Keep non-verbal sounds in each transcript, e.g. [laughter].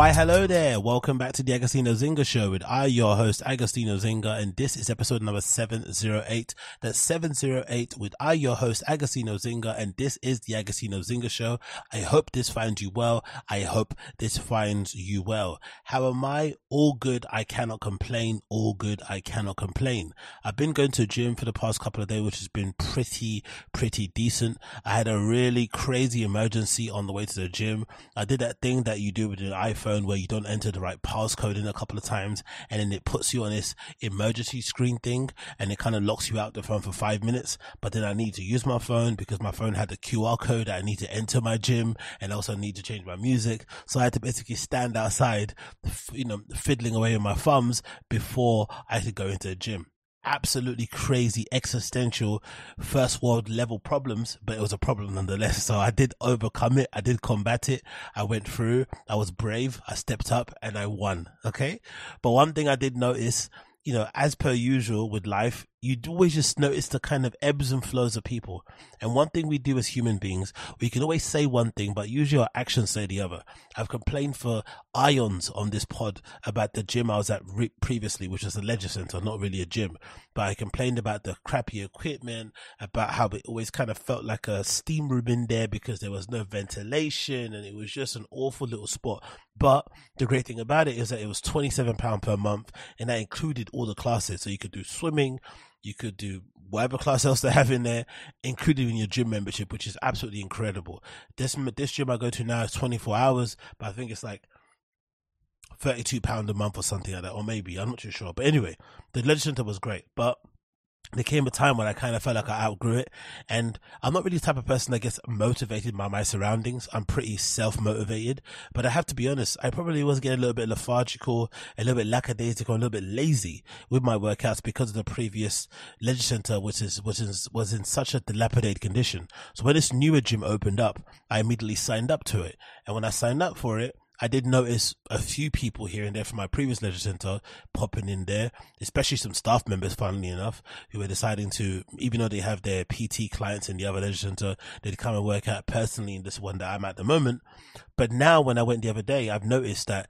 Why, hello there. Welcome back to the Agostinho Zinga Show with I, your host, Agostinho Zinga, and this is episode number 708. That's 708 with I, your host, Agostinho Zinga, and this is the Agostinho Zinga Show. I hope this finds you well. I hope this finds you well. How am I? All good. I cannot complain. All good. I cannot complain. I've been going to gym for the past couple of days, which has been pretty, pretty decent. I had a really crazy emergency on the way to the gym. I did that thing that you do with your iPhone where you don't enter the right passcode in a couple of times and then it puts you on this emergency screen thing and it kind of locks you out the phone for five minutes. But then I need to use my phone because my phone had the QR code I need to enter my gym and also need to change my music. So I had to basically stand outside, you know, fiddling away with my thumbs before I could go into the gym absolutely crazy existential first world level problems, but it was a problem nonetheless. So I did overcome it. I did combat it. I went through. I was brave. I stepped up and I won. Okay. But one thing I did notice, you know, as per usual with life, you'd always just notice the kind of ebbs and flows of people. And one thing we do as human beings, we can always say one thing, but usually our actions say the other. I've complained for ions on this pod about the gym I was at re- previously, which was a leisure center, not really a gym. But I complained about the crappy equipment, about how it always kind of felt like a steam room in there because there was no ventilation and it was just an awful little spot. But the great thing about it is that it was £27 per month and that included all the classes. So you could do swimming, you could do whatever class [laughs] else they have in there, including in your gym membership, which is absolutely incredible. This this gym I go to now is 24 hours, but I think it's like 32 pound a month or something like that, or maybe I'm not too sure. But anyway, the center was great, but there came a time when I kind of felt like I outgrew it. And I'm not really the type of person that gets motivated by my surroundings. I'm pretty self-motivated, but I have to be honest. I probably was getting a little bit lethargical, a little bit lackadaisical, a little bit lazy with my workouts because of the previous center, which is, which is, was in such a dilapidated condition. So when this newer gym opened up, I immediately signed up to it. And when I signed up for it, I did notice a few people here and there from my previous leisure center popping in there, especially some staff members, funnily enough, who were deciding to, even though they have their PT clients in the other leisure center, they'd come and work out personally in this one that I'm at the moment. But now when I went the other day, I've noticed that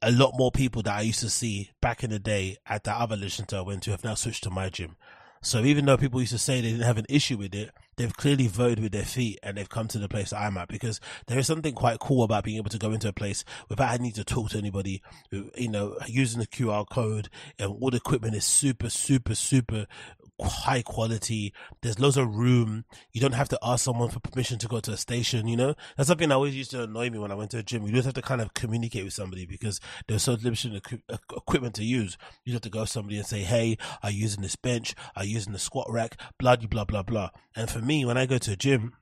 a lot more people that I used to see back in the day at the other leisure center I went to have now switched to my gym. So even though people used to say they didn't have an issue with it, they've clearly voted with their feet and they've come to the place that I'm at because there is something quite cool about being able to go into a place without having to talk to anybody, you know, using the QR code and all the equipment is super, super, super high quality. There's loads of room. You don't have to ask someone for permission to go to a station, you know? That's something that always used to annoy me when I went to a gym. You just have to kind of communicate with somebody because there's so limited equipment to use. You have to go to somebody and say, Hey, are you using this bench? Are you using the squat rack? Blah, blah, blah, blah. And for me, when I go to a gym,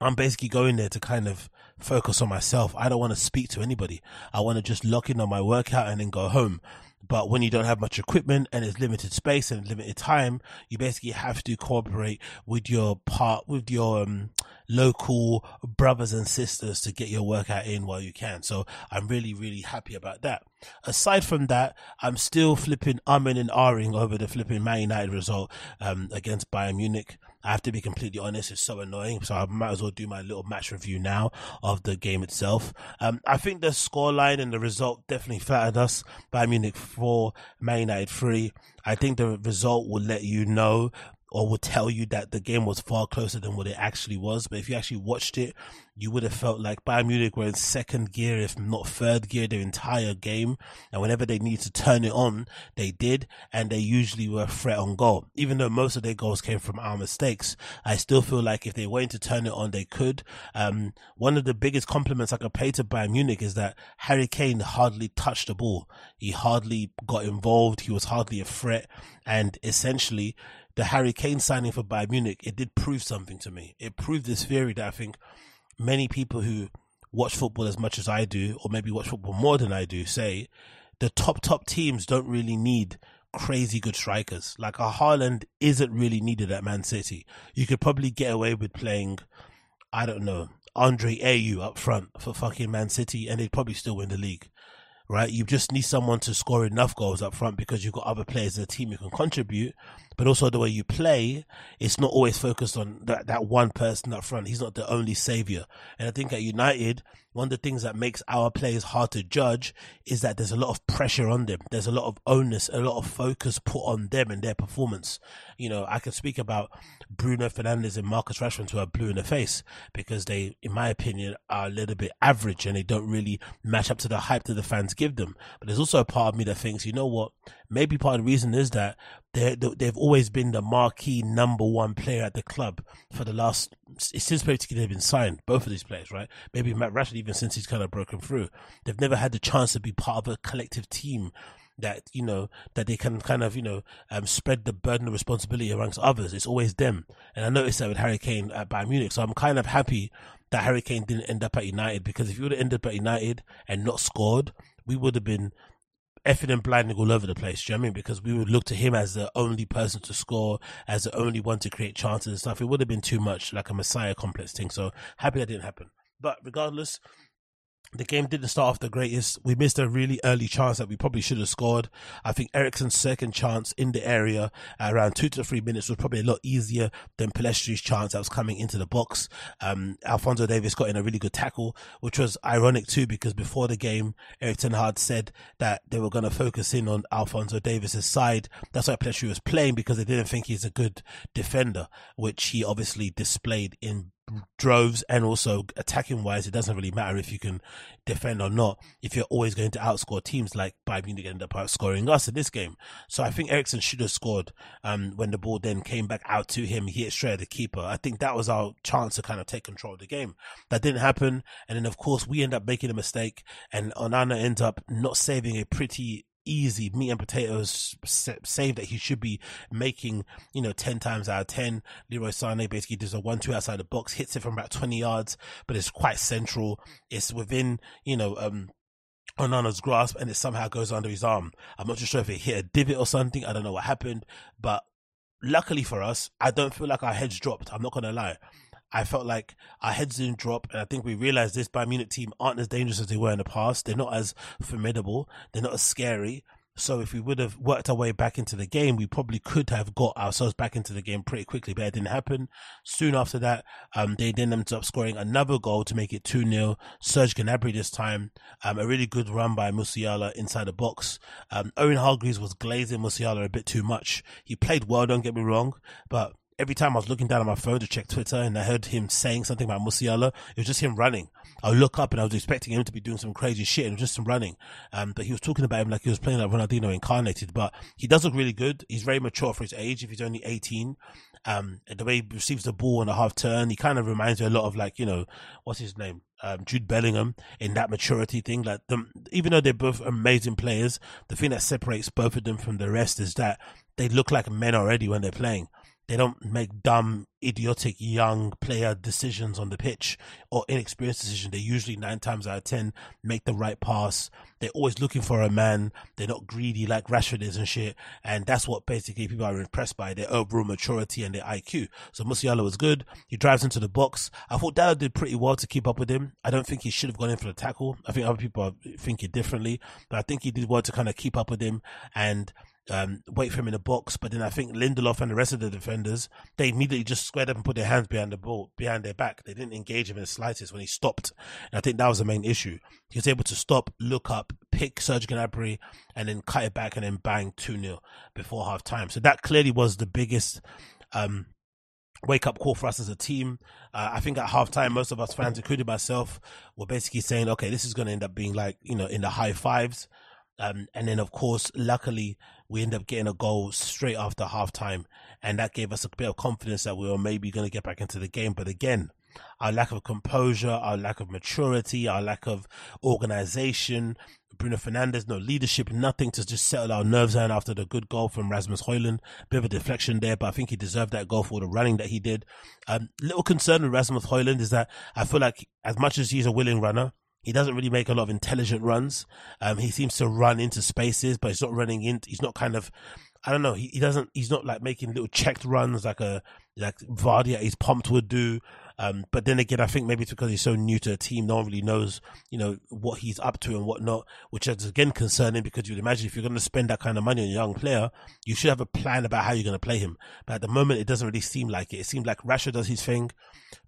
I'm basically going there to kind of focus on myself. I don't want to speak to anybody. I want to just lock in on my workout and then go home. But when you don't have much equipment and it's limited space and limited time, you basically have to cooperate with your part, with your um, local brothers and sisters to get your workout in while you can. So I'm really, really happy about that. Aside from that, I'm still flipping umming and ahhing over the flipping Man United result um, against Bayern Munich. I have to be completely honest, it's so annoying. So I might as well do my little match review now of the game itself. Um, I think the scoreline and the result definitely flattered us. Bayern Munich 4, Man United 3. I think the result will let you know or would tell you that the game was far closer than what it actually was. But if you actually watched it, you would have felt like Bayern Munich were in second gear, if not third gear, their entire game. And whenever they needed to turn it on, they did. And they usually were a threat on goal. Even though most of their goals came from our mistakes, I still feel like if they were to turn it on, they could. Um, one of the biggest compliments I could pay to Bayern Munich is that Harry Kane hardly touched the ball. He hardly got involved. He was hardly a threat. And essentially, the Harry Kane signing for Bayern Munich, it did prove something to me. It proved this theory that I think many people who watch football as much as I do, or maybe watch football more than I do, say the top top teams don't really need crazy good strikers. Like a Haaland isn't really needed at Man City. You could probably get away with playing, I don't know, Andre Ayew up front for fucking Man City, and they'd probably still win the league right? You just need someone to score enough goals up front because you've got other players in the team who can contribute. But also the way you play, it's not always focused on that, that one person up front. He's not the only savior. And I think at United, one of the things that makes our players hard to judge is that there's a lot of pressure on them. There's a lot of onus, a lot of focus put on them and their performance. You know, I can speak about Bruno Fernandes and Marcus Rashford who are blue in the face because they, in my opinion, are a little bit average and they don't really match up to the hype that the fans give them. But there's also a part of me that thinks, you know what? Maybe part of the reason is that they they've always been the marquee number one player at the club for the last since basically they've been signed. Both of these players, right? Maybe Matt Rashford even since he's kind of broken through. They've never had the chance to be part of a collective team that you know that they can kind of you know um, spread the burden of responsibility amongst others. It's always them, and I noticed that with Harry Kane at Bayern Munich. So I'm kind of happy that Harry Kane didn't end up at United because if he would have ended up at United and not scored, we would have been effing and blinding all over the place. Do you know I mean? Because we would look to him as the only person to score, as the only one to create chances and stuff. It would have been too much like a Messiah complex thing. So happy that didn't happen. But regardless, the game didn't start off the greatest. We missed a really early chance that we probably should have scored. I think Eriksen's second chance in the area around two to three minutes was probably a lot easier than Pellistri's chance that was coming into the box. Um, Alphonso Davies got in a really good tackle, which was ironic too because before the game, Erik had said that they were going to focus in on Alphonso Davies's side. That's why Pellistri was playing because they didn't think he's a good defender, which he obviously displayed in droves and also attacking wise, it doesn't really matter if you can defend or not. If you're always going to outscore teams like Bayern Munich end up outscoring us in this game. So I think Eriksen should have scored. Um, when the ball then came back out to him, he hit straight at the keeper. I think that was our chance to kind of take control of the game. That didn't happen. And then of course we end up making a mistake and Onana ends up not saving a pretty easy meat and potatoes save that he should be making, you know, 10 times out of 10. Leroy Sané basically does a 1-2 outside the box, hits it from about 20 yards, but it's quite central. It's within, you know, um, Onana's grasp and it somehow goes under his arm. I'm not too sure if it hit a divot or something. I don't know what happened, but luckily for us, I don't feel like our heads dropped. I'm not going to lie. I felt like our heads didn't drop, and I think we realized this Bayern Munich team aren't as dangerous as they were in the past. They're not as formidable. They're not as scary. So if we would have worked our way back into the game, we probably could have got ourselves back into the game pretty quickly, but it didn't happen. Soon after that, um, they then ended up scoring another goal to make it 2-0. Serge Gnabry this time, um, a really good run by Musiala inside the box. Um, Owen Hargreaves was glazing Musiala a bit too much. He played well, don't get me wrong, but every time I was looking down at my phone to check Twitter and I heard him saying something about Musiala, it was just him running. I would look up and I was expecting him to be doing some crazy shit and it was just him running. Um, but he was talking about him like he was playing like Ronaldinho incarnated, but he does look really good. He's very mature for his age if he's only 18. Um, the way he receives the ball on a half turn, he kind of reminds me a lot of like, you know, what's his name? Um, Jude Bellingham in that maturity thing. Like them, even though they're both amazing players, the thing that separates both of them from the rest is that they look like men already when they're playing. They don't make dumb, idiotic young player decisions on the pitch or inexperienced decisions. They usually nine times out of ten make the right pass. They're always looking for a man. They're not greedy like Rashford is and shit. And that's what basically people are impressed by their overall maturity and their IQ. So Musiala was good. He drives into the box. I thought Dalot did pretty well to keep up with him. I don't think he should have gone in for the tackle. I think other people are thinking differently, but I think he did well to kind of keep up with him and um, wait for him in the box. But then I think Lindelof and the rest of the defenders, they immediately just squared up and put their hands behind the ball, behind their back. They didn't engage him in the slightest when he stopped. And I think that was the main issue. He was able to stop, look up, pick Serge Gnabry, and then cut it back and then bang 2 0 before half time. So that clearly was the biggest um, wake up call for us as a team. Uh, I think at halftime, most of us fans, including myself, were basically saying, okay, this is going to end up being like, you know, in the high fives. Um, and then of course, luckily we end up getting a goal straight after halftime. And that gave us a bit of confidence that we were maybe going to get back into the game. But again, our lack of composure, our lack of maturity, our lack of organization, Bruno Fernandes, no leadership, nothing to just settle our nerves down after the good goal from Rasmus Højlund. Bit of a deflection there, but I think he deserved that goal for the running that he did. Um, little concern with Rasmus Højlund is that I feel like as much as he's a willing runner, he doesn't really make a lot of intelligent runs. Um, he seems to run into spaces, but he's not running in. He's not kind of, I don't know. He, he doesn't. He's not like making little checked runs like a like Vardy at his pumped would do. Um, but then again, I think maybe it's because he's so new to the team, no one really knows, you know, what he's up to and whatnot, which is again concerning because you'd imagine if you're going to spend that kind of money on a young player, you should have a plan about how you're going to play him. But at the moment, it doesn't really seem like it. It seems like Rashford does his thing,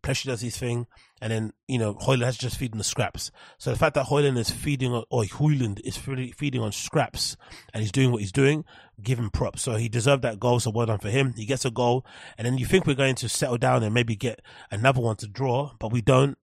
Pressure does his thing, and then, you know, Højlund has just feeding the scraps. So the fact that Højlund is feeding on, or Højlund is feeding on scraps and he's doing what he's doing, give him props. So he deserved that goal. So well done for him. He gets a goal. And then you think we're going to settle down and maybe get another one to draw, but we don't.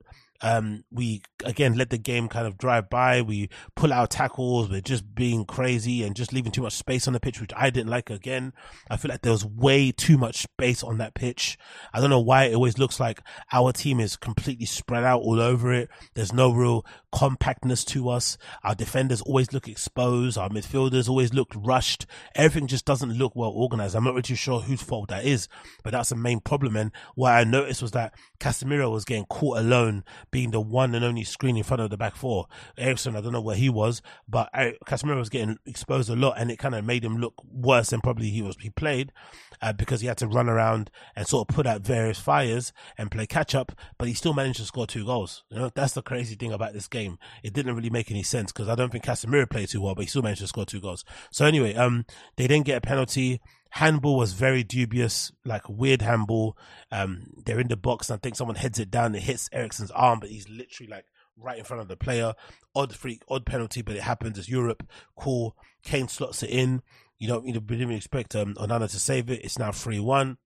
Um, we again let the game kind of drive by. We pull out tackles. We're just being crazy and just leaving too much space on the pitch, which I didn't like. Again, I feel like there was way too much space on that pitch. I don't know why it always looks like our team is completely spread out all over it. There's no real compactness to us. Our defenders always look exposed. Our midfielders always look rushed. Everything just doesn't look well organized. I'm not really sure whose fault that is, but that's the main problem. And what I noticed was that Casemiro was getting caught alone being the one and only screen in front of the back four. Eriksen, I don't know where he was, but Casemiro was getting exposed a lot, and it kind of made him look worse than probably he was. He played uh, because he had to run around and sort of put out various fires and play catch up, but he still managed to score two goals. You know, that's the crazy thing about this game. It didn't really make any sense because I don't think Casemiro played too well, but he still managed to score two goals. So anyway, um, they didn't get a penalty handball was very dubious, like weird handball. Um, they're in the box, and I think someone heads it down. It hits Eriksen's arm, but he's literally like right in front of the player. Odd freak, odd penalty, but it happens. It's Europe. Cool. Kane slots it in. You don't, you didn't even expect um, Onana to save it. It's now 3 1.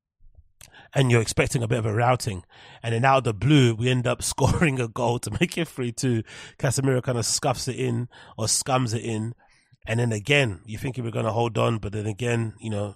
And you're expecting a bit of a routing. And then out of the blue, we end up [laughs] scoring a goal to make it 3 2. Casemiro kind of scuffs it in or scums it in. And then again, you think we're going to hold on, but then again, you know,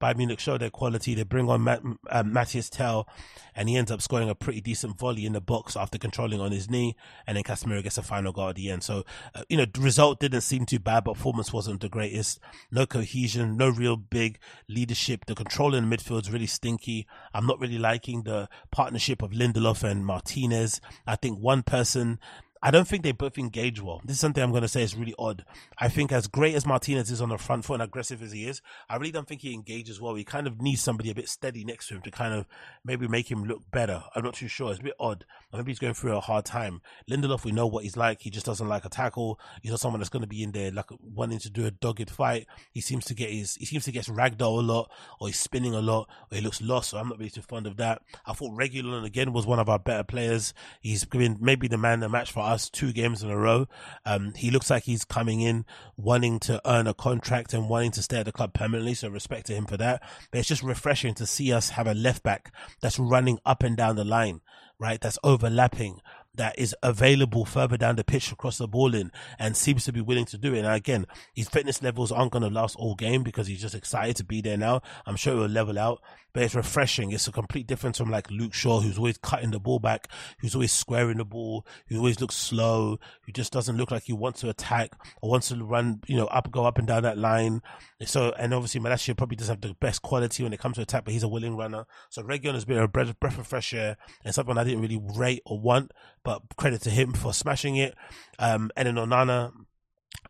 Bayern Munich show their quality. They bring on Matt, uh, Matthias Tel, and he ends up scoring a pretty decent volley in the box after controlling on his knee, and then Casemiro gets a final goal at the end. So, uh, you know, the result didn't seem too bad, but performance wasn't the greatest. No cohesion, no real big leadership. The control in the midfield is really stinky. I'm not really liking the partnership of Lindelof and Martinez. I think one person I don't think they both engage well. This is something I'm going to say is really odd. I think as great as Martinez is on the front foot and aggressive as he is, I really don't think he engages well. He kind of needs somebody a bit steady next to him to kind of maybe make him look better. I'm not too sure. It's a bit odd. Maybe he's going through a hard time. Lindelof, we know what he's like. He just doesn't like a tackle. He's not someone that's going to be in there like wanting to do a dogged fight. He seems to get his, he seems to get ragdoll a lot or he's spinning a lot or he looks lost. So I'm not really too fond of that. I thought Reguilon again was one of our better players. He's been maybe the man the match for us two games in a row. Um, he looks like he's coming in wanting to earn a contract and wanting to stay at the club permanently. So respect to him for that. But it's just refreshing to see us have a left back that's running up and down the line, right? That's overlapping that is available further down the pitch across the ball in and seems to be willing to do it. And again, his fitness levels aren't going to last all game because he's just excited to be there now. I'm sure it will level out, but it's refreshing. It's a complete difference from like Luke Shaw, who's always cutting the ball back, who's always squaring the ball, who always looks slow, who just doesn't look like he wants to attack or wants to run, you know, up, go up and down that line. So, and obviously Malacia probably doesn't have the best quality when it comes to attack, but he's a willing runner. So Reguilon has been a breath, breath of fresh air and something I didn't really rate or want, but credit to him for smashing it. Um, and then Onana,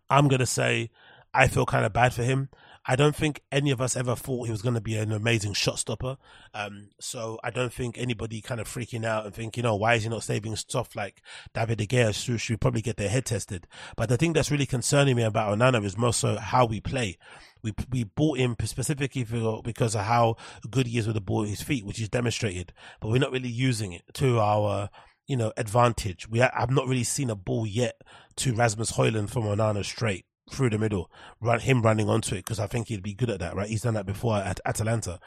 I'm going to say I feel kind of bad for him. I don't think any of us ever thought he was going to be an amazing shot stopper. Um, so I don't think anybody kind of freaking out and thinking, oh, why is he not saving stuff like David De Gea? Should, should probably get their head tested. But the thing that's really concerning me about Onana is more so how we play. We we bought him specifically for, because of how good he is with the ball at his feet, which is demonstrated. But we're not really using it to our you know advantage. We have not really seen a ball yet to Rasmus Højlund from Onana straight through the middle, run him running onto it because I think he'd be good at that, right? He's done that before at Atalanta.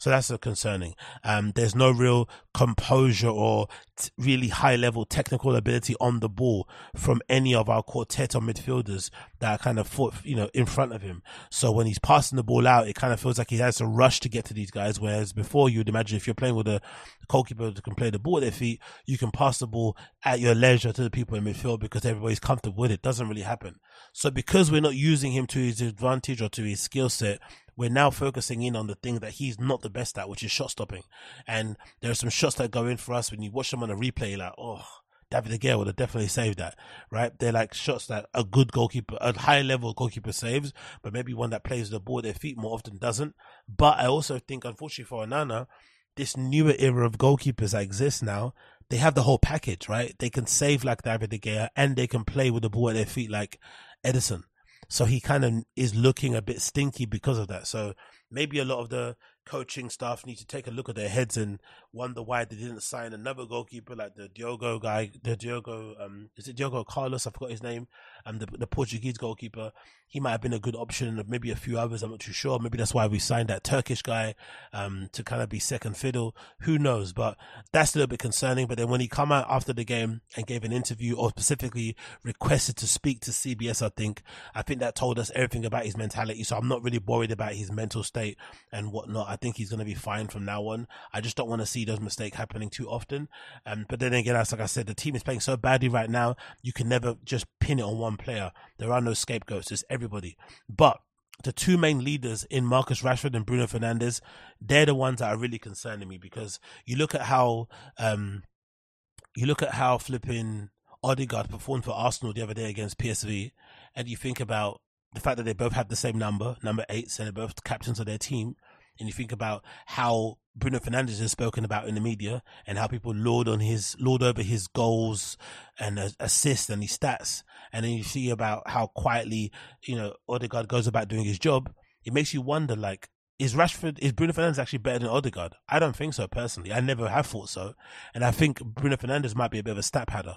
So that's concerning. Um, there's no real composure or t- really high level technical ability on the ball from any of our quartet of midfielders that kind of fought, you know, in front of him. So when he's passing the ball out, it kind of feels like he has to rush to get to these guys. Whereas before you'd imagine if you're playing with a goalkeeper who can play the ball at their feet, you can pass the ball at your leisure to the people in midfield because everybody's comfortable with it. Doesn't really happen. So because we're not using him to his advantage or to his skill set, we're now focusing in on the thing that he's not the best at, which is shot stopping. And there are some shots that go in for us when you watch them on a replay, like, oh, David De Gea would have definitely saved that, right? They're like shots that a good goalkeeper, a high level goalkeeper saves, but maybe one that plays the ball at their feet more often doesn't. But I also think, unfortunately for Onana, this newer era of goalkeepers that exists now, they have the whole package, right? They can save like David De Gea and they can play with the ball at their feet like Ederson. So he kind of is looking a bit stinky because of that. So maybe a lot of the coaching staff need to take a look at their heads and wonder why they didn't sign another goalkeeper like the Diogo guy, the Diogo, um, is it Diogo Carlos? I forgot his name. Um, the, the Portuguese goalkeeper. He might have been a good option. Maybe a few others. I'm not too sure. Maybe that's why we signed that Turkish guy, um, to kind of be second fiddle. Who knows? But that's a little bit concerning. But then when he come out after the game and gave an interview or specifically requested to speak to CBS, I think, I think that told us everything about his mentality. So I'm not really worried about his mental state and whatnot. I think he's going to be fine from now on. I just don't want to see those mistakes happening too often. Um, but then again, as like I said, the team is playing so badly right now. You can never just pin it on one player. There are no scapegoats. It's everybody. But the two main leaders in Marcus Rashford and Bruno Fernandes, they're the ones that are really concerning me because you look at how, um, you look at how flipping Odegaard performed for Arsenal the other day against PSV, and you think about the fact that they both have the same number, number eight, so they're both captains of their team and you think about how Bruno Fernandes has spoken about in the media and how people lord on his lord over his goals and uh, assists and his stats, and then you see about how quietly you know Odegaard goes about doing his job. It makes you wonder, like, is Rashford is Bruno Fernandes actually better than Odegaard? I don't think so personally. I never have thought so, and I think Bruno Fernandes might be a bit of a stat padder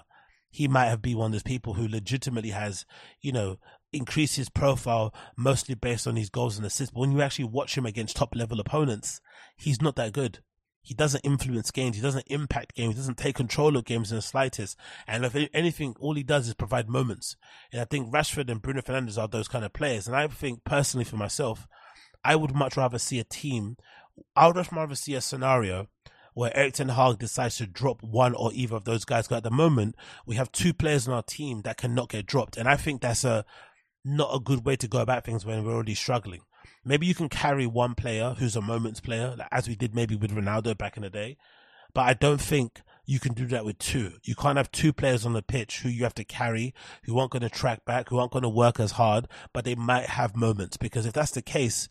he might have been one of those people who legitimately has, you know, increased his profile mostly based on his goals and assists. But when you actually watch him against top level opponents, he's not that good. He doesn't influence games. He doesn't impact games. He doesn't take control of games in the slightest. And if anything, all he does is provide moments. And I think Rashford and Bruno Fernandes are those kind of players. And I think personally for myself, I would much rather see a team. I would much rather see a scenario where Erik Ten Hag decides to drop one or either of those guys. Because at the moment, we have two players on our team that cannot get dropped. And I think that's a, not a good way to go about things when we're already struggling. Maybe you can carry one player who's a moments player, like as we did maybe with Ronaldo back in the day. But I don't think you can do that with two. You can't have two players on the pitch who you have to carry, who aren't going to track back, who aren't going to work as hard, but they might have moments. Because if that's the case,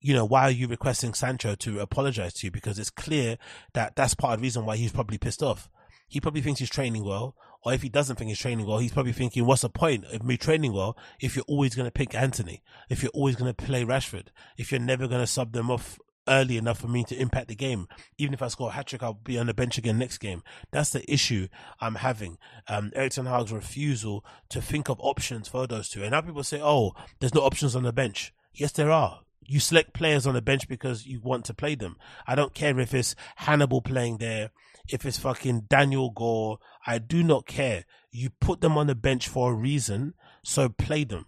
you know, why are you requesting Sancho to apologize to you? Because it's clear that that's part of the reason why he's probably pissed off. He probably thinks he's training well, or if he doesn't think he's training well, he's probably thinking, what's the point of me training well if you're always going to pick Antony, if you're always going to play Rashford, if you're never going to sub them off early enough for me to impact the game. Even if I score a hat trick, I'll be on the bench again next game. That's the issue I'm having. Um, Erik Ten Hag's refusal to think of options for those two. And now people say, oh, there's no options on the bench. Yes, there are you select players on the bench because you want to play them. I don't care if it's Hannibal playing there, if it's fucking Daniel Gore. I do not care. You put them on the bench for a reason, so play them.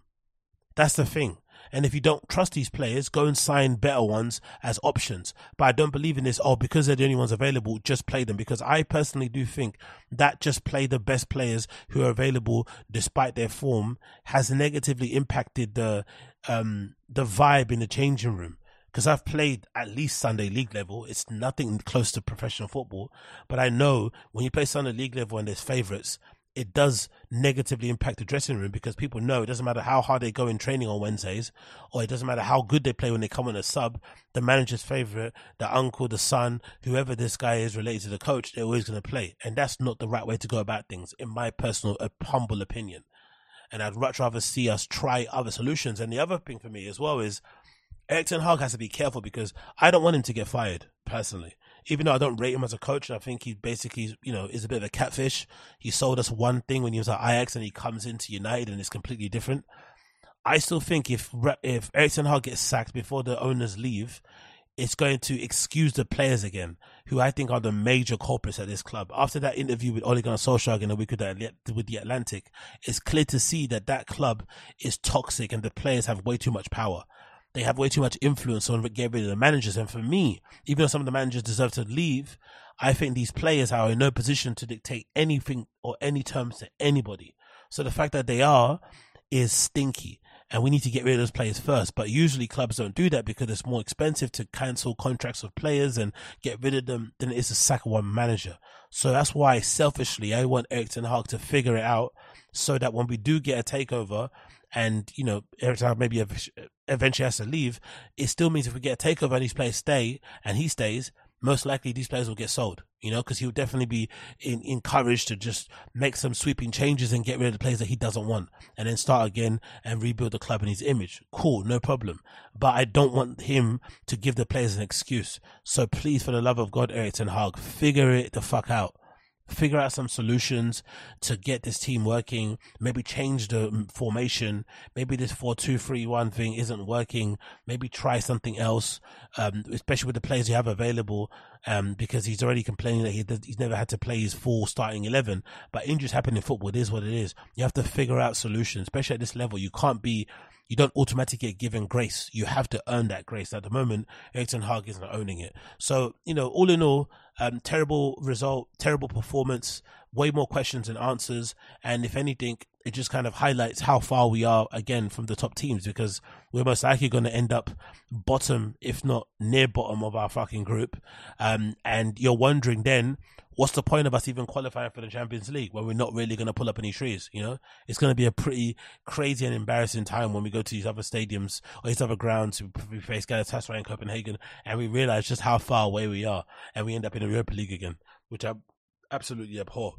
That's the thing. And if you don't trust these players, go and sign better ones as options. But I don't believe in this, oh, because they're the only ones available, just play them. Because I personally do think that just play the best players who are available despite their form has negatively impacted the, um, the vibe in the changing room because I've played at least Sunday league level. It's nothing close to professional football, but I know when you play Sunday league level and there's favorites, it does negatively impact the dressing room because people know it doesn't matter how hard they go in training on Wednesdays, or it doesn't matter how good they play when they come on a sub. The manager's favorite, the uncle, the son, whoever this guy is related to the coach, they're always going to play, and that's not the right way to go about things, in my personal, uh, humble opinion. And I'd much rather see us try other solutions. And the other thing for me as well is Erik Ten Hag has to be careful because I don't want him to get fired personally even though I don't rate him as a coach, I think he basically, you know, is a bit of a catfish. He sold us one thing when he was at Ajax and he comes into United and it's completely different. I still think if if Erik ten Hag gets sacked before the owners leave, it's going to excuse the players again, who I think are the major culprits at this club. After that interview with Ole Gunnar Solskjaer in a week with the, with the Athletic, it's clear to see that that club is toxic and the players have way too much power. They have way too much influence on getting rid of the managers. And for me, even though some of the managers deserve to leave, I think these players are in no position to dictate anything or any terms to anybody. So the fact that they are is stinky and we need to get rid of those players first. But usually clubs don't do that because it's more expensive to cancel contracts of players and get rid of them than it is to sack one manager. So that's why selfishly I want Erik Ten Hag to figure it out so that when we do get a takeover and, you know, Ten Hag maybe eventually has to leave, it still means if we get a takeover and these players stay and he stays, most likely these players will get sold, you know, because he'll definitely be in, encouraged to just make some sweeping changes and get rid of the players that he doesn't want and then start again and rebuild the club in his image. Cool, no problem. But I don't want him to give the players an excuse. So please, for the love of God, Erik Ten Hag, figure it the fuck out figure out some solutions to get this team working. Maybe change the formation. Maybe this four-two-three-one thing isn't working. Maybe try something else, um, especially with the players you have available. Um, because he's already complaining that he he's never had to play his full starting 11. But injuries happen in football. It is what it is. You have to figure out solutions, especially at this level. You can't be you don't automatically get given grace. You have to earn that grace. At the moment, Erik ten Hag isn't owning it. So, you know, all in all, um, terrible result, terrible performance, way more questions than answers. And if anything, it just kind of highlights how far we are again from the top teams because we're most likely going to end up bottom, if not near bottom of our fucking group. Um, and you're wondering then, what's the point of us even qualifying for the Champions League when we're not really going to pull up any trees? You know, it's going to be a pretty crazy and embarrassing time when we go to these other stadiums or these other grounds. We face Galatasaray in Copenhagen and we realize just how far away we are and we end up in the Europa League again, which I absolutely abhor.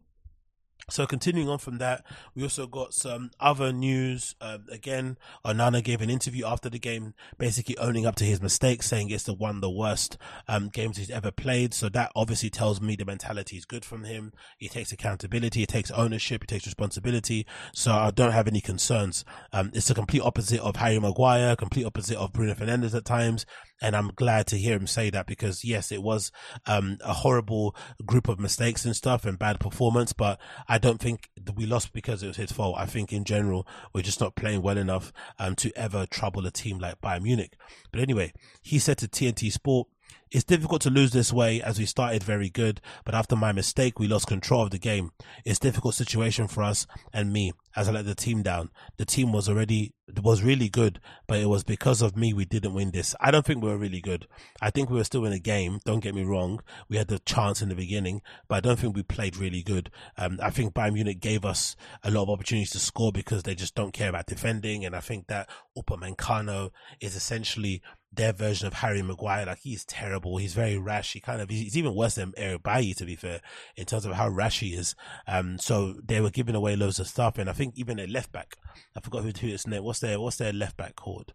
So continuing on from that, we also got some other news. Uh, again, Onana gave an interview after the game, basically owning up to his mistakes, saying it's the one the worst um, games he's ever played. So that obviously tells me the mentality is good from him. He takes accountability, he takes ownership, he takes responsibility. So I don't have any concerns. Um, it's the complete opposite of Harry Maguire, complete opposite of Bruno Fernandes at times. And I'm glad to hear him say that because yes, it was um, a horrible group of mistakes and stuff and bad performance, but I don't think we lost because it was his fault. I think in general, we're just not playing well enough um, to ever trouble a team like Bayern Munich. But anyway, he said to TNT Sport, it's difficult to lose this way as we started very good, but after my mistake, we lost control of the game. It's a difficult situation for us and me as I let the team down. The team was already, was really good, but it was because of me we didn't win this. I don't think we were really good. I think we were still in a game. Don't get me wrong. We had the chance in the beginning, but I don't think we played really good. Um, I think Bayern Munich gave us a lot of opportunities to score because they just don't care about defending. And I think that Upamecano is essentially their version of Harry Maguire. Like he's terrible. He's very rash. He kind of he's even worse than Eric Bailly to be fair in terms of how rash he is. Um, so they were giving away loads of stuff, and I think even a left back. I forgot who, his name. What's their What's their left back called?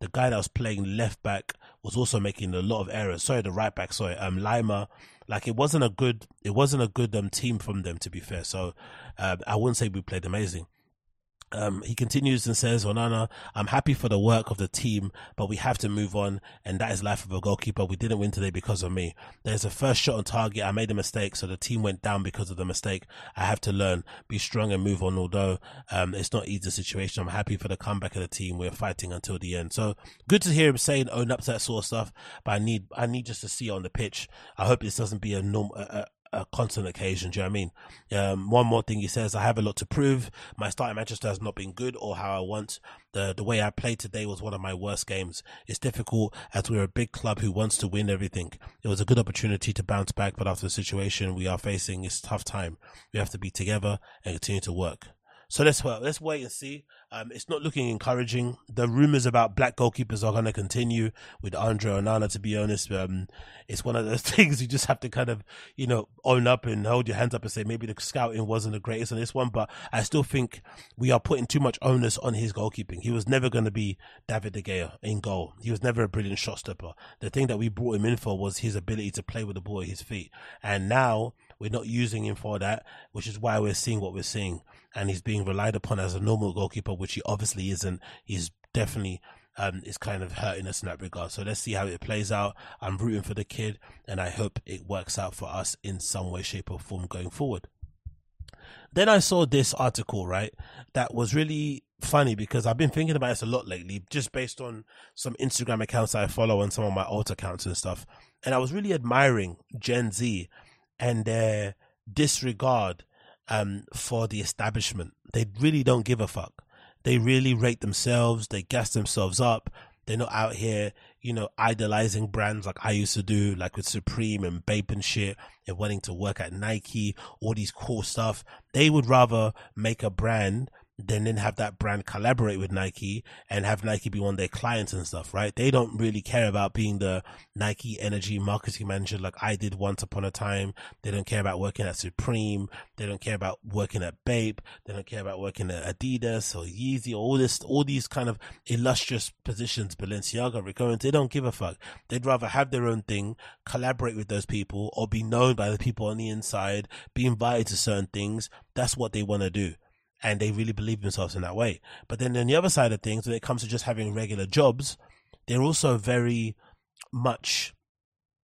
The guy that was playing left back was also making a lot of errors. Sorry, the right back. Sorry, um, Lima. Like it wasn't a good, it wasn't a good um team from them to be fair. So, um, I wouldn't say we played amazing. Um, he continues and says, Onana, I'm happy for the work of the team, but we have to move on. And that is life of a goalkeeper. We didn't win today because of me. There's a first shot on target. I made a mistake. So the team went down because of the mistake. I have to learn, be strong and move on. Although, um, it's not easy situation. I'm happy for the comeback of the team. We're fighting until the end. So good to hear him saying own up to that sort of stuff. But I need, I need just to see on the pitch. I hope this doesn't be a normal, a, a constant occasion. Do you know I mean? Um, one more thing he says, I have a lot to prove. My start in Manchester has not been good or how I want. The, the way I played today was one of my worst games. It's difficult as we're a big club who wants to win everything. It was a good opportunity to bounce back, but after the situation we are facing, it's tough time. We have to be together and continue to work. So let's well, let's wait and see. Um, it's not looking encouraging. The rumors about black goalkeepers are going to continue with Andre Onana. To be honest, um, it's one of those [laughs] things you just have to kind of you know own up and hold your hands up and say maybe the scouting wasn't the greatest on this one, but I still think we are putting too much onus on his goalkeeping. He was never going to be David De Gea in goal. He was never a brilliant shot stopper. The thing that we brought him in for was his ability to play with the ball at his feet, and now We're not using him for that, which is why we're seeing what we're seeing. And he's being relied upon as a normal goalkeeper, which he obviously isn't. He's definitely um, is kind of hurting us in that regard. So let's see how it plays out. I'm rooting for the kid, and I hope it works out for us in some way, shape, or form going forward. Then I saw this article, right, that was really funny because I've been thinking about this a lot lately, just based on some Instagram accounts I follow and some of my alt accounts and stuff. And I was really admiring Gen Z and their disregard um, for the establishment. They really don't give a fuck. They really rate themselves. They gas themselves up. They're not out here, you know, idolizing brands like I used to do, like with Supreme and Bape and shit, and wanting to work at Nike, all these cool stuff. They would rather make a brand then then have that brand collaborate with Nike and have Nike be one of their clients and stuff, right? They don't really care about being the Nike energy marketing manager like I did once upon a time. They don't care about working at Supreme. They don't care about working at Bape. They don't care about working at Adidas or Yeezy or all this, all these kind of illustrious positions, Balenciaga, Owens. They don't give a fuck. They'd rather have their own thing, collaborate with those people or be known by the people on the inside, be invited to certain things. That's what they want to do and they really believe themselves in that way. But then on the other side of things, when it comes to just having regular jobs, they're also very much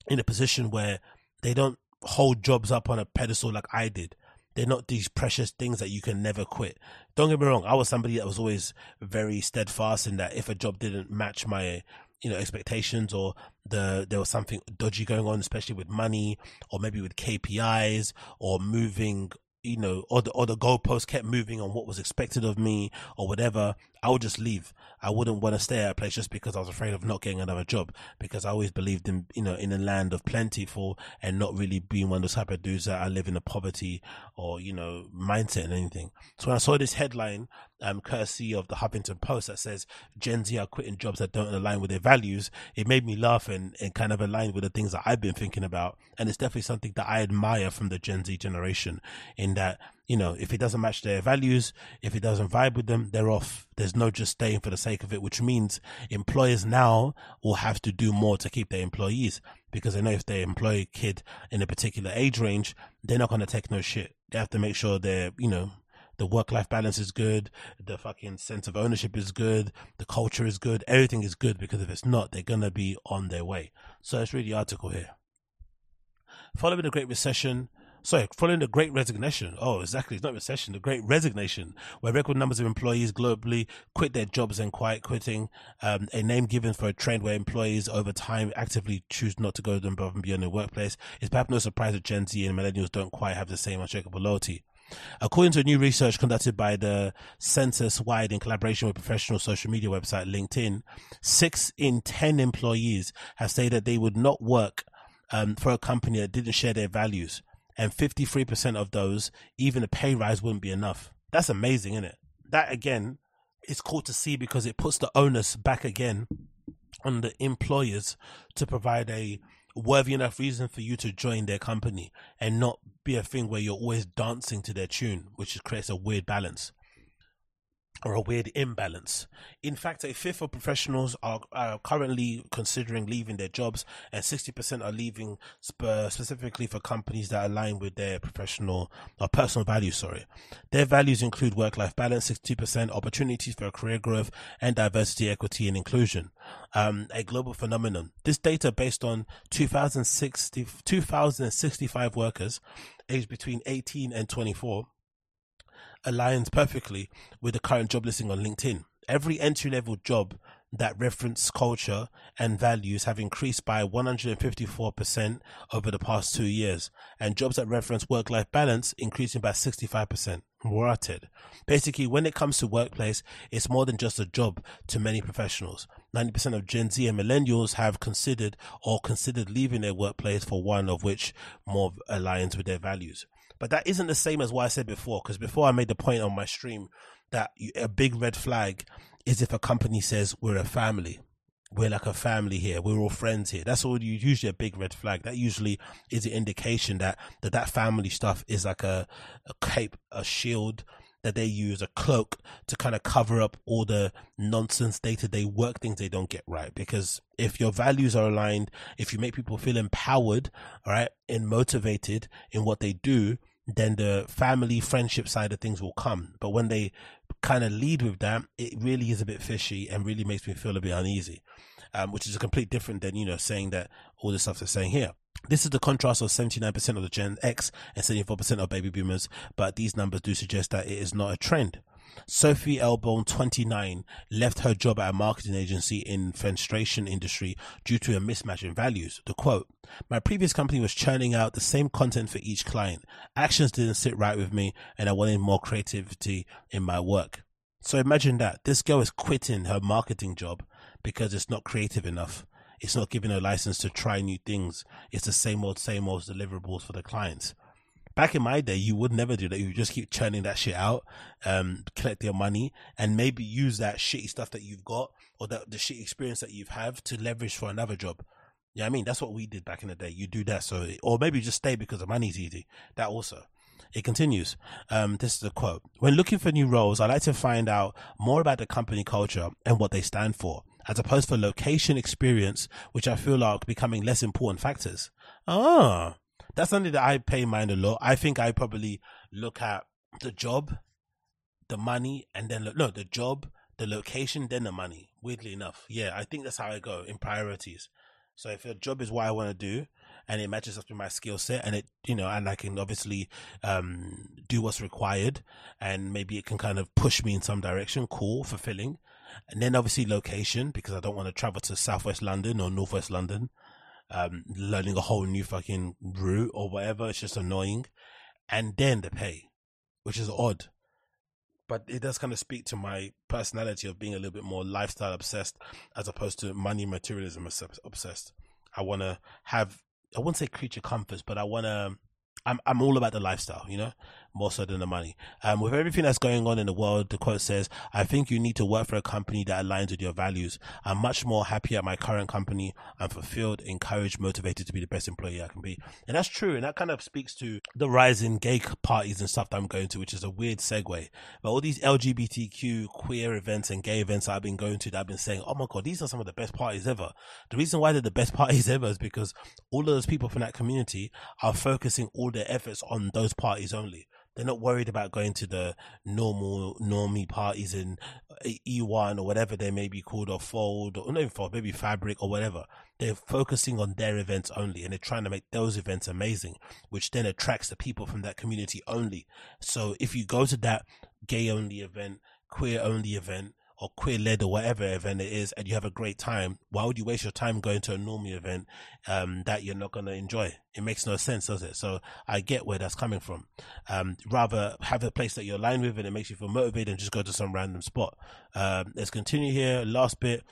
in a position where they don't hold jobs up on a pedestal like I did. They're not these precious things that you can never quit. Don't get me wrong. I was somebody that was always very steadfast in that if a job didn't match my you know expectations or the there was something dodgy going on especially with money or maybe with KPIs or moving you know, or the or the goalpost kept moving on what was expected of me or whatever, I would just leave. I wouldn't want to stay at a place just because I was afraid of not getting another job because I always believed in you know in a land of plentiful and not really being one of those type of dudes that I live in a poverty or you know mindset and anything. So when I saw this headline, um, courtesy of the Huffington Post that says Gen Z are quitting jobs that don't align with their values, it made me laugh and, and kind of align with the things that I've been thinking about. And it's definitely something that I admire from the Gen Z generation in that you know, if it doesn't match their values, if it doesn't vibe with them, they're off. There's no just staying for the sake of it, which means employers now will have to do more to keep their employees because they know if they employ a kid in a particular age range, they're not going to take no shit. They have to make sure they're, you know, the work life balance is good, the fucking sense of ownership is good, the culture is good, everything is good because if it's not, they're going to be on their way. So let's read the article here. Following the Great Recession, sorry, following the Great Resignation. Oh, exactly. It's not recession, the Great Resignation, where record numbers of employees globally quit their jobs and quiet quitting, um, a name given for a trend where employees over time actively choose not to go above and beyond their workplace. It's perhaps no surprise that Gen Z and millennials don't quite have the same unshakable loyalty. According to a new research conducted by the Censuswide in collaboration with professional social media website LinkedIn, six in 10 employees have said that they would not work um, for a company that didn't share their values and 53% of those, even a pay rise wouldn't be enough. That's amazing, isn't it? That again is cool to see because it puts the onus back again on the employers to provide a worthy enough reason for you to join their company and not be a thing where you're always dancing to their tune, which creates a weird balance or a weird imbalance. In fact, a fifth of professionals are, are currently considering leaving their jobs, and 60% are leaving sp- specifically for companies that align with their professional or personal values. Sorry, their values include work-life balance, 62% opportunities for career growth, and diversity, equity, and inclusion. Um, a global phenomenon. This data based on 2060, 2065 workers aged between 18 and 24 aligns perfectly with the current job listing on LinkedIn. Every entry level job that reference culture and values have increased by 154% over the past two years, and jobs that reference work life balance increasing by 65%. Rotted. Basically, when it comes to workplace, it's more than just a job to many professionals. 90% of Gen Z and millennials have considered or considered leaving their workplace for one of which more aligns with their values. But that isn't the same as what I said before, because before I made the point on my stream that a big red flag is if a company says we're a family. We're like a family here. We're all friends here. That's all usually a big red flag. That usually is an indication that that, that family stuff is like a, a cape, a shield, that they use a cloak to kind of cover up all the nonsense day to day work things they don't get right. Because if your values are aligned, if you make people feel empowered, all right, and motivated in what they do, then the family friendship side of things will come. But when they kind of lead with that, it really is a bit fishy and really makes me feel a bit uneasy. Um, which is a complete different than, you know, saying that all the stuff they're saying here. This is the contrast of 79% of the Gen X and 74% of baby boomers, but these numbers do suggest that it is not a trend. Sophie Elbone, 29, left her job at a marketing agency in fenestration industry due to a mismatch in values. The quote, my previous company was churning out the same content for each client. Actions didn't sit right with me and I wanted more creativity in my work. So imagine that this girl is quitting her marketing job because it's not creative enough. It's not giving her license to try new things. It's the same old, same old deliverables for the clients back in my day, you would never do that. You just keep churning that shit out, um, collect your money and maybe use that shitty stuff that you've got or that the shitty experience that you've have to leverage for another job. Yeah, I mean, that's what we did back in the day. You do that. So, or maybe just stay because the money's easy. That also. It continues. Um, this is a quote. When looking for new roles, I like to find out more about the company culture and what they stand for, as opposed to location experience, which I feel are becoming less important factors. Ah, that's something that I pay mind a lot. I think I probably look at the job, the money, and then look no, the job, the location, then the money. Weirdly enough, yeah, I think that's how I go in priorities. So if a job is what I want to do, and it matches up to my skill set, and it you know, and I can obviously um, do what's required, and maybe it can kind of push me in some direction. Cool, fulfilling. And then obviously location because I don't want to travel to Southwest London or Northwest London um, learning a whole new fucking route or whatever. It's just annoying. And then the pay, which is odd. But it does kind of speak to my personality of being a little bit more lifestyle obsessed as opposed to money materialism obsessed. I want to have, I wouldn't say creature comforts, but I want to, I'm, I'm all about the lifestyle, you know? More so than the money. Um, with everything that's going on in the world, the quote says, I think you need to work for a company that aligns with your values. I'm much more happy at my current company. I'm fulfilled, encouraged, motivated to be the best employee I can be. And that's true. And that kind of speaks to the rise in gay parties and stuff that I'm going to, which is a weird segue. But all these LGBTQ queer events and gay events I've been going to that I've been saying, oh my God, these are some of the best parties ever. The reason why they're the best [laughs] parties ever is because all of those people from that community are focusing all their efforts on those parties only. They're not worried about going to the normal normie parties in uh, E1 or whatever they may be called or Fold or even Fold, maybe Fabric or whatever. They're focusing on their events only and they're trying to make those events amazing, which then attracts the people from that community only. So if you go to that gay only event, queer only event, or queer led or whatever event it is and you have a great time, why would you waste your time going to a normal event um, that you're not going to enjoy? It makes no sense, does it? So I get where that's coming from. Um, rather have a place that you're aligned with and it makes you feel motivated and just go to some random spot. Um, let's continue here. Last bit.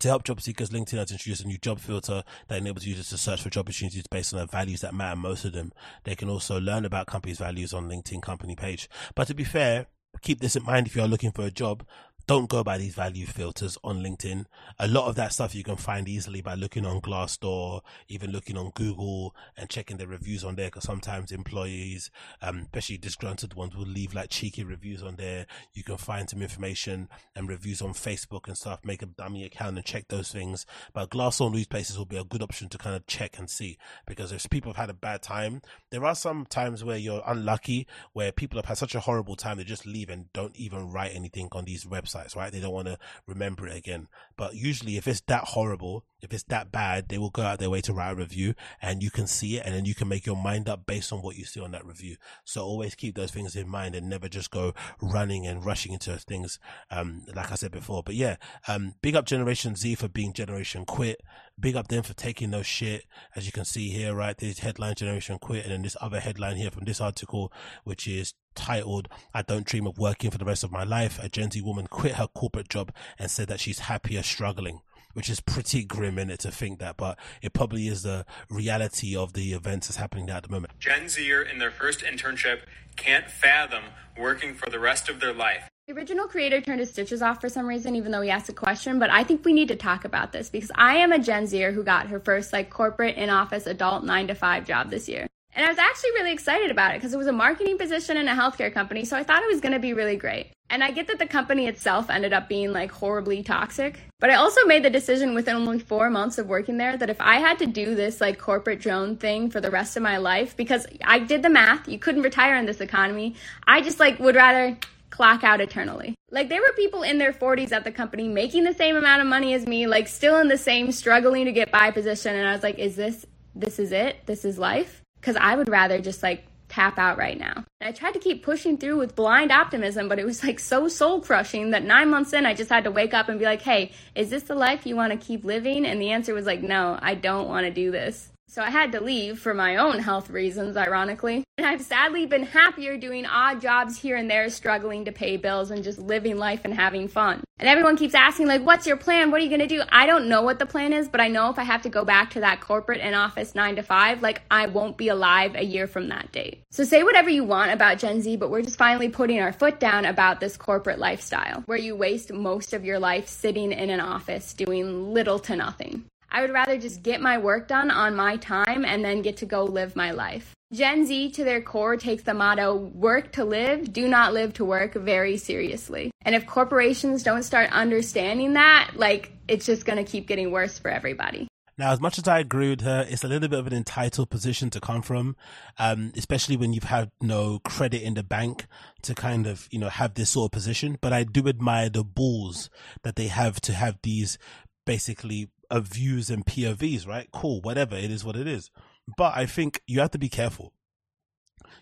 To help job seekers, LinkedIn has introduced a new job filter that enables users to search for job opportunities based on the values that matter most to them. They can also learn about companies' values on LinkedIn company page. But to be fair, keep this in mind if you're looking for a job don't go by these value filters on LinkedIn. A lot of that stuff you can find easily by looking on Glassdoor, even looking on Google and checking the reviews on there. Because sometimes employees, um, especially disgruntled ones, will leave like cheeky reviews on there. You can find some information and reviews on Facebook and stuff. Make a dummy account and check those things. But Glassdoor these places will be a good option to kind of check and see because if people have had a bad time, there are some times where you're unlucky, where people have had such a horrible time they just leave and don't even write anything on these websites websites, right? They don't want to remember it again. But usually, if it's that horrible, if it's that bad, they will go out their way to write a review and you can see it and then you can make your mind up based on what you see on that review. So always keep those things in mind and never just go running and rushing into things, um, like I said before. But yeah, um, big up Generation Z for being Generation Quit. Big up them for taking no shit. As you can see here, right? This headline Generation Quit and then this other headline here from this article, which is titled, I don't dream of working for the rest of my life. A Gen Z woman quit her corporate job and said that she's happier struggling which is pretty grim in it to think that, but it probably is the reality of the events that's happening now at the moment. Gen Zer in their first internship can't fathom working for the rest of their life. The original creator turned his stitches off for some reason, even though he asked a question. But I think we need to talk about this because I am a Gen Zer who got her first like corporate in office adult nine to five job this year. And I was actually really excited about it because it was a marketing position in a healthcare company. So I thought it was going to be really great. And I get that the company itself ended up being like horribly toxic. But I also made the decision within only four months of working there that if I had to do this like corporate drone thing for the rest of my life, because I did the math, you couldn't retire in this economy, I just like would rather clock out eternally. Like there were people in their 40s at the company making the same amount of money as me, like still in the same struggling to get by position and I was like, is this this is it? This is life? Cuz I would rather just like tap out right now. And I tried to keep pushing through with blind optimism, but it was like so soul crushing that 9 months in I just had to wake up and be like, "Hey, is this the life you want to keep living?" And the answer was like, "No, I don't want to do this." So I had to leave for my own health reasons, ironically. And I've sadly been happier doing odd jobs here and there, struggling to pay bills and just living life and having fun. And everyone keeps asking, like, what's your plan? What are you going to do? I don't know what the plan is, but I know if I have to go back to that corporate and office nine to five, like, I won't be alive a year from that date. So say whatever you want about Gen Z, but we're just finally putting our foot down about this corporate lifestyle where you waste most of your life sitting in an office doing little to nothing. I would rather just get my work done on my time and then get to go live my life. Gen Z, to their core, takes the motto work to live, do not live to work very seriously. And if corporations don't start understanding that, like, it's just gonna keep getting worse for everybody. Now, as much as I agree with her, it's a little bit of an entitled position to come from, um, especially when you've had no credit in the bank to kind of, you know, have this sort of position. But I do admire the balls that they have to have these basically of views and POVs, right? Cool, whatever. It is what it is. But I think you have to be careful.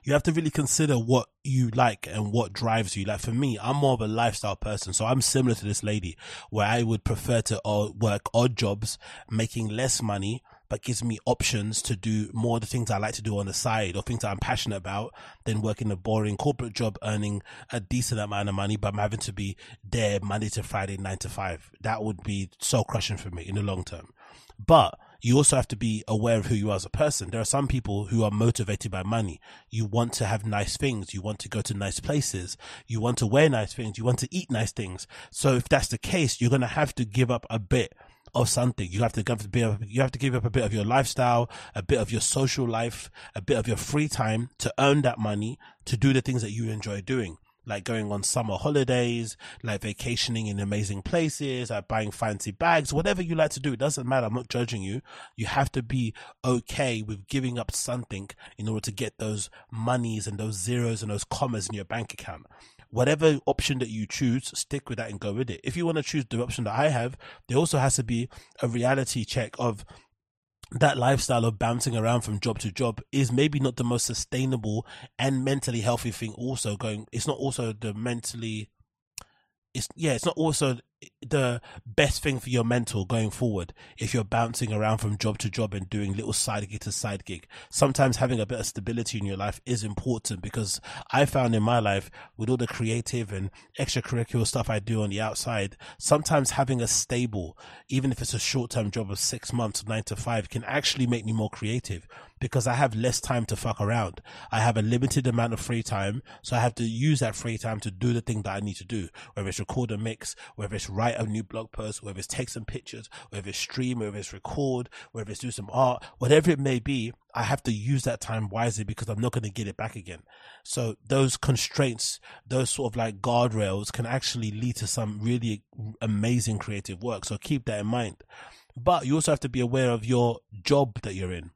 You have to really consider what you like and what drives you. Like for me, I'm more of a lifestyle person. So I'm similar to this lady where I would prefer to uh, work odd jobs, making less money, but gives me options to do more of the things I like to do on the side or things that I'm passionate about than working a boring corporate job earning a decent amount of money, but I'm having to be there Monday to Friday, nine to five. That would be so crushing for me in the long term. But you also have to be aware of who you are as a person. There are some people who are motivated by money. You want to have nice things. You want to go to nice places. You want to wear nice things. You want to eat nice things. So if that's the case, you're going to have to give up a bit of something. You have to give of, you have to give up a bit of your lifestyle, a bit of your social life, a bit of your free time to earn that money to do the things that you enjoy doing. Like going on summer holidays, like vacationing in amazing places, like buying fancy bags, whatever you like to do. It doesn't matter. I'm not judging you. You have to be okay with giving up something in order to get those monies and those zeros and those commas in your bank account whatever option that you choose, stick with that and go with it. If you want to choose the option that I have, there also has to be a reality check of that lifestyle of bouncing around from job to job is maybe not the most sustainable and mentally healthy thing also going it's not also the mentally it's yeah it's not also the best thing for your mental going forward if you're bouncing around from job to job and doing little side gig to side gig. Sometimes having a bit of stability in your life is important because I found in my life with all the creative and extracurricular stuff I do on the outside, sometimes having a stable, even if it's a short term job of six months, nine to five can actually make me more creative because I have less time to fuck around. I have a limited amount of free time. So I have to use that free time to do the thing that I need to do, whether it's record a mix, whether it's write a new blog post, whether it's take some pictures, whether it's stream, whether it's record, whether it's do some art, whatever it may be. I have to use that time wisely because I'm not going to get it back again. So those constraints, those sort of like guardrails can actually lead to some really amazing creative work. So keep that in mind. But you also have to be aware of your job that you're in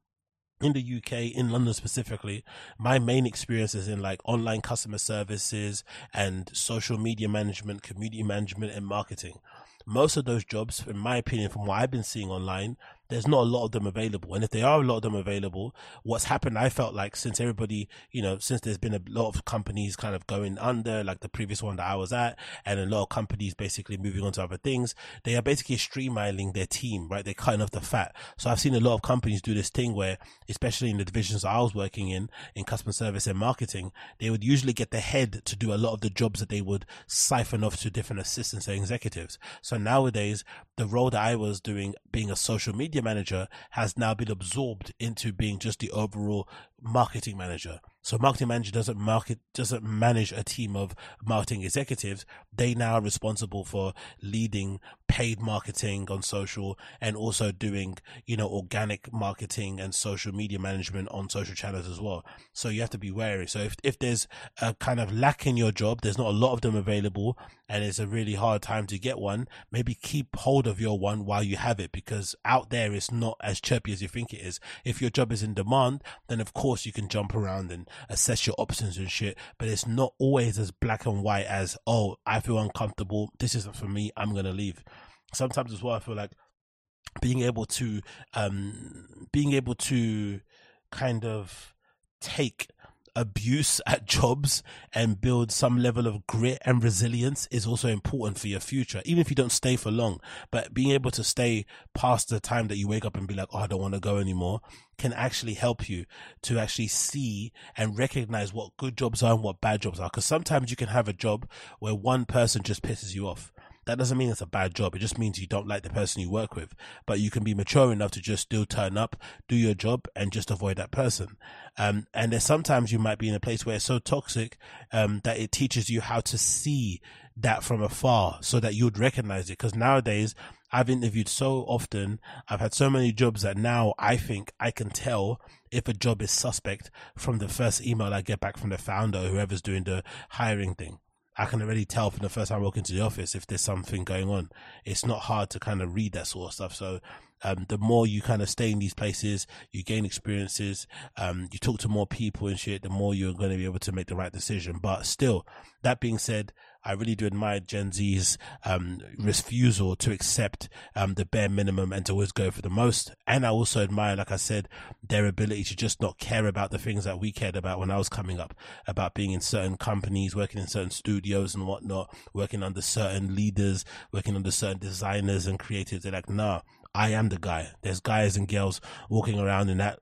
in the UK, in London specifically, my main experience is in like online customer services and social media management, community management and marketing. Most of those jobs, in my opinion, from what I've been seeing online, there's not a lot of them available. And if there are a lot of them available, what's happened, I felt like since everybody, you know, since there's been a lot of companies kind of going under, like the previous one that I was at, and a lot of companies basically moving on to other things, they are basically streamlining their team, right? They're cutting off the fat. So I've seen a lot of companies do this thing where, especially in the divisions I was working in, in customer service and marketing, they would usually get the head to do a lot of the jobs that they would siphon off to different assistants and executives. So nowadays, the role that I was doing, being a social media manager has now been absorbed into being just the overall marketing manager. So marketing manager doesn't market, doesn't manage a team of marketing executives. They now are responsible for leading paid marketing on social and also doing, you know, organic marketing and social media management on social channels as well. So you have to be wary. So if, if there's a kind of lack in your job, there's not a lot of them available and it's a really hard time to get one, maybe keep hold of your one while you have it because out there it's not as chirpy as you think it is. If your job is in demand, then of course you can jump around and assess your options and shit, but it's not always as black and white as, oh, I feel uncomfortable. This isn't for me. I'm going to leave sometimes as well, I feel like being able to, um, being able to kind of take abuse at jobs and build some level of grit and resilience is also important for your future, even if you don't stay for long. But being able to stay past the time that you wake up and be like, oh, I don't want to go anymore can actually help you to actually see and recognize what good jobs are and what bad jobs are. Because sometimes you can have a job where one person just pisses you off that doesn't mean it's a bad job. It just means you don't like the person you work with. But you can be mature enough to just still turn up, do your job, and just avoid that person. Um, and there's sometimes you might be in a place where it's so toxic um, that it teaches you how to see that from afar so that you'd recognize it. Because nowadays, I've interviewed so often, I've had so many jobs that now I think I can tell if a job is suspect from the first email I get back from the founder or whoever's doing the hiring thing. I can already tell from the first time I walk into the office if there's something going on. It's not hard to kind of read that sort of stuff. So, um, the more you kind of stay in these places, you gain experiences, um, you talk to more people and shit, the more you're going to be able to make the right decision. But still, that being said, I really do admire Gen Z's um, refusal to accept um, the bare minimum and to always go for the most. And I also admire, like I said, their ability to just not care about the things that we cared about when I was coming up, about being in certain companies, working in certain studios and whatnot, working under certain leaders, working under certain designers and creatives. They're like, nah, I am the guy. There's guys and girls walking around in that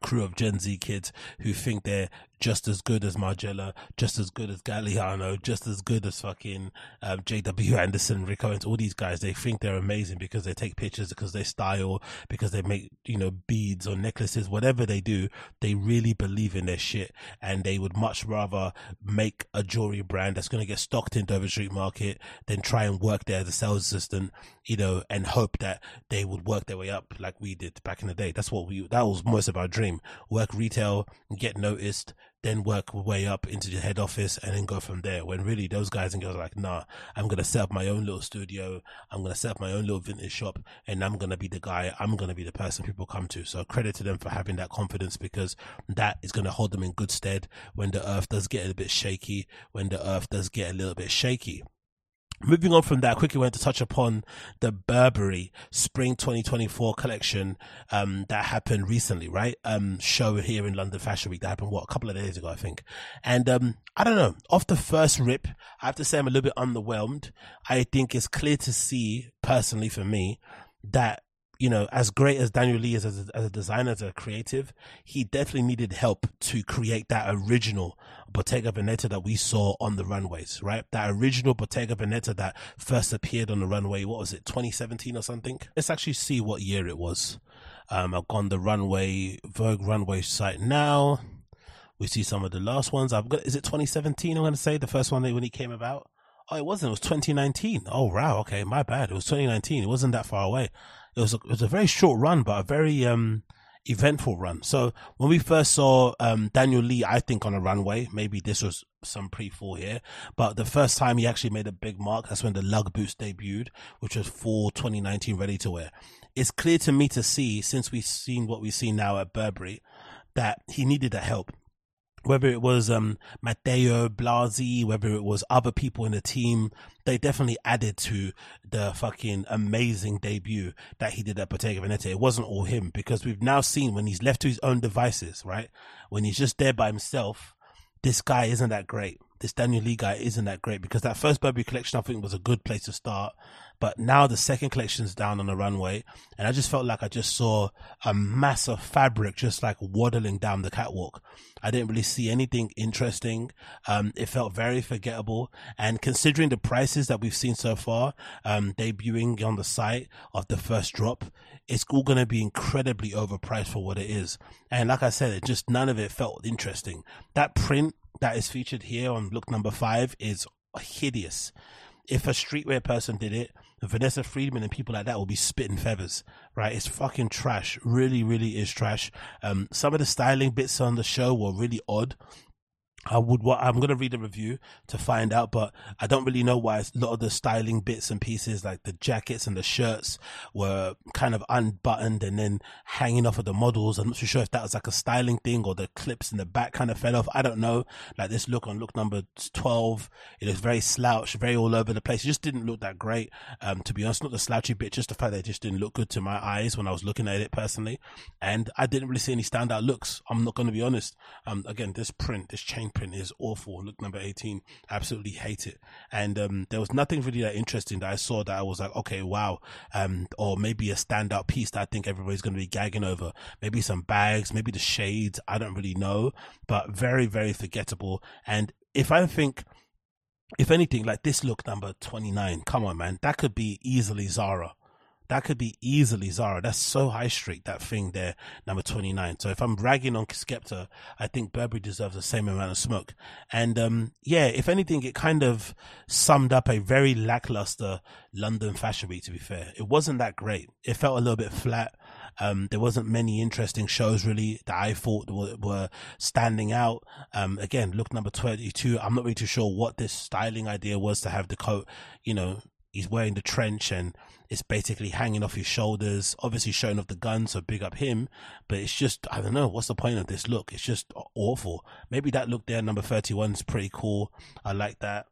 crew of Gen Z kids who think they're just as good as Margiela, just as good as Galliano, just as good as fucking um, JW Anderson, Rick Owens, all these guys. They think they're amazing because they take pictures, because they style, because they make, you know, beads or necklaces, whatever they do, they really believe in their shit and they would much rather make a jewelry brand that's going to get stocked in Dover Street Market than try and work there as a sales assistant, you know, and hope that they would work their way up like we did back in the day. That's what we, that was most of our dream. Work retail, get noticed, then work way up into the head office and then go from there. When really those guys and girls are like, nah, I'm going to set up my own little studio. I'm going to set up my own little vintage shop and I'm going to be the guy. I'm going to be the person people come to. So credit to them for having that confidence because that is going to hold them in good stead when the earth does get a bit shaky, when the earth does get a little bit shaky. Moving on from that, I quickly went to touch upon the Burberry Spring 2024 collection um, that happened recently, right? Um, show here in London Fashion Week that happened what a couple of days ago, I think. And um, I don't know. Off the first rip, I have to say I'm a little bit underwhelmed. I think it's clear to see, personally for me, that you know, as great as Daniel Lee is as a, as a designer, as a creative, he definitely needed help to create that original Bottega Veneta that we saw on the runways, right? That original Bottega Veneta that first appeared on the runway. What was it, 2017 or something? Let's actually see what year it was. Um, I've gone the runway, Vogue runway site now. We see some of the last ones. I've got, is it 2017? I'm going to say the first one when he came about. Oh, it wasn't. It was 2019. Oh, wow. Okay. My bad. It was 2019. It wasn't that far away it was a, it was a very short run, but a very um, eventful run. So when we first saw um, Daniel Lee, I think on a runway, maybe this was some pre-fall here, but the first time he actually made a big mark, that's when the lug boots debuted, which was for 2019 ready to wear. It's clear to me to see, since we've seen what we see now at Burberry, that he needed that help whether it was um, Matteo Blazy, whether it was other people in the team, they definitely added to the fucking amazing debut that he did at Bottega Veneta. It wasn't all him because we've now seen when he's left to his own devices, right? When he's just there by himself, this guy isn't that great this Daniel Lee guy isn't that great because that first Burberry collection I think was a good place to start. But now the second collection's down on the runway and I just felt like I just saw a mass of fabric just like waddling down the catwalk. I didn't really see anything interesting. Um, it felt very forgettable. And considering the prices that we've seen so far, um, debuting on the site of the first drop, it's all going to be incredibly overpriced for what it is. And like I said, it just none of it felt interesting. That print that is featured here on look number five is hideous. If a streetwear person did it, Vanessa Friedman and people like that will be spitting feathers, right? It's fucking trash. Really, really is trash. Um, some of the styling bits on the show were really odd. I would. I'm going to read a review to find out, but I don't really know why a lot of the styling bits and pieces, like the jackets and the shirts, were kind of unbuttoned and then hanging off of the models. I'm not too sure if that was like a styling thing or the clips in the back kind of fell off. I don't know. Like this look on look number 12, it looks very slouched, very all over the place. It just didn't look that great. Um, to be honest, not the slouchy bit, just the fact that it just didn't look good to my eyes when I was looking at it personally. And I didn't really see any standout looks. I'm not to be honest. Um, again, this print, this chain print is awful. Look number 18. Absolutely hate it. And, um, there was nothing really that interesting that I saw that I was like, okay, wow. Um, or maybe a standout piece that I think everybody's going to be gagging over. Maybe some bags, maybe the shades. I don't really know, but very, very forgettable. And if I think, if anything, like this look number 29, come on, man, that could be easily Zara that could be easily Zara. That's so high street, that thing there, number 29. So if I'm ragging on Skepta, I think Burberry deserves the same amount of smoke. And, um, yeah, if anything, it kind of summed up a very lackluster London Fashion Week, to be fair. It wasn't that great. It felt a little bit flat. Um, there wasn't many interesting shows really that I thought were, were standing out. Um, again, look number 22. I'm not really too sure what this styling idea was to have the coat, you know, he's wearing the trench and it's basically hanging off his shoulders, obviously showing off the gun, so big up him. But it's just, I don't know, what's the point of this look? It's just awful. Maybe that look there, number 31 is pretty cool. I like that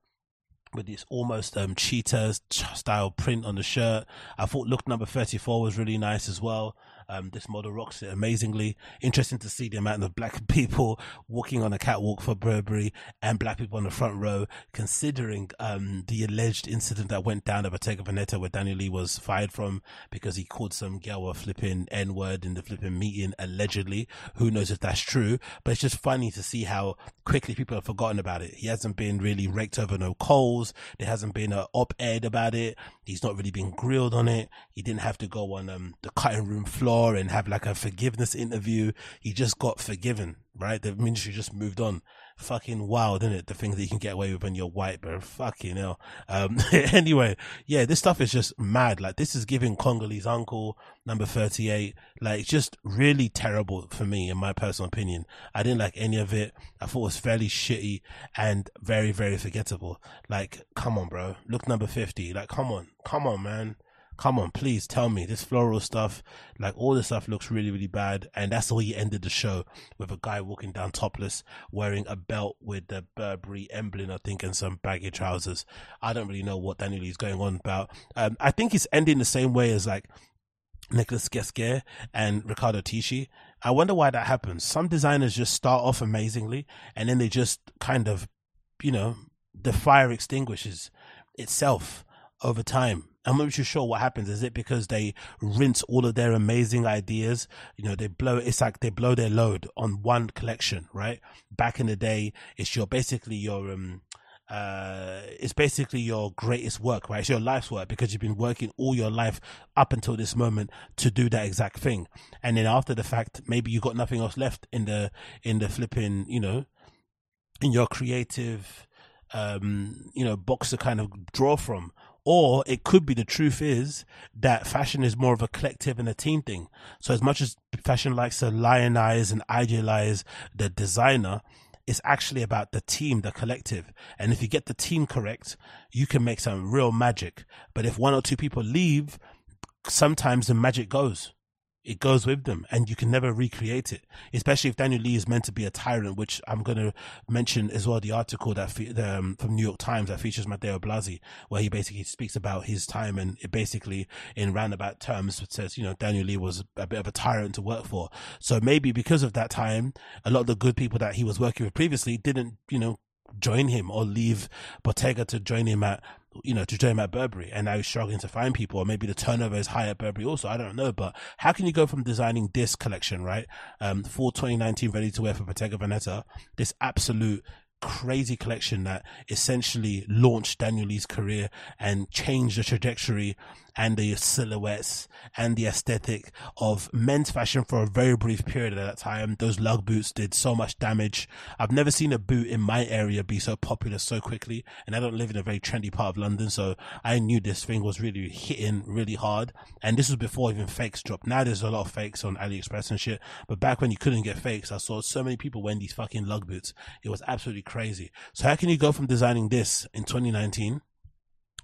with this almost um cheetah style print on the shirt. I thought look number 34 was really nice as well. Um, this model rocks it amazingly. Interesting to see the amount of black [laughs] people walking on a catwalk for Burberry and black people on the front row, considering um, the alleged incident that went down at Bottega Veneta where Daniel Lee was fired from because he called some girl a flipping N word in the flipping meeting, allegedly. Who knows if that's true? But it's just funny to see how quickly people have forgotten about it. He hasn't been really raked over no coals. There hasn't been an op ed about it. He's not really been grilled on it. He didn't have to go on um, the cutting room floor and have like a forgiveness interview. He just got forgiven, right? The ministry just moved on. Fucking wild, isn't it? The things that you can get away with when you're white, bro. Fucking hell. Um, [laughs] anyway, yeah, this stuff is just mad. Like this is giving Congolese uncle number 38. Like just really terrible for me, in my personal opinion. I didn't like any of it. I thought it was fairly shitty and very, very forgettable. Like, come on, bro. Look number 50. Like, come on. Come on, man come on, please tell me this floral stuff, like all this stuff looks really, really bad. And that's all he ended the show with a guy walking down topless, wearing a belt with the Burberry emblem, I think, and some baggy trousers. I don't really know what Daniel is going on about. Um, I think it's ending the same way as like Nicolas Ghesquière and Riccardo Tisci. I wonder why that happens. Some designers just start off amazingly and then they just kind of, you know, the fire extinguishes itself over time I'm not too sure what happens. Is it because they rinse all of their amazing ideas? You know, they blow, it's like they blow their load on one collection, right? Back in the day, it's your, basically your, um, uh, it's basically your greatest work, right? It's your life's work because you've been working all your life up until this moment to do that exact thing. And then after the fact, maybe you got nothing else left in the, in the flipping, you know, in your creative, um, you know, box to kind of draw from or it could be the truth is that fashion is more of a collective and a team thing. So as much as fashion likes to lionize and idealize the designer, it's actually about the team, the collective. And if you get the team correct, you can make some real magic. But if one or two people leave, sometimes the magic goes it goes with them and you can never recreate it especially if daniel lee is meant to be a tyrant which i'm going to mention as well the article that fe- um, from new york times that features matteo blazy where he basically speaks about his time and it basically in roundabout terms says you know daniel lee was a bit of a tyrant to work for. So maybe because of that time a lot of the good people that he was working with previously didn't you know join him or leave Bottega to join him at you know, to join him at Burberry and now he's struggling to find people or maybe the turnover is high at Burberry also. I don't know, but how can you go from designing this collection, right? Um, for 2019 ready to wear for Bottega Veneta, this absolute crazy collection that essentially launched Daniel Lee's career and changed the trajectory and the silhouettes and the aesthetic of men's fashion for a very brief period at that time. Those lug boots did so much damage. I've never seen a boot in my area be so popular so quickly. And I don't live in a very trendy part of London. So I knew this thing was really hitting really hard. And this was before even fakes dropped. Now there's a lot of fakes on AliExpress and shit. But back when you couldn't get fakes, I saw so many people wearing these fucking lug boots. It was absolutely crazy. So how can you go from designing this in 2019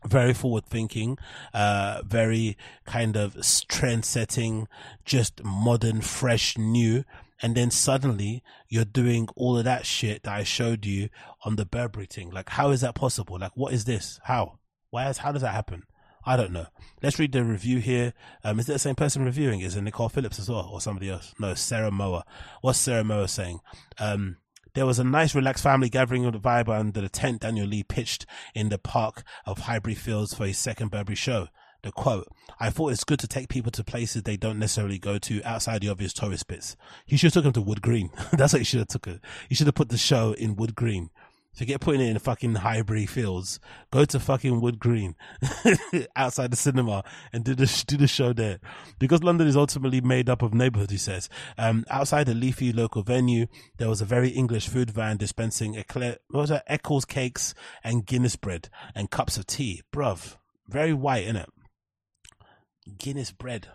very forward thinking, uh, very kind of trend setting, just modern, fresh, new. And then suddenly you're doing all of that shit that I showed you on the Burberry thing. Like, how is that possible? Like, what is this? How? Why is, how does that happen? I don't know. Let's read the review here. Um, is it the same person reviewing? Is it Nicole Phelps as well or somebody else? No, Sarah Mower. What's Sarah Mower saying? Um, there was a nice, relaxed family gathering of the vibe under the tent Daniel Lee pitched in the park of Highbury Fields for his second Burberry show. The quote, I thought it's good to take people to places they don't necessarily go to outside the obvious tourist bits. He should have took them to Wood Green. [laughs] That's what he should have took it. He should have put the show in Wood Green. Forget putting it in fucking Highbury Fields. Go to fucking Wood Green [laughs] outside the cinema and do the do the show there. Because London is ultimately made up of neighborhoods, he says. Um, outside the leafy local venue, there was a very English food van dispensing eclair, what was it? Eccles cakes and Guinness bread and cups of tea. Bruv, very white, innit? Guinness bread.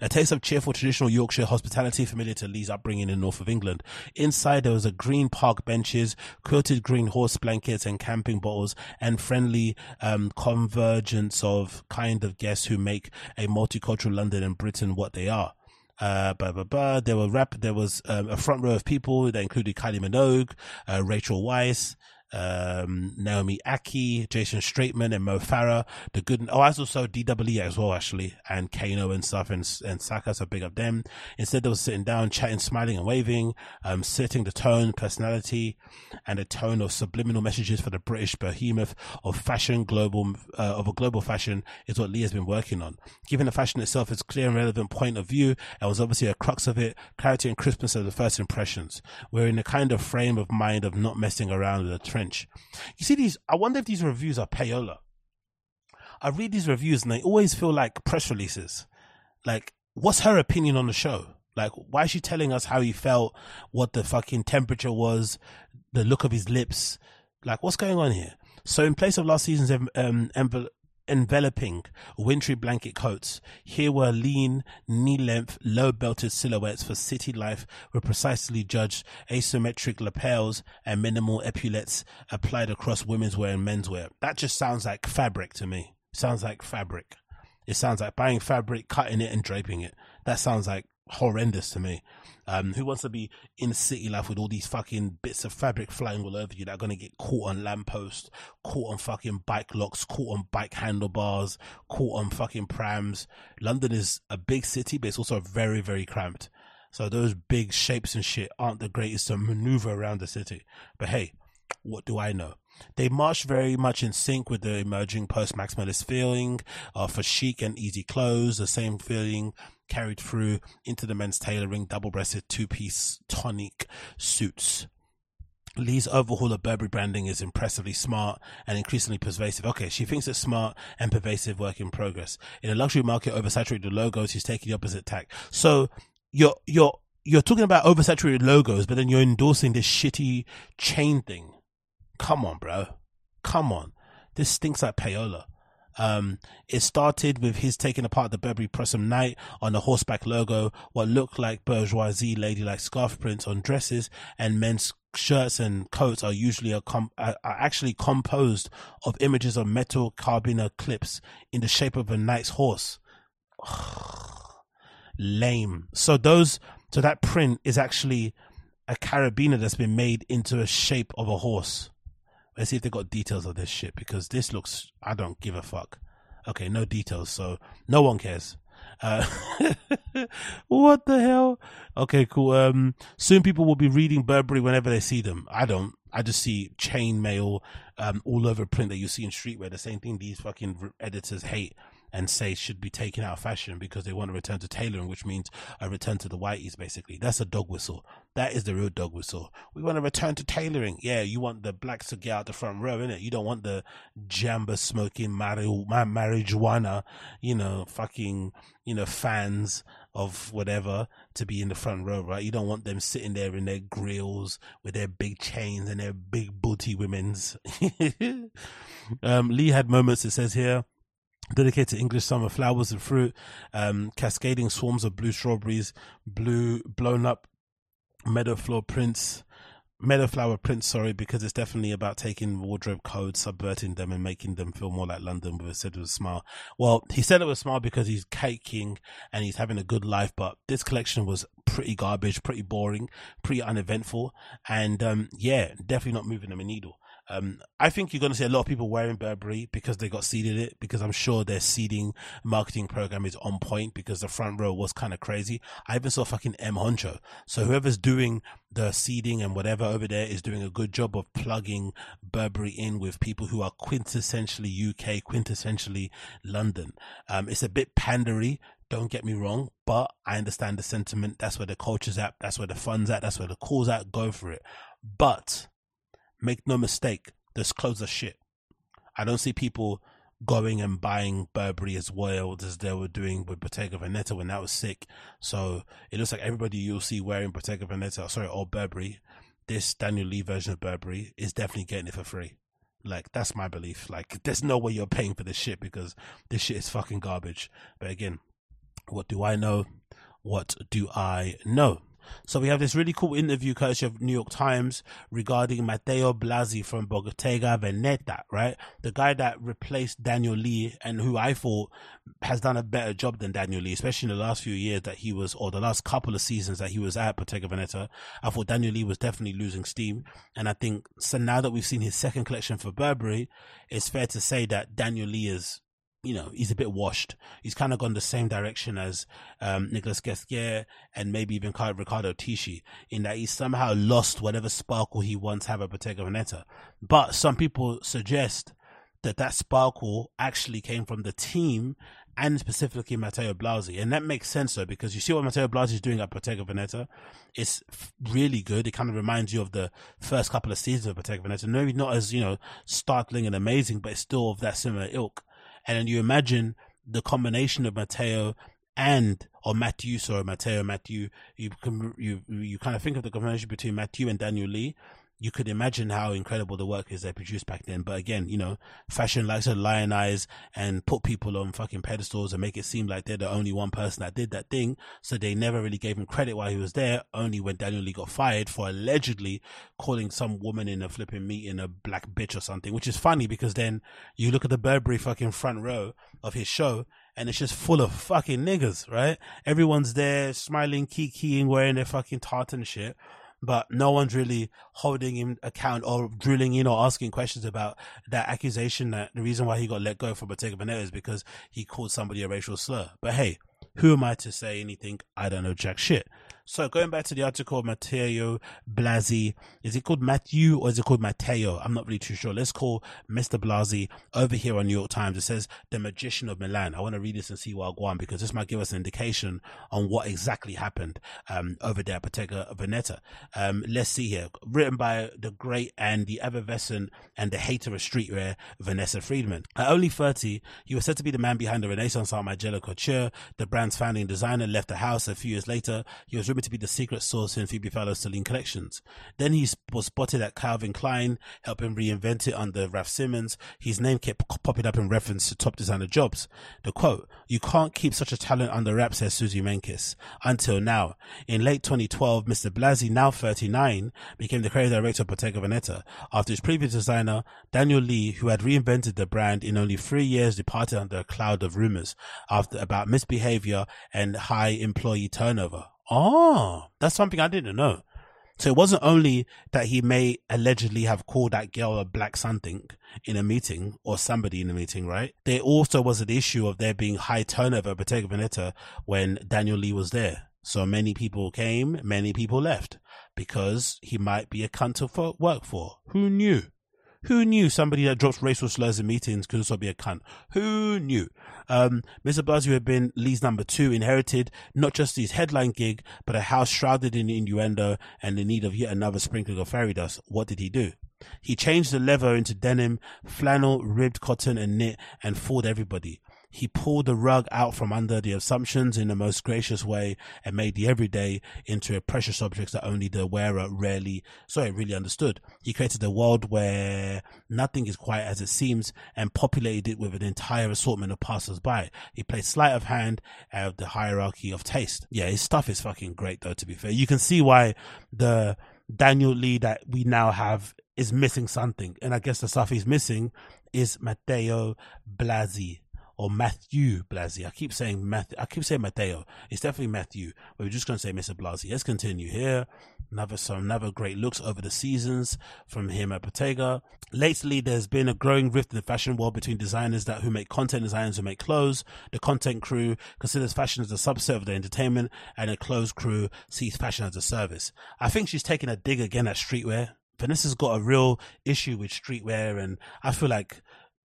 A taste of cheerful traditional Yorkshire hospitality familiar to Lee's upbringing in north of England. Inside there was a green park benches, quilted green horse blankets and camping bottles and friendly um, convergence of kind of guests who make a multicultural London and Britain what they are. Uh, blah, blah, blah. There were rap, there was um, a front row of people that included Kylie Minogue, uh, Rachel Weisz, um, Naomi Ackie, Jason Straitman, and Mo Farah. The good, oh, I also DWE as well, actually, and Kano and stuff, and, and Saka, so big up them. Instead, they were sitting down, chatting, smiling, and waving, um, setting the tone, personality, and a tone of subliminal messages for the British behemoth of fashion, global, uh, of a global fashion is what Lee has been working on. Given the fashion itself its clear and relevant point of view, and was obviously a crux of it, clarity and crispness are the first impressions. We're in a kind of frame of mind of not messing around with the trench. You see these, I wonder if these reviews are payola. I read these reviews and they always feel like press releases. Like, what's her opinion on the show? Like, why is she telling us how he felt, what the fucking temperature was, the look of his lips? Like, what's going on here? So, in place of last season's um, envel- enveloping wintry blanket coats. Here were lean, knee-length, low-belted silhouettes for city life with precisely judged asymmetric lapels and minimal epaulettes applied across women's wear and men's wear. That just sounds like fabric to me. Sounds like fabric. It sounds like buying fabric, cutting it and draping it. That sounds like horrendous to me. Um, who wants to be in city life with all these fucking bits of fabric flying all over you that are going to get caught on lampposts, caught on fucking bike locks, caught on bike handlebars, caught on fucking prams. London is a big city, but it's also very, very cramped. So those big shapes and shit aren't the greatest to maneuver around the city. But hey, what do I know? They march very much in sync with the emerging post-maximalist feeling uh, for chic and easy clothes. The same feeling carried through into the men's tailoring, double-breasted two-piece tonic suits. Lee's overhaul of Burberry branding is impressively smart and increasingly pervasive. Okay, she thinks it's smart and pervasive work in progress. In a luxury market oversaturated logos, she's taking the opposite tack. So you're you're you're talking about oversaturated logos, but then you're endorsing this shitty chain thing. Come on, bro. Come on. This stinks like payola. Um, it started with his taking apart the Burberry Prorsum Knight on the horseback logo, what looked like bourgeoisie ladylike scarf prints on dresses, and men's shirts and coats are usually com- are actually composed of images of metal carabiner clips in the shape of a knight's horse. [sighs] Lame. So those, so that print is actually a carabiner that's been made into a shape of a horse. Let's see if they got details of this shit because this looks. I don't give a fuck. Okay, no details, so no one cares. Uh, [laughs] what the hell? Okay, cool. Um, soon people will be reading Burberry whenever they see them. I don't. I just see chain mail um, all over print that you see in streetwear. The same thing these fucking editors hate and say should be taken out of fashion because they want to return to tailoring, which means a return to the whiteys, basically. That's a dog whistle. That is the real dog whistle. We want to return to tailoring. Yeah, you want the blacks to get out the front row, innit? You don't want the jamba smoking mari- marijuana, you know, fucking, you know, fans of whatever to be in the front row, right? You don't want them sitting there in their grills with their big chains and their big booty women's. [laughs] um, Lee had moments, it says here, dedicated to English summer flowers and fruit, um, cascading swarms of blue strawberries, blue blown up meadow floor prints, meadow flower prints. Sorry, because it's definitely about taking wardrobe codes, subverting them, and making them feel more like London. With a said with a smile. Well, he said it was smile because he's caking and he's having a good life. But this collection was pretty garbage, pretty boring, pretty uneventful, and um, yeah, definitely not moving them a needle. Um, I think you're going to see a lot of people wearing Burberry because they got seeded it because I'm sure their seeding marketing program is on point because the front row was kind of crazy. I even saw fucking M Huncho. So whoever's doing the seeding and whatever over there is doing a good job of plugging Burberry in with people who are quintessentially UK, quintessentially London. Um, it's a bit pandery. Don't get me wrong, but I understand the sentiment. That's where the culture's at. That's where the fun's at. That's where the call's at. Go for it. But make no mistake, this clothes are shit. I don't see people going and buying Burberry as well as they were doing with Bottega Veneta when that was sick. So it looks like everybody you'll see wearing Bottega Veneta, sorry, or Burberry, this Daniel Lee version of Burberry is definitely getting it for free. Like that's my belief. Like there's no way you're paying for this shit because this shit is fucking garbage. But again, what do I know? What do I know? So we have this really cool interview courtesy of New York Times regarding Matteo Blazy from Bottega Veneta, right? The guy that replaced Daniel Lee and who I thought has done a better job than Daniel Lee, especially in the last few years that he was, or the last couple of seasons that he was at Bottega Veneta. I thought Daniel Lee was definitely losing steam. And I think, so now that we've seen his second collection for Burberry, it's fair to say that Daniel Lee is you know, he's a bit washed. He's kind of gone the same direction as um, Nicolas Ghesquière and maybe even Riccardo Tisci in that he somehow lost whatever sparkle he once had at Bottega Veneta. But some people suggest that that sparkle actually came from the team and specifically Matteo Blazy. And that makes sense though, because you see what Matteo Blazy is doing at Bottega Veneta. It's really good. It kind of reminds you of the first couple of seasons of Bottega Veneta. Maybe not as, you know, startling and amazing, but it's still of that similar ilk. And then you imagine the combination of Matteo and or Matthew, sorry, Matteo, Matthew. You you you kind of think of the combination between Matthew and Daniel Lee. You could imagine how incredible the work is they produced back then. But again, you know, fashion likes to lionize and put people on fucking pedestals and make it seem like they're the only one person that did that thing. So they never really gave him credit while he was there. Only when Daniel Lee got fired for allegedly calling some woman in a flipping meeting a black bitch or something, which is funny because then you look at the Burberry fucking front row of his show and it's just full of fucking niggas, right? Everyone's there smiling, kikiing, wearing their fucking tartan shit but no one's really holding him account or drilling in or asking questions about that accusation that the reason why he got let go from Bottega Veneta is because he called somebody a racial slur. But hey, who am I to say anything? I don't know jack shit. So going back to the article, Matteo Blazy, is it called Matthew or is it called Matteo? I'm not really too sure. Let's call Mr. Blazy over here on New York Times. It says the magician of Milan. I want to read this and see what I go on because this might give us an indication on what exactly happened um, over there at Bottega Veneta. Um, let's see here. Written by the great and the effervescent and the hater of streetwear, Vanessa Friedman. At only 30, he was said to be the man behind the Renaissance art Margiela Couture. The brand's founding designer left the house a few years later. He was to be the secret source in Phoebe Philo's Celine collections. Then he was spotted at Calvin Klein, helping reinvent it under Raf Simons. His name kept popping up in reference to top designer jobs. The quote, you can't keep such a talent under wraps, says Suzy Menkes. Until now. In late 2012, Mr. Blazy, now 39, became the creative director of Bottega Veneta. After his previous designer, Daniel Lee, who had reinvented the brand in only three years, departed under a cloud of rumors after about misbehavior and high employee turnover. Oh, that's something I didn't know. So it wasn't only that he may allegedly have called that girl a black something in a meeting or somebody in a meeting, right? There also was an issue of there being high turnover at Bottega Veneta when Daniel Lee was there. So many people came, many people left because he might be a cunt to work for. Who knew? Who knew somebody that drops racial slurs in meetings could also be a cunt? Who knew? Um, Mr. Blazy had been Lee's number two, inherited not just his headline gig, but a house shrouded in innuendo and in need of yet another sprinkling of fairy dust. What did he do? He changed the leather into denim, flannel, ribbed cotton, and knit, and fooled everybody. He pulled the rug out from under the assumptions in the most gracious way and made the everyday into a precious object that only the wearer rarely, sorry, really understood. He created a world where nothing is quite as it seems and populated it with an entire assortment of passers-by. He played sleight of hand out of the hierarchy of taste. Yeah, his stuff is fucking great though, to be fair. You can see why the Daniel Lee that we now have is missing something. And I guess the stuff he's missing is Matteo Blazy or Matthew Blazy. I keep saying Matthew. I keep saying Matteo. It's definitely Matthew. But we're just going to say Mr. Blazy. Let's continue here. Another some another great looks over the seasons from him at Bottega. Lately, there's been a growing rift in the fashion world between designers that who make content, designers who make clothes. The content crew considers fashion as a subset of the entertainment, and the clothes crew sees fashion as a service. I think she's taking a dig again at streetwear. Vanessa's got a real issue with streetwear, and I feel like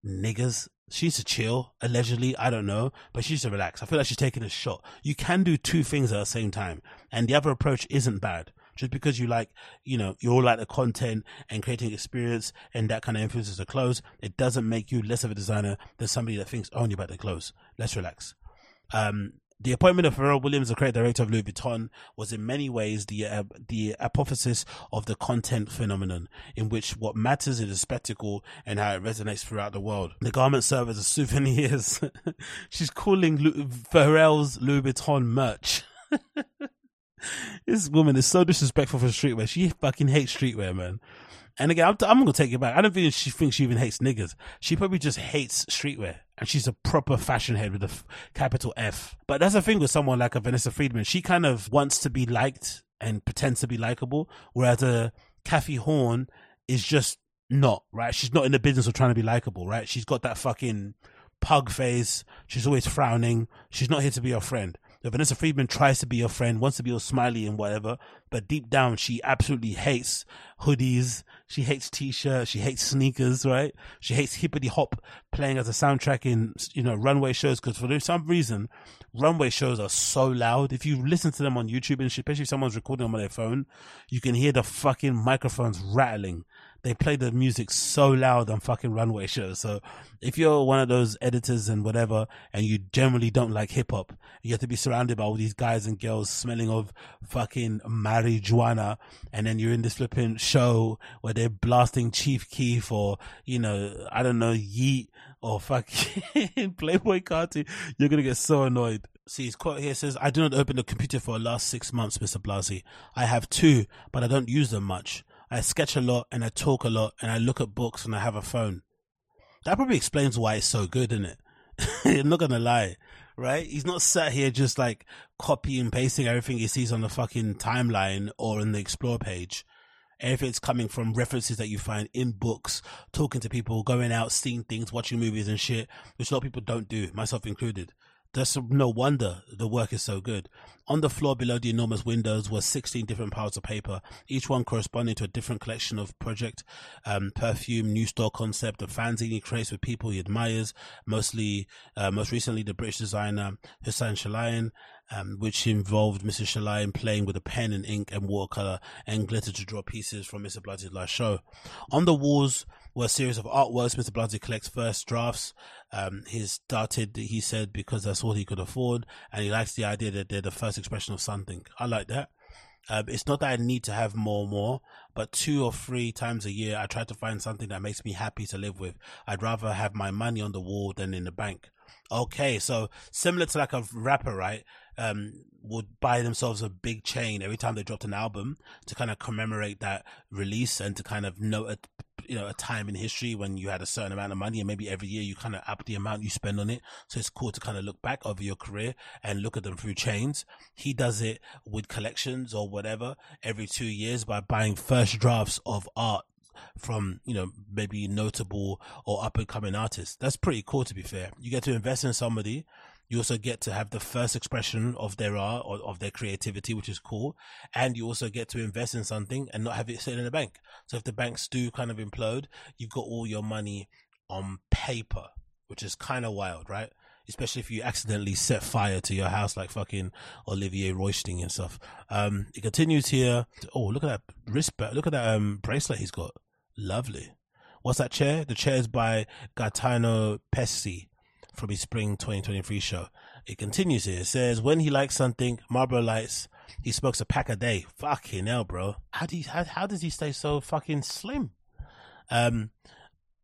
niggers. She's to chill, allegedly. I don't know, but she's to relax. I feel like she's taking a shot. You can do two things at the same time, and the other approach isn't bad. Just because you like, you know, you all like the content and creating experience and that kind of influences the clothes, it doesn't make you less of a designer than somebody that thinks only about the clothes. Let's relax. Um, the appointment of Pharrell Williams, the creative director of Louis Vuitton, was in many ways the uh, the apotheosis of the content phenomenon, in which what matters is the spectacle and how it resonates throughout the world. The garments serve as souvenirs. [laughs] She's calling Lu- Pharrell's Louis Vuitton merch. [laughs] this woman is so disrespectful for streetwear. She fucking hates streetwear, man. And again, I'm, I'm gonna take it back. I don't think she thinks she even hates niggas. She probably just hates streetwear, and she's a proper fashion head with a f- capital F. But that's the thing with someone like a Vanessa Friedman. She kind of wants to be liked and pretends to be likable, whereas a Cathy Horyn is just not right. She's not in the business of trying to be likable, right? She's got that fucking pug face. She's always frowning. She's not here to be your friend. Vanessa Friedman tries to be your friend, wants to be all smiley and whatever, but deep down she absolutely hates hoodies. She hates t-shirts. She hates sneakers, right? She hates hippity hop playing as a soundtrack in, you know, runway shows because for some reason, runway shows are so loud. If you listen to them on YouTube and especially if someone's recording them on their phone, you can hear the fucking microphones rattling they play the music so loud on fucking runway shows. So if you're one of those editors and whatever, and you generally don't like hip hop, you have to be surrounded by all these guys and girls smelling of fucking marijuana, and then you're in this flipping show where they're blasting Chief Keef or you know I don't know Yeat or fucking [laughs] Playboi Carti. You're gonna get so annoyed. See, his quote here says, I do not open the computer for the last six months, Mr. Blazy. I have two, but I don't use them much. I sketch a lot and I talk a lot and I look at books and I have a phone. That probably explains why it's so good, isn't it? [laughs] I'm not gonna lie, right? He's not sat here just like copying and pasting everything he sees on the fucking timeline or in the explore page. Everything's coming from references that you find in books, talking to people, going out, seeing things, watching movies and shit, which a lot of people don't do, myself included. That's no wonder the work is so good. On the floor below the enormous windows were 16 different piles of paper, each one corresponding to a different collection of project, um, perfume, new store concept, a fanzine he creates with people he admires, mostly, uh, most recently the British designer Hussein Chalayan, um, which involved Mrs. Chalayan playing with a pen and ink and watercolor and glitter to draw pieces from Mr. Blazy's last show. On the walls were a series of artworks. Mr. Blazy collects first drafts. Um, he started, he said, because that's all he could afford, and he likes the idea that they're the first expression of something. I like that. Um, it's not that I need to have more and more, but two or three times a year, I try to find something that makes me happy to live with. I'd rather have my money on the wall than in the bank. Okay, so similar to like a rapper, right? Um, would buy themselves a big chain every time they dropped an album to kind of commemorate that release and to kind of note a, you know, a time in history when you had a certain amount of money and maybe every year you kind of up the amount you spend on it. So it's cool to kind of look back over your career and look at them through chains. He does it with collections or whatever every two years by buying first drafts of art from you know maybe notable or up and coming artists. That's pretty cool to be fair. You get to invest in somebody You also get to have the first expression of their art or of their creativity, which is cool. And you also get to invest in something and not have it sit in the bank. So if the banks do kind of implode, you've got all your money on paper, which is kind of wild, right? Especially if you accidentally set fire to your house like fucking Olivier Rousteing and stuff. Um, it continues here. Oh, look at that wrist, look at that um bracelet he's got. Lovely. What's that chair? The chair is by Gaetano Pesce from his spring 2023 show. It continues here. It says, when he likes something, Marlboro Lights, he smokes a pack a day. Fucking hell, bro. How do you, how, how does he stay so fucking slim? Um,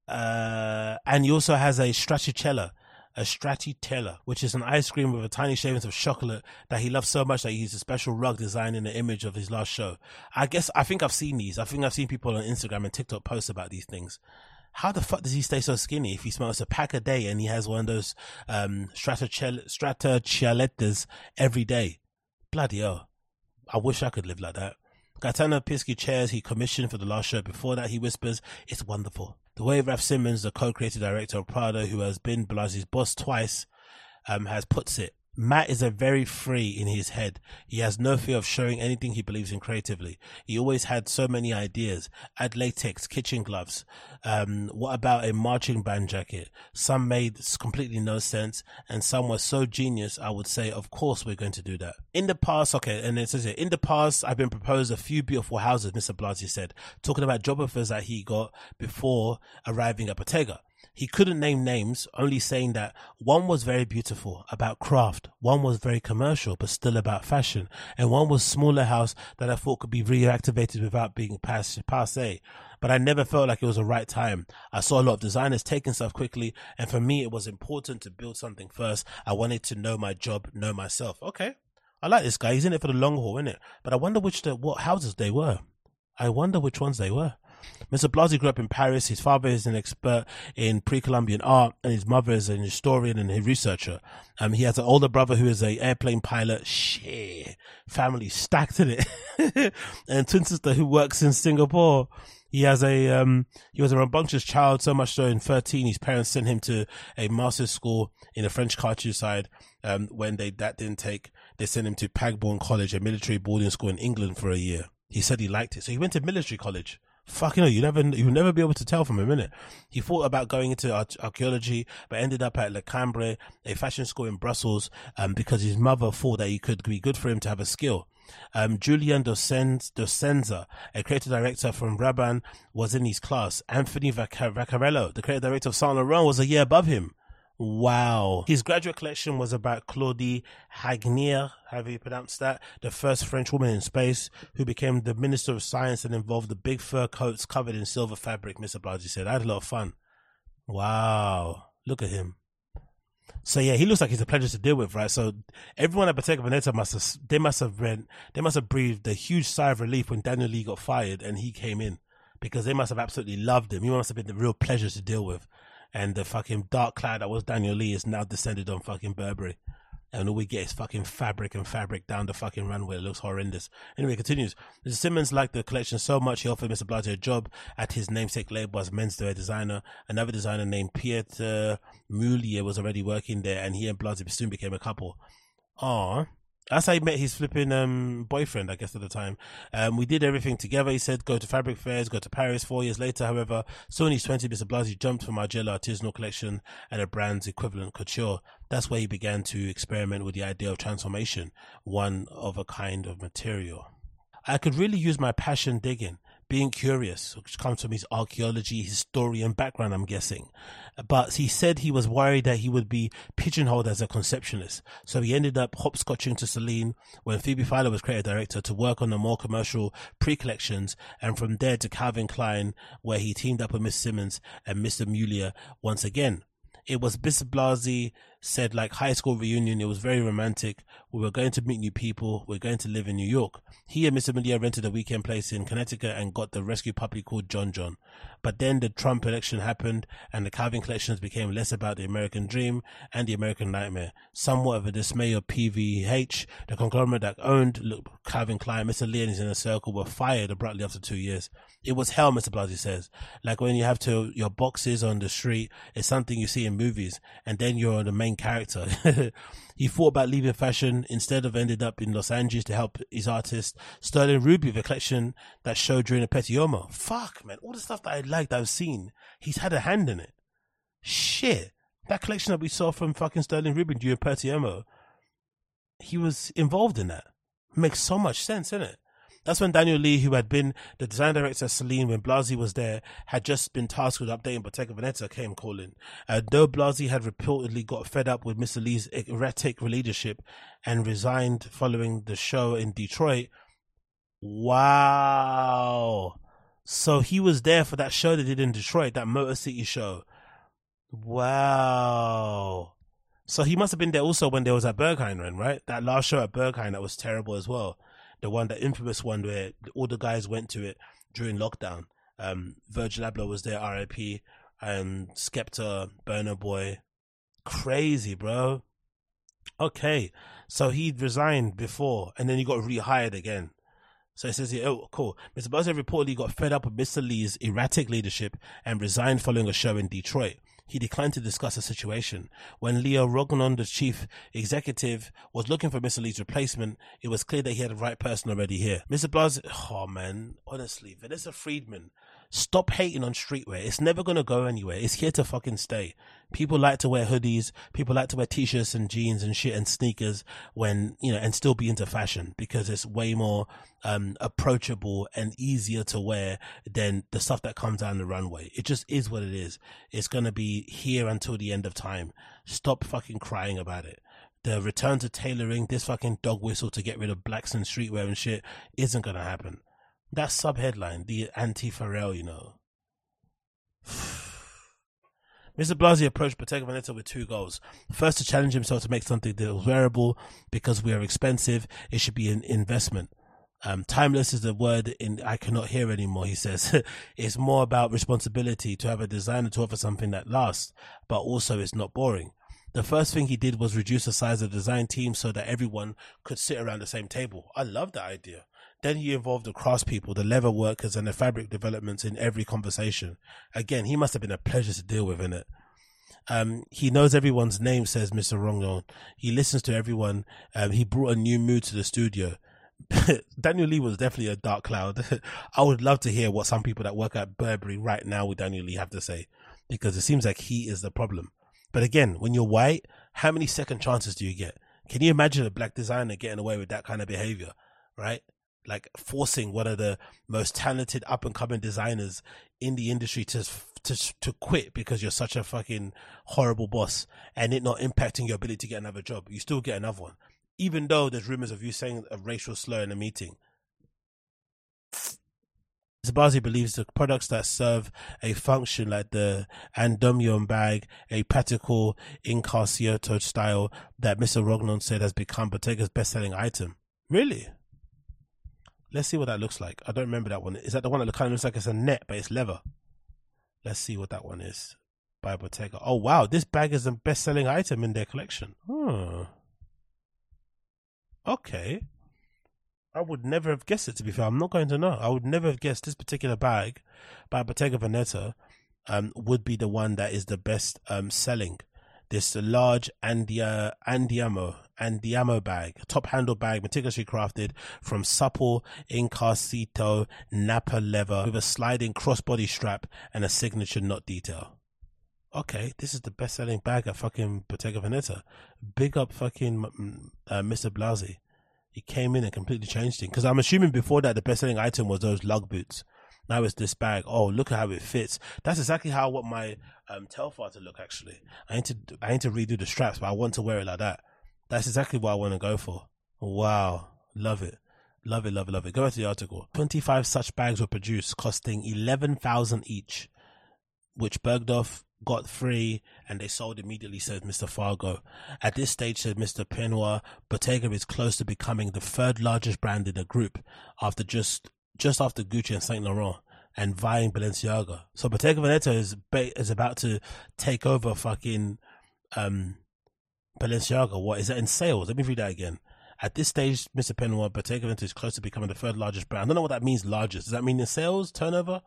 uh, and he also has a stracciatella, a stracciatella, which is an ice cream with a tiny shavings of chocolate that he loves so much that he used a special rug design in the image of his last show. I guess, I think I've seen these. I think I've seen people on Instagram and TikTok post about these things how the fuck does he stay so skinny if he smokes a pack a day and he has one of those um straccialettas every day? Bloody hell. I wish I could live like that. Gaetano Pesce chairs he commissioned for the last show. Before that, he whispers, It's wonderful. The way Raf Simons, the co-creative director of Prada, who has been Blazy's boss twice, um, has puts it, Matt is a very free in his head. He has no fear of showing anything he believes in creatively. He always had so many ideas. Add latex, kitchen gloves. Um, what about a marching band jacket? Some made completely no sense, and some were so genius. I would say, of course, we're going to do that. In the past, okay, and it says here, in the past, I've been proposed a few beautiful houses. Mr. Blazy said, talking about job offers that he got before arriving at Bottega. He couldn't name names, only saying that one was very beautiful, about craft, one was very commercial, but still about fashion, and one was smaller house that I thought could be reactivated without being passe. But I never felt like it was the right time. I saw a lot of designers taking stuff quickly, and for me, it was important to build something first. I wanted to know my job, know myself. Okay. I like this guy. He's in it for the long haul, isn't it? But I wonder which the, what houses they were. I wonder which ones they were. Mr. Blazy grew up in Paris. His father is an expert in pre-Columbian art, and his mother is an historian and a researcher. Um, he has an older brother who is a airplane pilot. Shit, family stacked in it, [laughs] and twin sister who works in Singapore. He has a um, he was a rambunctious child, so much so in thirteen, his parents sent him to a master's school in the French countryside. Um, when they that didn't take, they sent him to Pangbourne College, a military boarding school in England, for a year. He said he liked it, so he went to military college fucking hell, you never you'll never be able to tell from a minute. He thought about going into archaeology, but ended up at La Cambre, a fashion school in Brussels, um, because his mother thought that it could be good for him to have a skill. Um, Julian Dossena, a creative director from Rabanne, was in his class. Anthony Vaccarello, the creative director of Saint Laurent, was a year above him. Wow. His graduate collection was about Claudie Haigneré, however you pronounce that, the first French woman in space who became the Minister of Science and involved the big fur coats covered in silver fabric, Mr. Blazy said. I had a lot of fun. Wow. Look at him. So yeah, he looks like he's a pleasure to deal with, right? So everyone at Bottega Veneta must have, they must have read, they must have breathed a huge sigh of relief when Daniel Lee got fired and he came in because they must have absolutely loved him. He must have been the real pleasure to deal with and the fucking dark cloud that was Daniel Lee is now descended on fucking Burberry. And all we get is fucking fabric and fabric down the fucking runway. It looks horrendous. Anyway, continues. Mr. Simons liked the collection so much he offered Mr. Blazy a job at his namesake label as menswear designer. Another designer named Pieter Mulier was already working there, and he and Blazy soon became a couple. Aww. That's how he met his flipping um, boyfriend, I guess, at the time. Um, we did everything together. He said, go to fabric fairs, go to Paris. Four years later, however, Sony's 20, Mr. Blazy jumped from Margiela artisanal collection and a brand's equivalent couture. That's where he began to experiment with the idea of transformation, one of a kind of material. I could really use my passion digging being curious, which comes from his archaeology historian background, I'm guessing. But he said he was worried that he would be pigeonholed as a conceptionist. So he ended up hopscotching to Celine when Phoebe Philo was creative director to work on the more commercial pre-collections and from there to Calvin Klein where he teamed up with Miss Simons and Mr. Mulier once again. It was. Blazy said like high school reunion. It was very romantic. We were going to meet new people. We are going to live in New York. He and Mr. Mulier rented a weekend place in Connecticut and got the rescue puppy called John John. But then the Trump election happened and the Calvin collections became less about the American dream and the American nightmare. Somewhat of a dismay of PVH, the conglomerate that owned Calvin Klein, Mr. Lee and his inner circle were fired abruptly after two years. It was hell, Mr. Blazy says. Like when you have to, your boxes on the street is something you see in movies and then you're on the main main character. [laughs] he thought about leaving fashion instead of ended up in Los Angeles to help his artist Sterling Ruby with a collection that showed during a Pitti Uomo. Fuck, man. All the stuff that I liked, I've seen. He's had a hand in it. Shit. That collection that we saw from fucking Sterling Rubin during Pitti Uomo, he was involved in that. Makes so much sense, isn't it? That's when Daniel Lee, who had been the design director of Celine when Blazy was there, had just been tasked with updating Bottega Veneta, came calling. Uh, though Blazy had reportedly got fed up with Mr. Lee's erratic leadership and resigned following the show in Detroit. Wow. So he was there for that show they did in Detroit, that Motor City show. Wow. So he must have been there also when there was at Berghain, right? That last show at Berghain that was terrible as well the one, the infamous one where all the guys went to it during lockdown. Um, Virgil Abloh was there, RIP, and Skepta, Burna Boy. Crazy, bro. Okay, so he resigned before, and then he got rehired again. So it says here, oh, cool. Mr. Buzzer reportedly got fed up with Mr. Lee's erratic leadership and resigned following a show in Detroit he declined to discuss the situation. When Leo Rongone, the chief executive, was looking for Mr. Lee's replacement, it was clear that he had the right person already here. Mr. Blas, oh man, honestly, Vanessa Friedman Stop hating on streetwear. It's never going to go anywhere. It's here to fucking stay. People like to wear hoodies. People like to wear t-shirts and jeans and shit and sneakers when, you know, and still be into fashion because it's way more, um, approachable and easier to wear than the stuff that comes down the runway. It just is what it is. It's going to be here until the end of time. Stop fucking crying about it the return to tailoring, this fucking dog whistle to get rid of blacks and streetwear and shit isn't gonna happen. That sub headline, the anti Pharrell, you know. [sighs] Mr. Blazy approached Bottega Veneta with two goals. First, to challenge himself to make something that was wearable because we are expensive. It should be an investment. Um, timeless is the word in I cannot hear anymore. He says [laughs] it's more about responsibility to have a designer to offer something that lasts, but also it's not boring. The first thing he did was reduce the size of the design team so that everyone could sit around the same table. I love that idea. Then he involved the craftspeople, the leather workers, and the fabric developments in every conversation. Again, he must have been a pleasure to deal with in it. Um, he knows everyone's name, says Mr. Rongone. He listens to everyone. Um, he brought a new mood to the studio. [laughs] Daniel Lee was definitely a dark cloud. [laughs] I would love to hear what some people that work at Burberry right now with Daniel Lee have to say, because it seems like he is the problem. But again, when you're white, how many second chances do you get? Can you imagine a black designer getting away with that kind of behavior, right? Like forcing one of the most talented up and coming designers in the industry to to to quit because you're such a fucking horrible boss and it not impacting your ability to get another job. You still get another one, even though there's rumors of you saying a racial slur in a meeting. Zabazi believes the products that serve a function like the Endymion bag, a practical Intrecciato style that Mr. Rongone said has become Bottega's best-selling item. Really? Let's see what that looks like. I don't remember that one. Is that the one that kind of looks like it's a net, but it's leather? Let's see what that one is. By Bottega. Oh wow, this bag is the best selling item in their collection. Hmm. Okay. I would never have guessed it to be fair. I'm not going to know. I would never have guessed this particular bag by Bottega Veneta um, would be the one that is the best um, selling this large Andia, Andiamo, Andiamo bag, top handle bag, meticulously crafted from supple Intrecciato Napa leather with a sliding crossbody strap and a signature knot detail. Okay, this is the best selling bag at fucking Bottega Veneta. Big up fucking uh, Mr. Blazy. He came in and completely changed it. Because I'm assuming before that the best selling item was those lug boots. Now it's this bag. Oh, look at how it fits. That's exactly how I want my um, Telfar to look. Actually, I need to I need to redo the straps, but I want to wear it like that. That's exactly what I want to go for. Wow, love it. Love it, love it, love it. Go back to the article. 25 such bags were produced, costing 11,000 each, which Bergdorf got free and they sold immediately, said Mr. Fargo. At this stage, said Mr. Pinault, Bottega is close to becoming the third largest brand in the group after just just after Gucci and Saint Laurent and vying Balenciaga. So Bottega Veneta is is about to take over fucking um, Balenciaga. What is that in sales? Let me read that again. At this stage, Mr. Pinault, Bottega Veneta is close to becoming the third largest brand. I don't know what that means, largest. Does that mean in sales, turnover?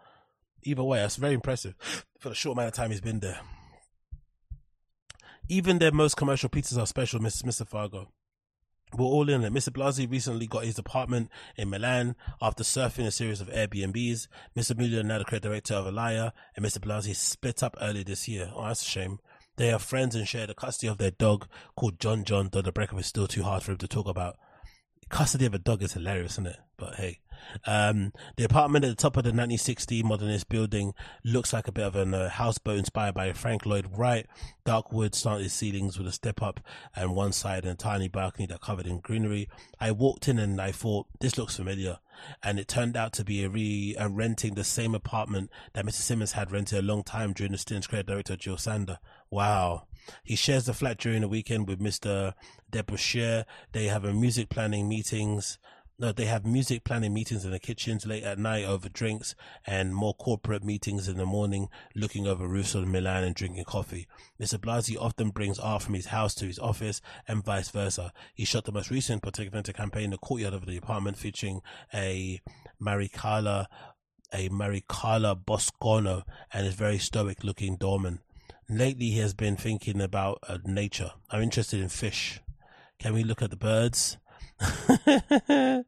Either way, that's very impressive [sighs] for the short amount of time he's been there. Even their most commercial pizzas are special, Mr. Mr. Fargo. We're all in it. Mr. Blazy recently got his apartment in Milan after surfing a series of Airbnbs. Mr. Mulier, now the creative director of Alaïa, and Mr. Blazy split up early this year. Oh, that's a shame. They are friends and share the custody of their dog called John John, though the breakup is still too hard for him to talk about. Custody of a dog is hilarious, isn't it? But hey, um, the apartment at the top of the 1960 modernist building looks like a bit of a uh, houseboat inspired by Frank Lloyd Wright. Dark wood slanted ceilings with a step up and one side and a tiny balcony that covered in greenery. I walked in and I thought, this looks familiar. And it turned out to be a re a renting the same apartment that Mr. Simons had rented a long time during the creative director Jil Sander. Wow. He shares the flat during the weekend with Mr. Deboucher. They have a music planning meetings. No, they have music planning meetings in the kitchens late at night over drinks and more corporate meetings in the morning, looking over roofs of Milan and drinking coffee. Mr. Blazy often brings art from his house to his office and vice versa. He shot the most recent Protect campaign in the courtyard of the apartment featuring a Mariacarla, a Mariacarla Boscono and his very stoic looking doorman. Lately, he has been thinking about uh, nature. I'm interested in fish. Can we look at the birds? [laughs]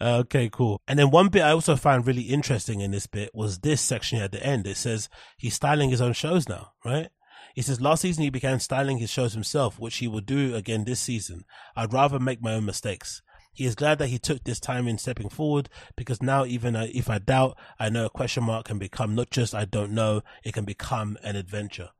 okay, cool. And then one bit I also found really interesting in this bit was this section at the end. It says he's styling his own shows now, right? He says last season he began styling his shows himself, which he will do again this season. I'd rather make my own mistakes. He is glad that he took this time in stepping forward because now even if I doubt, I know a question mark can become not just I don't know, it can become an adventure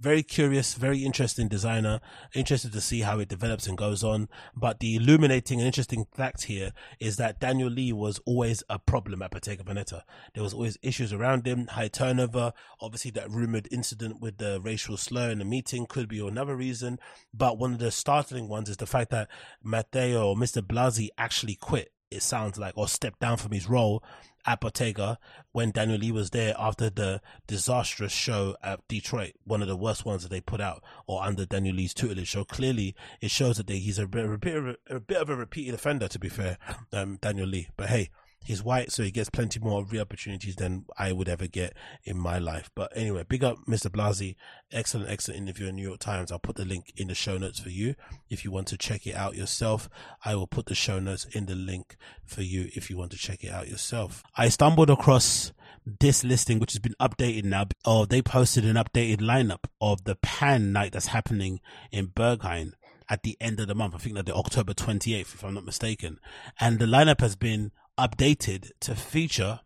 very curious, very interesting designer. Interested to see how it develops and goes on. But the illuminating and interesting fact here is that Daniel Lee was always a problem at Bottega Veneta. There was always issues around him, high turnover. Obviously, that rumored incident with the racial slur in the meeting could be another reason. But one of the startling ones is the fact that Matteo or Mr. Blazy actually quit. It sounds like, or stepped down from his role at Bottega when Daniel Lee was there after the disastrous show at Detroit, one of the worst ones that they put out, or under Daniel Lee's tutelage. So clearly, it shows that they, he's a bit, a bit, of a, a bit of a repeated offender, to be fair, um, Daniel Lee. But hey, He's white, so he gets plenty more opportunities than I would ever get in my life. But anyway, big up Mr. Blazy. Excellent, excellent interview in New York Times. I'll put the link in the show notes for you if you want to check it out yourself. I will put the show notes in the link for you if you want to check it out yourself. I stumbled across this listing, which has been updated now. Oh, they posted an updated lineup of the Pan night that's happening in Berghain at the end of the month. I think that the October 28th, if I'm not mistaken. And the lineup has been updated to feature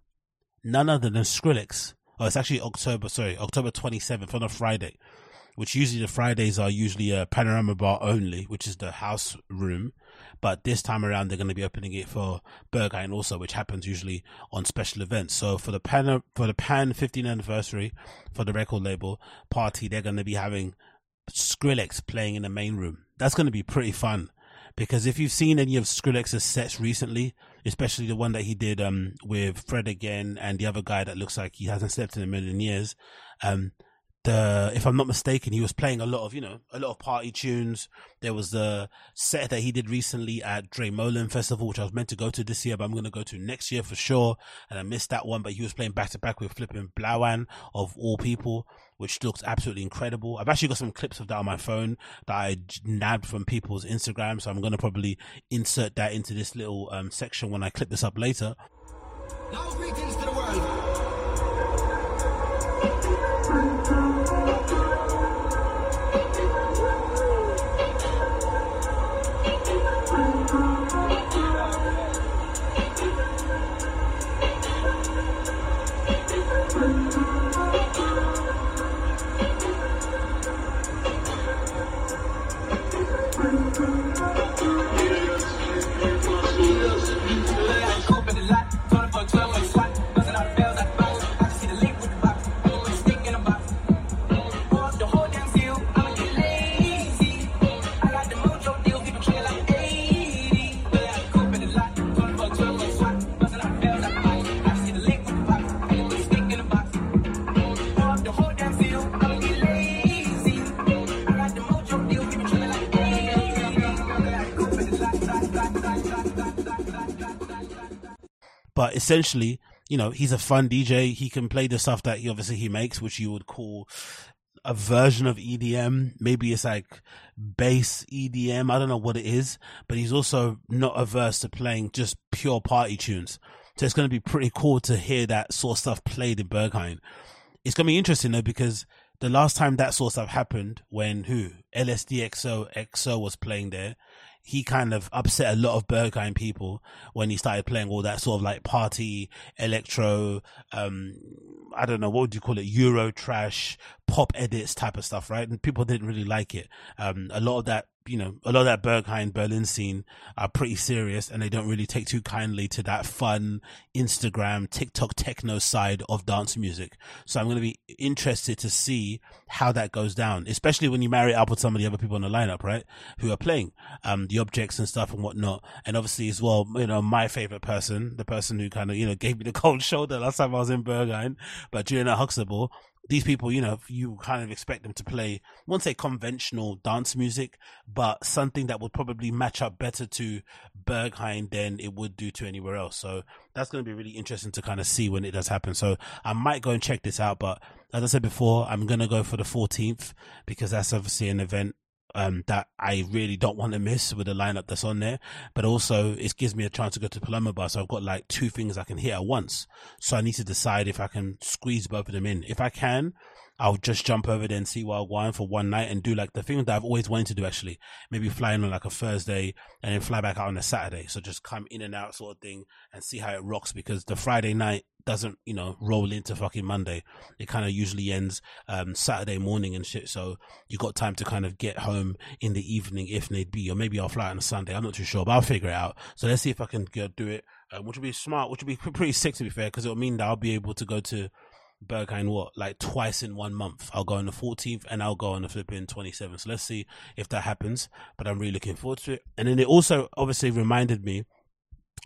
none other than Skrillex. Oh, it's actually October, sorry, October 27th on a Friday, which usually the Fridays are usually a panorama bar only, which is the house room. But this time around, they're going to be opening it for Berghain also, which happens usually on special events. So for the Pan, for the Pan 15th anniversary for the record label party, they're going to be having Skrillex playing in the main room. That's going to be pretty fun because if you've seen any of Skrillex's sets recently, especially the one that he did um, with Fred again and the other guy that looks like he hasn't slept in a million years, um, the if I'm not mistaken, he was playing a lot of you know a lot of party tunes. There was the set that he did recently at Draaimolen Festival, which I was meant to go to this year, but I'm going to go to next year for sure. And I missed that one, but he was playing back to back with flipping Blawan of all people, which looks absolutely incredible. I've actually got some clips of that on my phone that I nabbed from people's Instagram, so I'm going to probably insert that into this little um, section when I clip this up later. Now greetings to the world. But essentially, you know, he's a fun DJ. He can play the stuff that he obviously he makes, which you would call a version of EDM. Maybe it's like bass EDM. I don't know what it is, but he's also not averse to playing just pure party tunes. So it's going to be pretty cool to hear that sort of stuff played in Berghain. It's going to be interesting though, because the last time that sort of stuff happened when who LSDXOXO was playing there, he kind of upset a lot of Berghain people when he started playing all that sort of like party electro, um, I don't know what would you call it, Euro trash, pop edits type of stuff, right? And people didn't really like it. Um, a lot of that you know, a lot of that Berghain Berlin scene are pretty serious and they don't really take too kindly to that fun Instagram, TikTok techno side of dance music. So I'm going to be interested to see how that goes down, especially when you marry up with some of the other people on the lineup, right? Who are playing, um, the objects and stuff and whatnot. And obviously as well, you know, my favorite person, the person who kind of, you know, gave me the cold shoulder last time I was in Berghain, but Juliana Huxtable, these people, you know, you kind of expect them to play, I won't say conventional dance music, but something that would probably match up better to Berghain than it would do to anywhere else. So that's going to be really interesting to kind of see when it does happen. So I might go and check this out, but as I said before, I'm going to go for the 14th because that's obviously an event um, that I really don't want to miss with the lineup that's on there. But also, it gives me a chance to go to Paloma Bar. So I've got like two things I can hit at once. So I need to decide if I can squeeze both of them in. If I can, I'll just jump over there and see Wine for one night and do like the thing that I've always wanted to do actually. Maybe fly in on like a Thursday and then fly back out on a Saturday. So just come in and out sort of thing and see how it rocks because the Friday night doesn't, you know, roll into fucking Monday. It kind of usually ends um, Saturday morning and shit. So you got time to kind of get home in the evening if need be, or maybe I'll fly out on a Sunday. I'm not too sure, but I'll figure it out. So let's see if I can go do it, which would be smart, which would be [laughs] pretty sick to be fair, because it'll mean that I'll be able to go to Berghain what like twice in one month. I'll go on the 14th and I'll go on the flipping 27th. So let's see if that happens. But I'm really looking forward to it. And then it also obviously reminded me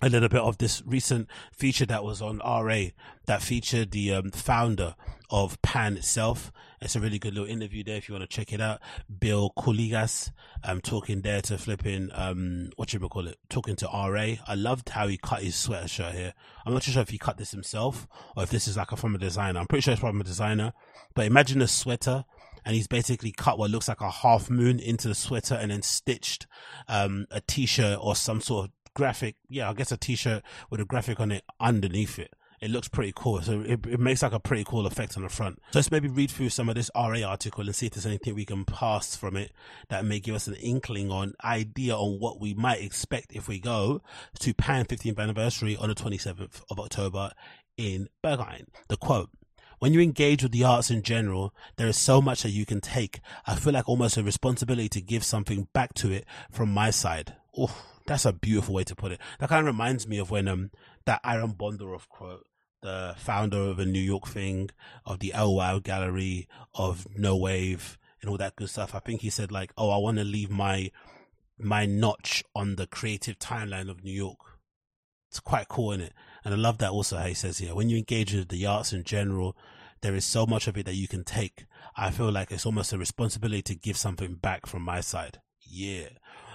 a little bit of this recent feature that was on RA that featured the um, founder of Pan itself. It's a really good little interview there if you want to check it out. Bill Kouligas, um, talking there to flipping, um, what you call it, talking to RA. I loved how he cut his sweater shirt here. I'm not too sure if he cut this himself or if this is like a, from a designer. I'm pretty sure it's from a designer, but imagine a sweater and he's basically cut what looks like a half moon into the sweater and then stitched um, a t-shirt or some sort of graphic. Yeah, I guess a t-shirt with a graphic on it underneath it. It looks pretty cool. So it, it makes like a pretty cool effect on the front. So let's maybe read through some of this RA article and see if there's anything we can pass from it that may give us an inkling on idea on what we might expect if we go to Pan 15th anniversary on the 27th of October in Berghain. The quote, when you engage with the arts in general, there is so much that you can take. I feel like almost a responsibility to give something back to it from my side. Oof, that's a beautiful way to put it. That kind of reminds me of when um that Aaron Bondaroff quote, the founder of a New York thing, of the OHWOW gallery, of Know Wave, and all that good stuff. I think he said like, "Oh, I want to leave my my notch on the creative timeline of New York." It's quite cool, in it? And I love that also. How he says here, when you engage with the arts in general, there is so much of it that you can take. I feel like it's almost a responsibility to give something back from my side. Yeah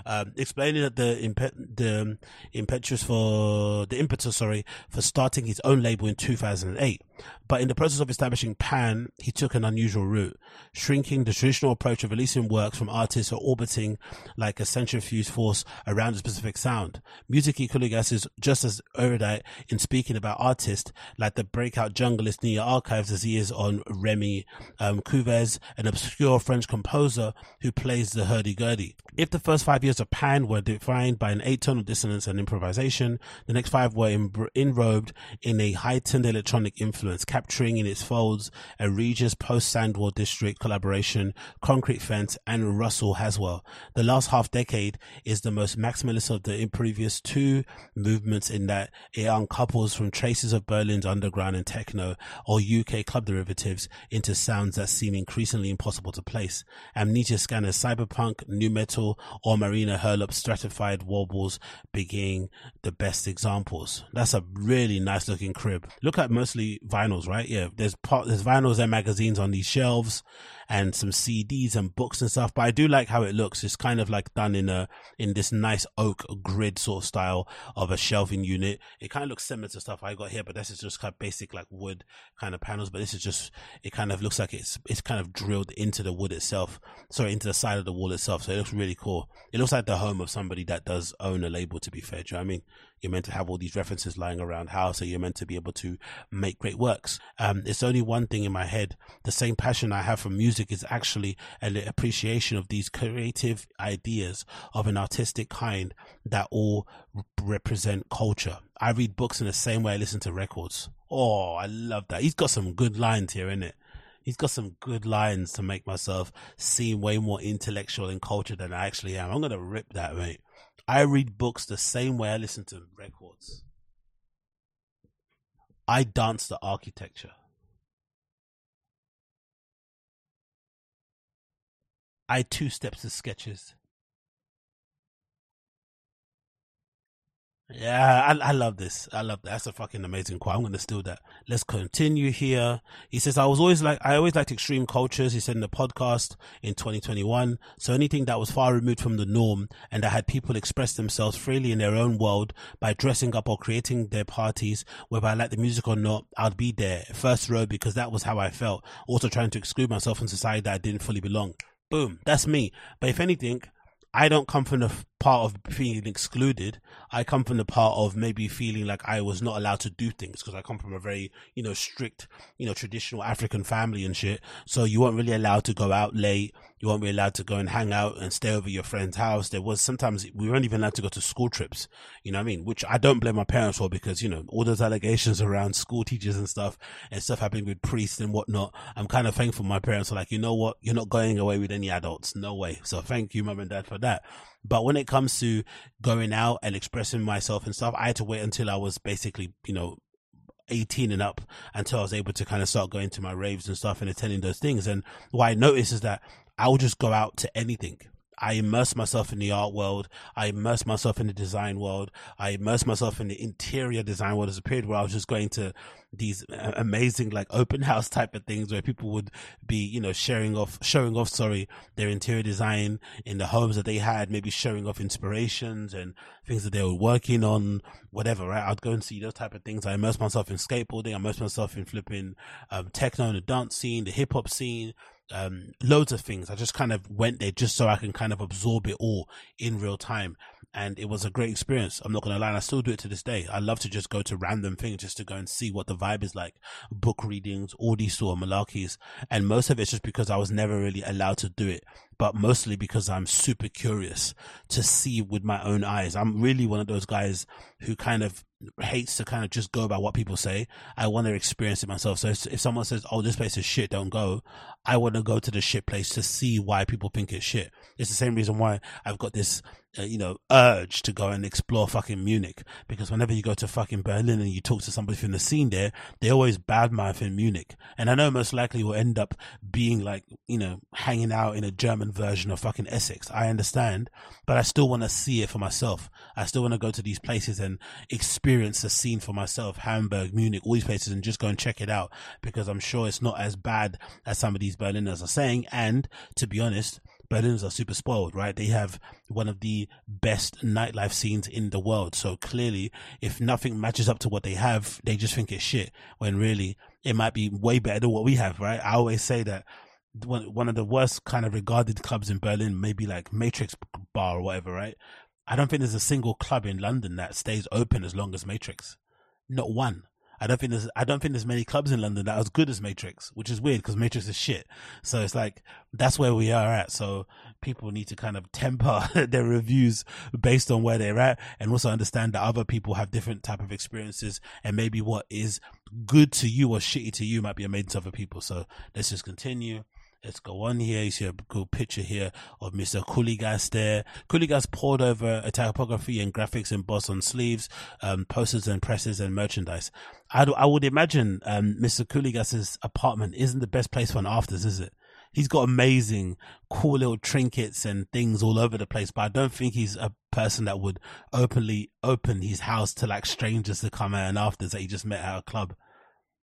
um, explaining that the impe- the impetus for the impetus, sorry, for starting his own label in 2008. But in the process of establishing Pan, he took an unusual route, shrinking the traditional approach of releasing works from artists or orbiting like a centrifuge force around a specific sound. Musically, Kouligas is just as erudite in speaking about artists like the breakout junglist Nia Archives as he is on Remy um, an obscure French composer who plays the hurdy-gurdy. If the first five years of Pan were defined by an atonal dissonance and improvisation, the next five were enrobed in a heightened electronic influence, capturing in its folds a Regis post-Sandwell district collaboration, Concrete Fence, and Russell Haswell. The last half decade is the most maximalist of the previous two movements in that it uncouples from traces of Berlin's underground and techno or UK club derivatives into sounds that seem increasingly impossible to place. Amnesia Scanner's cyberpunk, nu metal, or Marina Herlop's stratified warbles being the best examples. That's a really nice looking crib. Look at mostly vinyls, right? Yeah, there's part, there's vinyls and magazines on these shelves, and some CDs and books and stuff. But I do like how it looks. It's kind of like done in a in this nice oak grid sort of style of a shelving unit. It kind of looks similar to stuff I got here, but this is just kind of basic like wood kind of panels. But this is just it kind of looks like it's it's kind of drilled into the wood itself, sorry, into the side of the wall itself. So it looks really cool. It looks like the home of somebody that does own a label. To be fair, do you know I mean? You're meant to have all these references lying around how, so you're meant to be able to make great works. Um, it's only one thing in my head. The same passion I have for music is actually an appreciation of these creative ideas of an artistic kind that all represent culture. I read books in the same way I listen to records. Oh, I love that. He's got some good lines here, isn't it? He's got some good lines to make myself seem way more intellectual and cultured than I actually am. I'm gonna rip that, mate. I read books the same way I listen to records. I dance the architecture. I two steps the sketches. Yeah, I, I love this. I love that. That's a fucking amazing quote. I'm going to steal that. Let's continue here. He says, I was always like, I always liked extreme cultures. He said in the podcast in 2021. So anything that was far removed from the norm and that had people express themselves freely in their own world by dressing up or creating their parties, whether I like the music or not, I'd be there first row because that was how I felt. Also trying to exclude myself from society that I didn't fully belong. Boom. That's me. But if anything, I don't come from the part of feeling excluded. I come from the part of maybe feeling like I was not allowed to do things because I come from a very, you know, strict, you know, traditional African family and shit. So you weren't really allowed to go out late. You weren't really allowed to go and hang out and stay over your friend's house. There was sometimes we weren't even allowed to go to school trips. You know what I mean? Which I don't blame my parents for because, you know, all those allegations around school teachers and stuff and stuff happening with priests and whatnot. I'm kind of thankful my parents are like, you know what? You're not going away with any adults. No way. So thank you, mom and dad for that. But when it comes to going out and expressing myself and stuff, I had to wait until I was basically, you know, 18 and up until I was able to kind of start going to my raves and stuff and attending those things. And what I noticed is that I would just go out to anything. I immerse myself in the art world. I immerse myself in the design world. I immerse myself in the interior design world. There's a period where I was just going to these amazing like open [laughs] house type of things where people would be, you know, sharing off, showing off, sorry, their interior design in the homes that they had, maybe showing off inspirations and things that they were working on, whatever, right? I'd go and see those type of things. I immerse myself in skateboarding. I immerse myself in flipping, um, techno and the dance scene, the hip hop scene, um, loads of things. I just kind of went there just so I can kind of absorb it all in real time. And it was a great experience. I'm not going to lie. I still do it to this day. I love to just go to random things just to go and see what the vibe is like. Book readings, all these malarkeys. And most of it's just because I was never really allowed to do it, but mostly because I'm super curious to see with my own eyes. I'm really one of those guys who kind of hates to kind of just go by what people say. I want to experience it myself. So if, if someone says, "Oh, this place is shit," don't go. I want to go to the shit place to see why people think it's shit. It's the same reason why I've got this, uh, you know, urge to go and explore fucking Munich. Because whenever you go to fucking Berlin and you talk to somebody from the scene there, they always badmouth in Munich. And I know most likely will end up being like, you know, hanging out in a German version of fucking Essex. I understand, but I still want to see it for myself. I still want to go to these places and experience the scene for myself. Hamburg, Munich, all these places and just go and check it out because I'm sure it's not as bad as some of these Berliners are saying. And to be honest, Berliners are super spoiled, right? They have one of the best nightlife scenes in the world. So clearly, if nothing matches up to what they have, they just think it's shit. When really, it might be way better than what we have, right? I always say that one one of the worst kind of regarded clubs in Berlin, maybe like Matrix Bar or whatever, right? I don't think there's a single club in London that stays open as long as Matrix. Not one. I don't think there's I don't think there's many clubs in London that are as good as Matrix, which is weird because Matrix is shit. So it's like that's where we are at. So people need to kind of temper [laughs] their reviews based on where they're at, and also understand that other people have different type of experiences, and maybe what is good to you or shitty to you might be amazing to other people. So let's just continue. Let's go on here. You see a good picture here of Mr. Kouligas there. Kouligas poured over a typography and graphics embossed on sleeves, um, posters and presses and merchandise. I, I would imagine um, Mr. Kouligas's apartment isn't the best place for an afters, is it? He's got amazing, cool little trinkets and things all over the place, but I don't think he's a person that would openly open his house to like strangers to come out and afters that he just met at a club.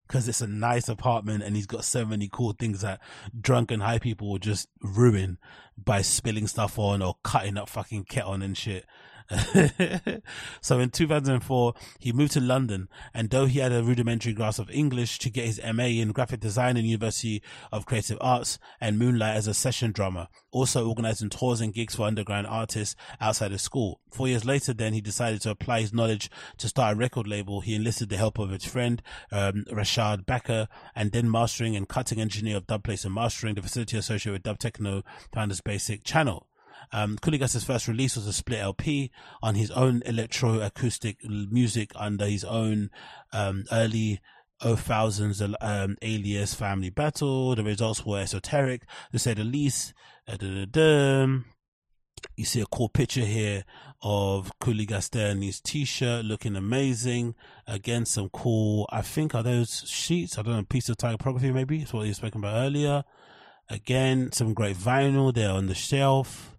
Because it's a nice apartment and he's got so many cool things that drunk and high people will just ruin by spilling stuff on or cutting up fucking on and shit. [laughs] so in 2004, he moved to London, and though he had a rudimentary grasp of English to get his MA in graphic design in University of Creative Arts and moonlight as a session drummer, also organizing tours and gigs for underground artists outside of school. Four years later, then he decided to apply his knowledge to start a record label. He enlisted the help of his friend, um, Rashad Becker, and then mastering and cutting engineer of Dubplates and Mastering, the facility associated with Dub Techno Founders Basic Channel. Um, Kouligas's first release was a split LP on his own electroacoustic music under his own um, early 000s um, alias Family Battle. The results were esoteric, to say the least. Uh, you see a cool picture here of in his t-shirt looking amazing. Again, some cool, I think are those sheets? I don't know, piece of typography maybe. That's what you were speaking about earlier. Again, some great vinyl there on the shelf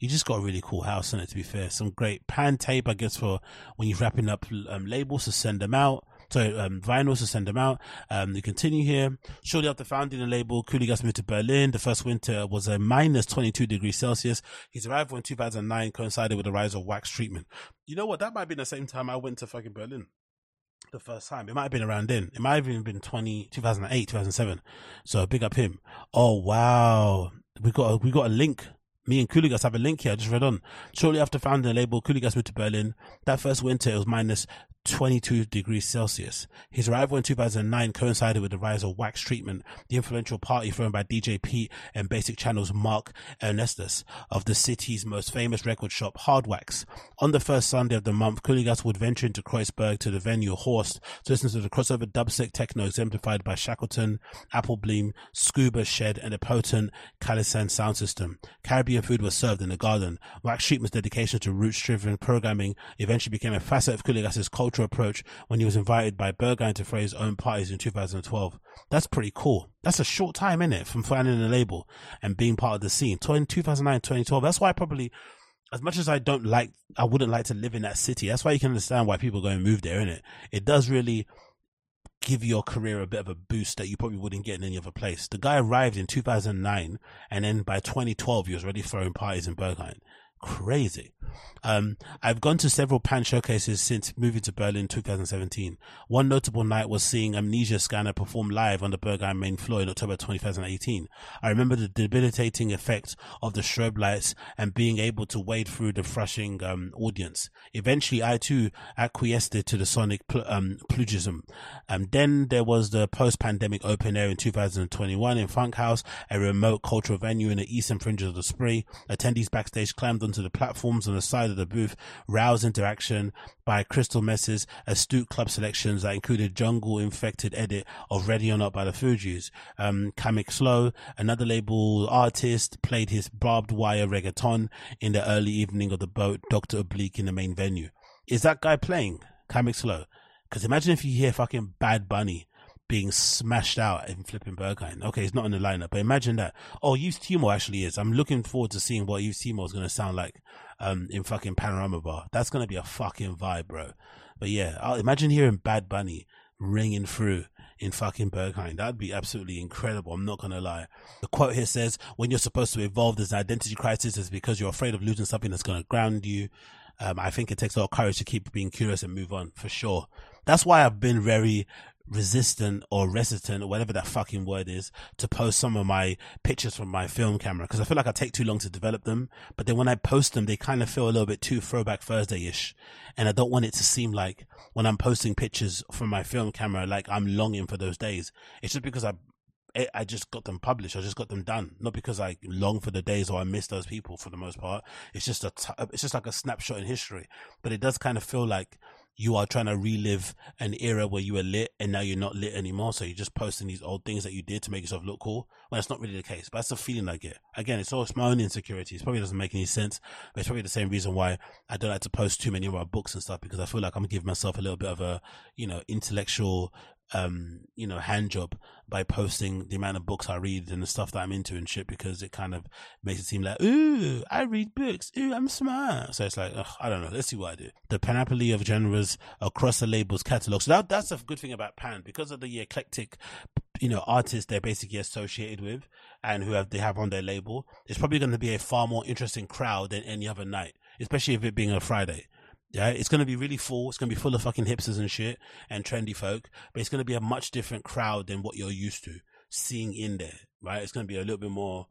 you just got a really cool house in it, to be fair. Some great pan tape, I guess, for when you're wrapping up um, labels to send them out. So um, vinyls to send them out. Um, continue here. Shortly after founding the label, Kouligas moved to Berlin. The first winter was a minus 22 degrees Celsius. His arrival in 2009 coincided with the rise of wax treatment. You know what? That might be the same time I went to fucking Berlin the first time. It might have been around then. It might have even been 20, 2008, 2007. So big up him. Oh, wow. We got a, we got a link me and Kouligas have a link here. I just read on. Shortly after founding the label, Kouligas moved to Berlin. That first winter, it was minus 22 degrees Celsius. His arrival in 2009 coincided with the rise of wax treatment, the influential party thrown by DJ Pete and Basic Channel's Mark Ernestus of the city's most famous record shop, Hardwax. On the first Sunday of the month, Kouligas would venture into Kreuzberg to the venue Horst to listen to the crossover dubstep techno exemplified by Shackleton, Apple Appleblim, Scuba Shed, and a potent Killasan sound system. Caribbean food was served in the garden. Wax treatment's dedication to roots-driven programming eventually became a facet of Kouligas's culture cultural approach when he was invited by Berghain to throw his own parties in 2012. That's pretty cool. That's a short time, in it, from finding a label and being part of the scene. 2009, 2012. That's why I probably, as much as I don't like, I wouldn't like to live in that city. That's why you can understand why people go and move there, innit? It It does really give your career a bit of a boost that you probably wouldn't get in any other place. The guy arrived in 2009 and then by 2012 he was already throwing parties in Berghain. Crazy. Um, I've gone to several pan showcases since moving to Berlin in 2017. One notable night was seeing Amnesia Scanner perform live on the Berghain main floor in October 2018. I remember the debilitating effect of the strobe lights and being able to wade through the frushing um, audience. Eventually, I too acquiesced to the sonic pl- um, plugism. Um, then there was the post-pandemic open air in 2021 in Funkhaus, a remote cultural venue in the eastern fringes of the Spree. Attendees backstage climbed onto the platforms on the side of the booth, rouse interaction by Crystallmess's astute club selections that included jungle infected edit of Ready or Not by the Fugees. Um, Kamixlo, another label artist, played his barbed wire reggaeton in the early evening of the boat, Dr. Oblique in the main venue. Is that guy playing Kamixlo? Because imagine if you hear fucking Bad Bunny being smashed out in flipping Berghain. Okay, he's not in the lineup, but imagine that. Oh, Yves Tumor actually is. I'm looking forward to seeing what Yves Tumor is going to sound like um, in fucking Panorama Bar. That's going to be a fucking vibe, bro. But yeah, I'll imagine hearing Bad Bunny ringing through in fucking Berghain. That'd be absolutely incredible. I'm not gonna lie. The quote here says, when you're supposed to evolve, there's an identity crisis. It's because you're afraid of losing something that's gonna ground you. Um, I think it takes a lot of courage to keep being curious and move on for sure. That's why I've been very resistant or reticent or whatever that fucking word is to post some of my pictures from my film camera because I feel like I take too long to develop them. But then when I post them, they kind of feel a little bit too throwback Thursday ish. And I don't want it to seem like when I'm posting pictures from my film camera, like I'm longing for those days. It's just because I, I just got them published. I just got them done. Not because I long for the days or I miss those people for the most part. It's just a, t- it's just like a snapshot in history. But it does kind of feel like you are trying to relive an era where you were lit and now you're not lit anymore. So you're just posting these old things that you did to make yourself look cool. Well, that's not really the case, but that's the feeling I get. Again, it's all it's my own insecurities. Probably doesn't make any sense, but it's probably the same reason why I don't like to post too many of my books and stuff because I feel like I'm giving myself a little bit of a, you know, intellectual um, you know, hand job by posting the amount of books I read and the stuff that I'm into and shit because it kind of makes it seem like, ooh, I read books. Ooh, I'm smart. So it's like, ugh, I don't know. Let's see what I do. The panoply of genres across the label's catalog. So that, that's a good thing about Pan because of the eclectic, you know, artists they're basically associated with and who have, they have on their label. It's probably going to be a far more interesting crowd than any other night, especially if it being a Friday. Yeah, it's going to be really full. It's going to be full of fucking hipsters and shit and trendy folk, but it's going to be a much different crowd than what you're used to seeing in there, right? It's going to be a little bit more,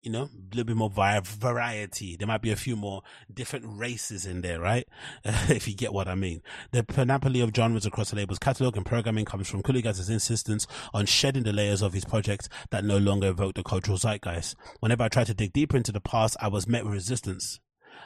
you know, a little bit more variety. There might be a few more different races in there, right? [laughs] if you get what I mean. The panoply of genres across the label's catalog and programming comes from Kouligas's insistence on shedding the layers of his projects that no longer evoke the cultural zeitgeist. Whenever I tried to dig deeper into the past, I was met with resistance.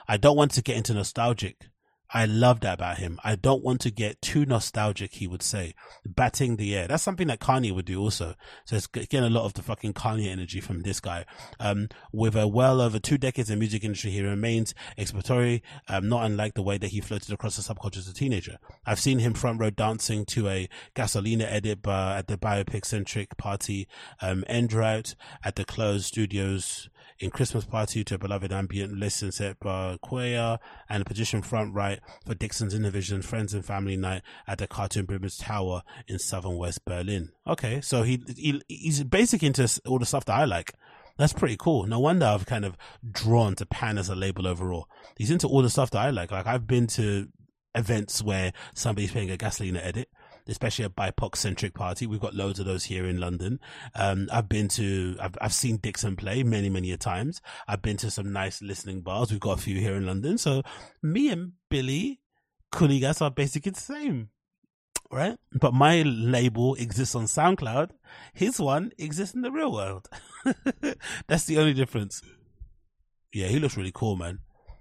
I don't want to get into nostalgic. I love that about him. I don't want to get too nostalgic, he would say. Batting the air. That's something that Kanye would do also. So it's getting a lot of the fucking Kanye energy from this guy. Um, with a well over two decades in music industry, he remains exploratory, um, not unlike the way that he floated across the subculture as a teenager. I've seen him front row dancing to a Gasolina edit at the BIPOC centric party, um, End Route at the closed studios in Christmas Party to a beloved ambient listen set by Quaya and position front right for Dixon's Innervisions Friends and Family Night at the Cartoon Bremer's Tower in southern West Berlin. Okay, so he, he he's basic into all the stuff that I like. That's pretty cool. No wonder I've kind of drawn to Pan as a label overall. He's into all the stuff that I like. Like I've been to events where somebody's playing a Gasolina edit especially a BIPOC centric party. We've got loads of those here in London. Um, I've been to, I've, I've seen Dixon play many, many a times. I've been to some nice listening bars. We've got a few here in London. So me and Billy Kouligas are basically the same. Right? But my label exists on SoundCloud. His one exists in the real world. [laughs] That's the only difference. Yeah, he looks really cool, man.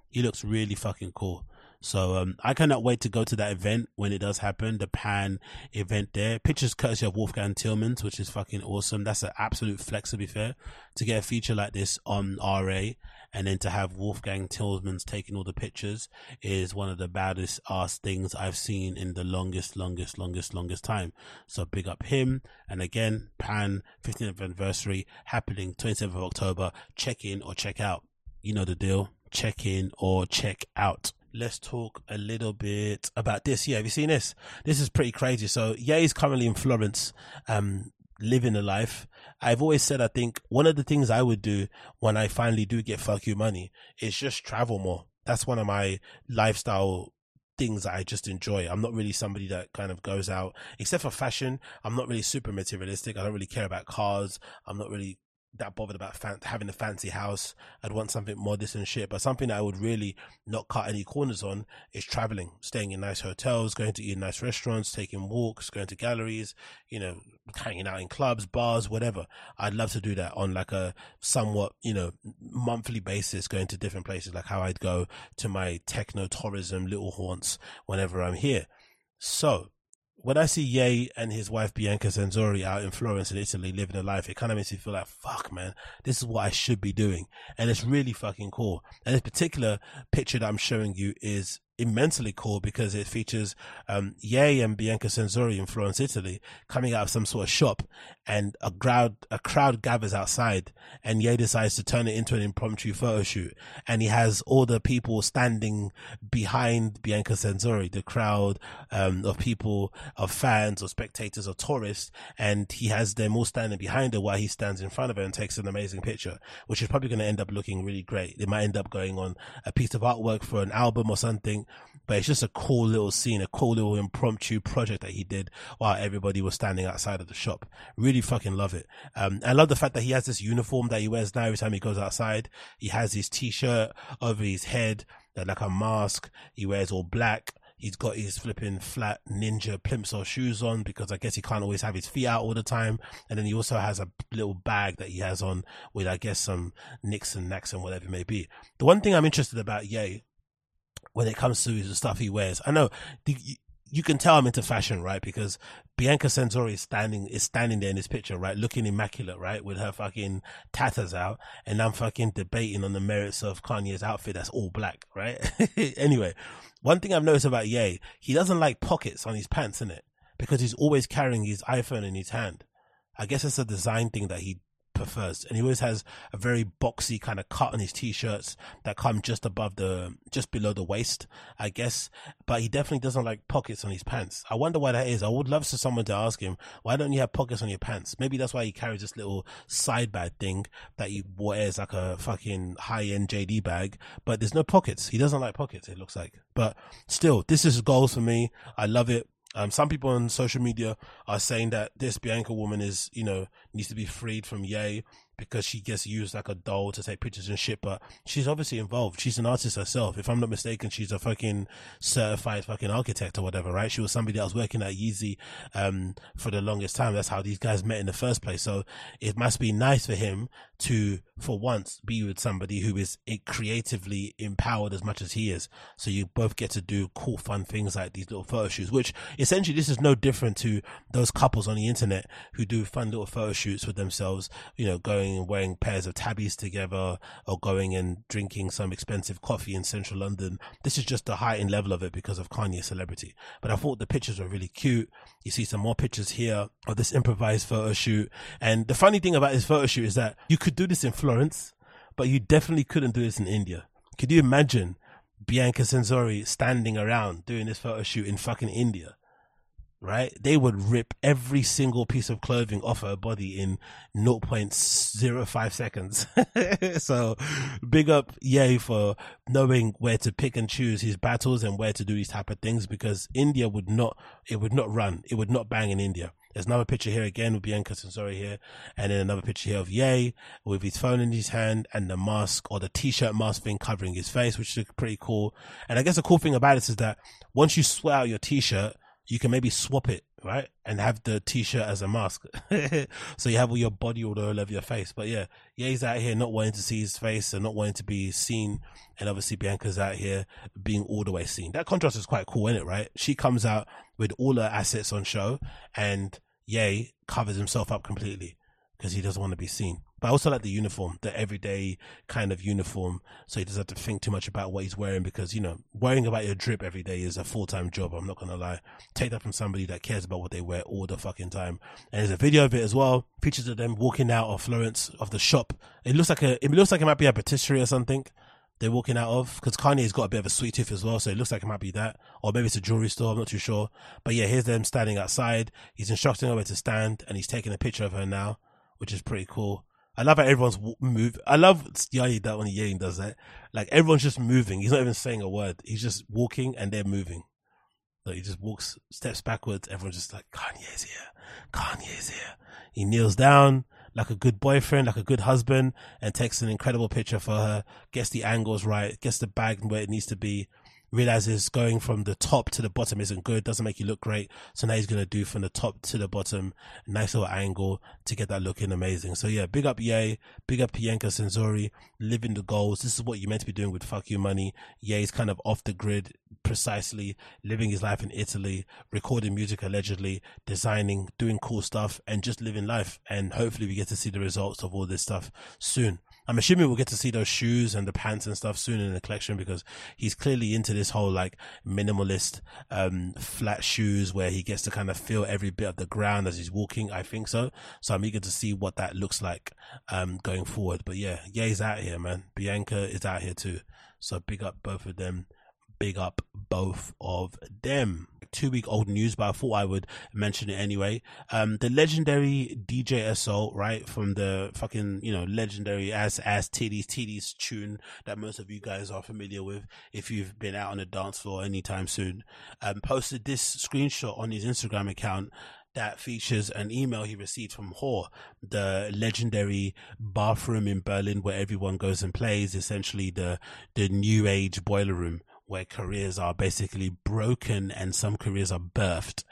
He looks really fucking cool. So um, I cannot wait to go to that event when it does happen, the Pan event there. Pictures courtesy of Wolfgang Tillmans, which is fucking awesome. That's an absolute flex to be fair. To get a feature like this on RA and then to have Wolfgang Tillmans taking all the pictures is one of the baddest ass things I've seen in the longest, longest, longest, longest time. So big up him. And again, Pan 15th anniversary happening 27th of October. Check in or check out. You know the deal. Check in or check out let's talk a little bit about this. Yeah, have you seen this? This is pretty crazy. So, Ye is currently in Florence, um, living a life. I've always said, I think one of the things I would do when I finally do get fuck you money is just travel more. That's one of my lifestyle things I just enjoy. I'm not really somebody that kind of goes out, except for fashion. I'm not really super materialistic. I don't really care about cars. I'm not really that bothered about fan- having a fancy house. I'd want something modest and shit, but something that I would really not cut any corners on is traveling, staying in nice hotels, going to eat nice restaurants, taking walks, going to galleries, you know, hanging out in clubs, bars, whatever. I'd love to do that on like a somewhat, you know, monthly basis, going to different places, like how I'd go to my techno tourism little haunts whenever I'm here. So when I see Ye and his wife Bianca Censori out in Florence in Italy living a life, it kind of makes me feel like, fuck, man, this is what I should be doing. And it's really fucking cool. And this particular picture that I'm showing you is immensely cool because it features um, Ye and Bianca Censori in Florence, Italy, coming out of some sort of shop, and a crowd a crowd gathers outside, and Ye decides to turn it into an impromptu photo shoot, and he has all the people standing behind Bianca Censori, the crowd um, of people, of fans or spectators or tourists, and he has them all standing behind her while he stands in front of her and takes an amazing picture, which is probably going to end up looking really great. It might end up going on a piece of artwork for an album or something but it's just a cool little scene, a cool little impromptu project that he did while everybody was standing outside of the shop. Really fucking love it. Um, I love the fact that he has this uniform that he wears now every time he goes outside. He has his t-shirt over his head, like a mask. He wears all black. He's got his flipping flat ninja plimsoll shoes on because I guess he can't always have his feet out all the time. And then he also has a little bag that he has on with, I guess, some nicks and knacks and whatever it may be. The one thing I'm interested about Ye when it comes to the stuff he wears. I know the, you can tell I'm into fashion, right? Because Bianca Censori is standing is standing there in this picture, right, looking immaculate, right, with her fucking tatters out, and I'm fucking debating on the merits of Kanye's outfit that's all black, right? [laughs] anyway, one thing I've noticed about Ye, he doesn't like pockets on his pants, in it. because he's always carrying his iPhone in his hand. I guess it's a design thing that he prefers. And he always has a very boxy kind of cut on his t-shirts that come just above the, just below the waist, I guess. But he definitely doesn't like pockets on his pants. I wonder why that is. I would love for someone to ask him, why don't you have pockets on your pants? Maybe that's why he carries this little side bag thing that he wears like a fucking high-end JD bag, but there's no pockets. He doesn't like pockets, it looks like. But still, this is goals for me. I love it. Um, some people on social media are saying that this Bianca woman is, you know, needs to be freed from Ye because she gets used like a doll to take pictures and shit, but she's obviously involved. She's an artist herself. If I'm not mistaken, she's a fucking certified fucking architect or whatever, right? She was somebody that was working at Yeezy, um, for the longest time. That's how these guys met in the first place. So it must be nice for him to, for once, be with somebody who is creatively empowered as much as he is. So you both get to do cool, fun things like these little photo shoots, which essentially this is no different to those couples on the internet who do fun little photo shoots with themselves, you know, going and wearing pairs of tabbies together or going and drinking some expensive coffee in central London. This is just the heightened level of it because of Kanye's celebrity. But I thought the pictures were really cute. You see some more pictures here of this improvised photo shoot. And the funny thing about this photo shoot is that you could do this in Florence, but you definitely couldn't do this in India. Could you imagine Bianca Censori standing around doing this photo shoot in fucking India? Right? They would rip every single piece of clothing off her body in 0.05 seconds. [laughs] so big up Ye for knowing where to pick and choose his battles and where to do these type of things because India would not, it would not run. It would not bang in India. There's another picture here again with Bianca Censori here, and then another picture here of Ye with his phone in his hand and the mask or the t-shirt mask thing covering his face, which is pretty cool. And I guess the cool thing about this is that once you sweat out your t-shirt, you can maybe swap it, right? And have the t-shirt as a mask. [laughs] so you have all your body all over your face. But yeah, Ye's out here not wanting to see his face and not wanting to be seen. And obviously Bianca's out here being all the way seen. That contrast is quite cool, isn't it, right? She comes out with all her assets on show and Ye covers himself up completely because he doesn't want to be seen. But I also like the uniform, the everyday kind of uniform. So he doesn't have to think too much about what he's wearing because, you know, worrying about your drip every day is a full time job. I'm not going to lie. Take that from somebody that cares about what they wear all the fucking time. And there's a video of it as well. Pictures of them walking out of Florence of the shop. It looks like a, it looks like it might be a patisserie or something they're walking out of because Kanye's got a bit of a sweet tooth as well, so it looks like it might be that, or maybe it's a jewelry store. I'm not too sure, but yeah, here's them standing outside. He's instructing her where to stand, and he's taking a picture of her now, which is pretty cool. I love how everyone's move. I love Yai that when Yang does that. Like everyone's just moving. He's not even saying a word. He's just walking and they're moving. So he just walks, steps backwards. Everyone's just like, Kanye's here. Kanye's here. He kneels down like a good boyfriend, like a good husband and takes an incredible picture for her, gets the angles right, gets the bag where it needs to be, realizes going from the top to the bottom isn't good, doesn't make you look great. So now he's going to do from the top to the bottom, nice little angle to get that looking amazing. So yeah, big up Ye, big up Bianca Censori, living the goals. This is what you're meant to be doing with Fuck You Money. Ye's kind of off the grid, precisely living his life in Italy, recording music allegedly, designing, doing cool stuff and just living life. And hopefully we get to see the results of all this stuff soon. I'm assuming we'll get to see those shoes and the pants and stuff soon in the collection because he's clearly into this whole like minimalist, um, flat shoes where he gets to kind of feel every bit of the ground as he's walking. I think so. So I'm eager to see what that looks like, um, going forward. But yeah, he's out here, man. Bianca is out here too. So big up both of them. Big up both of them two week old news, but I thought I would mention it anyway. Um, the legendary DJ Assault, right, from the fucking, you know, legendary ass ass titties titties tune that most of you guys are familiar with if you've been out on the dance floor anytime soon, um, posted this screenshot on his Instagram account that features an email he received from HÖR, the legendary bathroom in Berlin where everyone goes and plays, essentially the the new age boiler room where careers are basically broken and some careers are birthed.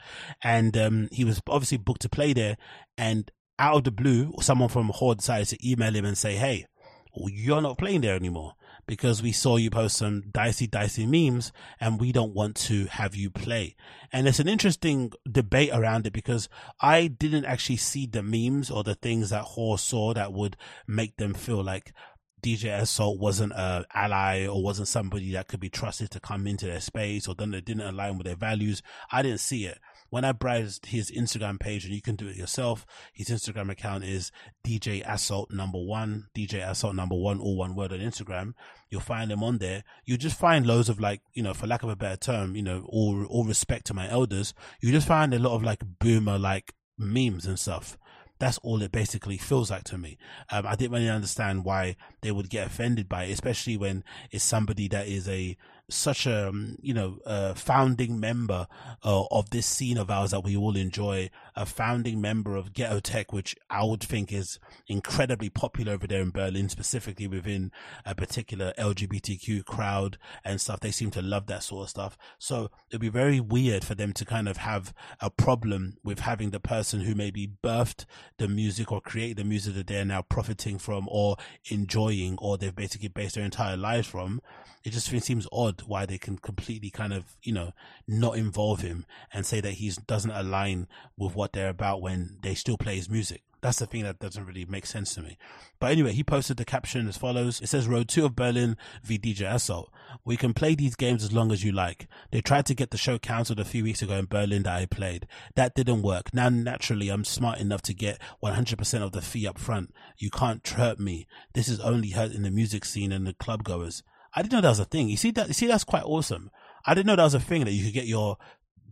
And um, he was obviously booked to play there. And out of the blue, someone from HÖR decided to email him and say, Hey, you're not playing there anymore because we saw you post some dicey, dicey memes and we don't want to have you play. And it's an interesting debate around it because I didn't actually see the memes or the things that HÖR saw that would make them feel like DJ Assault wasn't a ally or wasn't somebody that could be trusted to come into their space or done that didn't align with their values. I didn't see it. when I browsed his Instagram page, and you can do it yourself, his Instagram account is DJ Assault number one, DJ Assault number one, all one word on Instagram. You'll find him on there. You just find loads of like, you know, for lack of a better term, you know, all all respect to my elders. You just find a lot of like boomer like memes and stuff. That's all it basically feels like to me. Um, I didn't really understand why they would get offended by it, especially when it's somebody that is a such a um, you know a founding member uh, of this scene of ours that we all enjoy a founding member of ghetto tech which i would think is incredibly popular over there in berlin specifically within a particular lgbtq crowd and stuff. They seem to love that sort of stuff. So it'd be very weird for them to kind of have a problem with having the person who maybe birthed the music or created the music that they're now profiting from or enjoying or they've basically based their entire lives from it just seems odd why they can completely kind of, you know, not involve him and say that he doesn't align with what they're about when they still play his music. That's the thing that doesn't really make sense to me. But anyway, he posted the caption as follows. It says Road 2 of Berlin v DJ Assault. We can play these games as long as you like. They tried to get the show cancelled a few weeks ago in Berlin that I played. That didn't work. Now, naturally, I'm smart enough to get 100% of the fee up front. You can't hurt me. This is only hurting the music scene and the club goers. I didn't know that was a thing. You see that? You see, that's quite awesome. I didn't know that was a thing that you could get your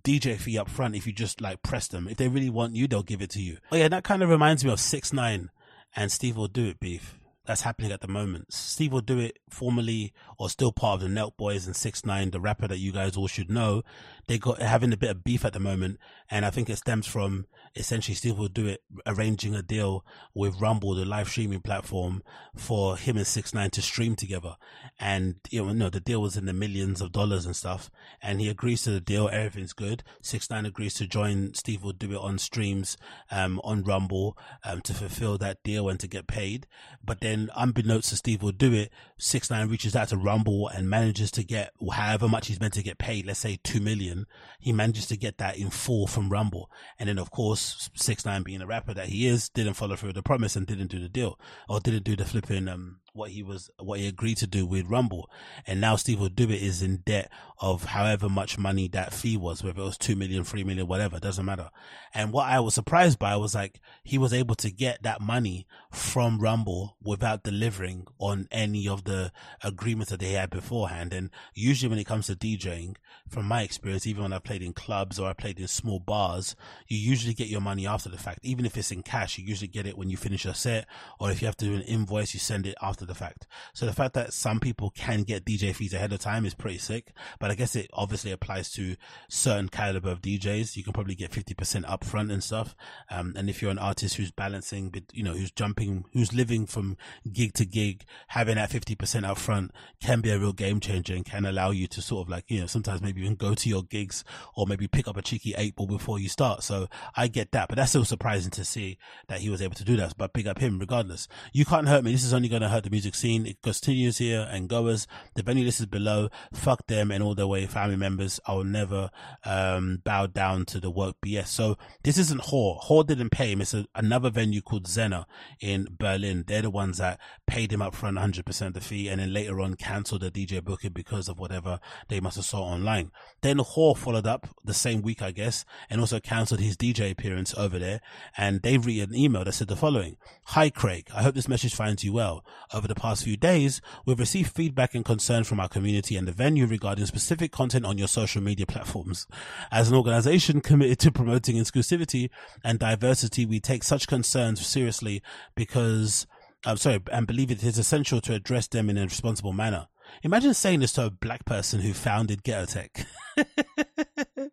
DJ fee up front if you just like press them. If they really want you, they'll give it to you. Oh yeah, that kind of reminds me of Six Nine and Steve will do it beef. That's happening at the moment. Steve will do it formerly or still part of the Nelk Boys and Six Nine, the rapper that you guys all should know. They got having a bit of beef at the moment, and I think it stems from essentially Steve will do it, arranging a deal with Rumble, the live streaming platform, for him and Six Nine to stream together. And you know, the deal was in the millions of dollars and stuff. And he agrees to the deal. Everything's good. Six Nine agrees to join. Steve will do it on streams, um, on Rumble, um, to fulfill that deal and to get paid. But then, unbeknownst to Steve will do it, Six Nine reaches out to Rumble and manages to get however much he's meant to get paid. Let's say two million. He manages to get that in full from Rumble. And then, of course, Six Nine being a rapper that he is, didn't follow through the promise and didn't do the deal or didn't do the flipping um what he was what he agreed to do with Rumble. And now Steve will do it is in debt of however much money that fee was, whether it was two million, three million, whatever, doesn't matter. And what I was surprised by was like he was able to get that money from Rumble without delivering on any of the agreements that they had beforehand. And usually when it comes to DJing, from my experience, even when I played in clubs or I played in small bars, you usually get your money after the fact. Even if it's in cash, you usually get it when you finish your set, or if you have to do an invoice, you send it after the fact. So the fact that some people can get DJ fees ahead of time is pretty sick, but I guess it obviously applies to certain caliber of DJs. You can probably get 50% upfront and stuff. Um, and if you're an artist who's balancing, you know, who's jumping, who's living from gig to gig, having that 50% upfront can be a real game changer and can allow you to sort of like, you know, sometimes maybe even go to your gigs or maybe pick up a cheeky eight ball before you start. So I get that, but that's still surprising to see that he was able to do that. But big up him regardless. You can't hurt me. This is only going to hurt the music scene. It continues here and goers. The venue list is below. Fuck them and all their way family members. I will never, um, bow down to the work BS. So this isn't HÖR. HÖR didn't pay him. It's a, another venue called Zena in Berlin. They're the ones that paid him up front 100% of the fee and then later on canceled the DJ booking because of whatever they must have saw online. Then HÖR followed up the same week, I guess, and also cancelled his DJ appearance over there. And they've written an email that said the following. Hi, Craig. I hope this message finds you well. Over the past few days, we've received feedback and concern from our community and the venue regarding specific content on your social media platforms. As an organization committed to promoting inclusivity and diversity, we take such concerns seriously because I'm sorry, and believe it is essential to address them in a responsible manner. Imagine saying this to a black person who founded Ghetto Tech. [laughs]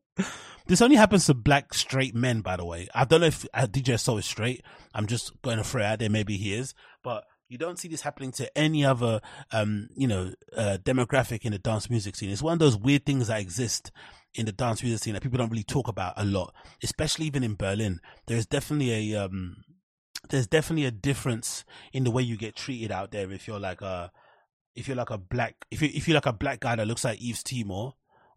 this only happens to black straight men, by the way. I don't know if uh, DJ Assault is straight. I'm just going to throw out there. Maybe he is, but you don't see this happening to any other, um, you know, uh, demographic in the dance music scene. It's one of those weird things that exist in the dance music scene that people don't really talk about a lot, especially even in Berlin. There's definitely a, um, there's definitely a difference in the way you get treated out there if you're like a if you're like a black if you if you're like a black guy that looks like Yves Tumor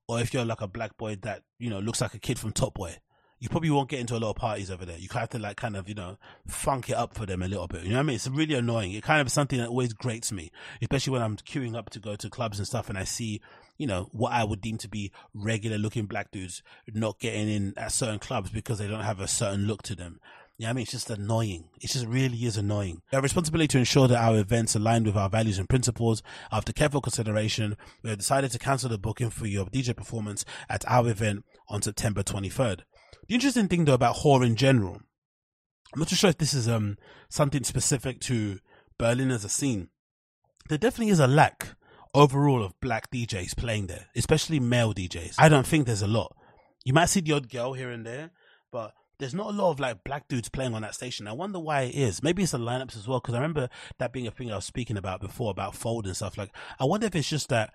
or if you're like a black boy that you know looks like a kid from Top Boy you probably won't get into a lot of parties over there. You have to like kind of, you know, funk it up for them a little bit. You know what I mean? It's really annoying. It kind of something that always grates me, especially when I'm queuing up to go to clubs and stuff and I see, you know, what I would deem to be regular looking black dudes not getting in at certain clubs because they don't have a certain look to them. You know what I mean, it's just annoying. It just really is annoying. Our responsibility to ensure that our events align with our values and principles. After careful consideration, we have decided to cancel the booking for your DJ performance at our event on September 23rd. The interesting thing though about HÖR in general, I'm not too sure if this is um something specific to Berlin as a scene. There definitely is a lack overall of black DJs playing there, especially male DJs. I don't think there's a lot. You might see the odd girl here and there, but there's not a lot of like black dudes playing on that station. I wonder why it is. Maybe it's the lineups as well, because I remember that being a thing I was speaking about before about fold and stuff. Like, I wonder if it's just that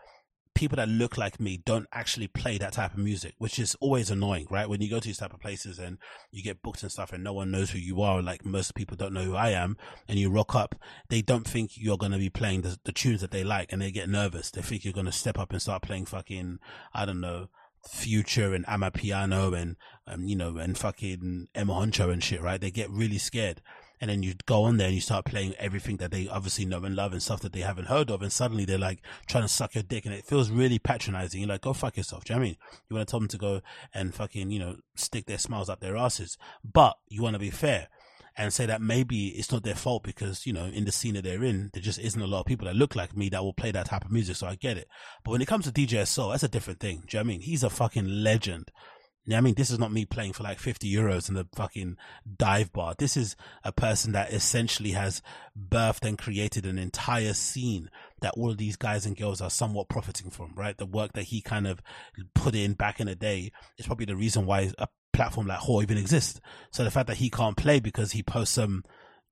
people that look like me don't actually play that type of music, which is always annoying, right? When you go to these type of places and you get booked and stuff and no one knows who you are, like most people don't know who I am, and you rock up, they don't think you're going to be playing the, the tunes that they like and they get nervous. They think you're going to step up and start playing fucking, I don't know, Future and Amapiano and, um, you know, and fucking M Huncho and shit, right? They get really scared. And then you go on there and you start playing everything that they obviously know and love and stuff that they haven't heard of. And suddenly they're like trying to suck your dick and it feels really patronizing. You're like, go fuck yourself. Do you know I mean? You want to tell them to go and fucking, you know, stick their smiles up their asses, but you want to be fair and say that maybe it's not their fault because, you know, in the scene that they're in, there just isn't a lot of people that look like me that will play that type of music. So I get it. But when it comes to DJ Assault, that's a different thing. Do you know I mean? He's a fucking legend. Yeah, I mean, this is not me playing for like 50 euros in the fucking dive bar. This is a person that essentially has birthed and created an entire scene that all of these guys and girls are somewhat profiting from, right? The work that he kind of put in back in the day is probably the reason why a platform like HÖR even exists. So the fact that he can't play because he posts some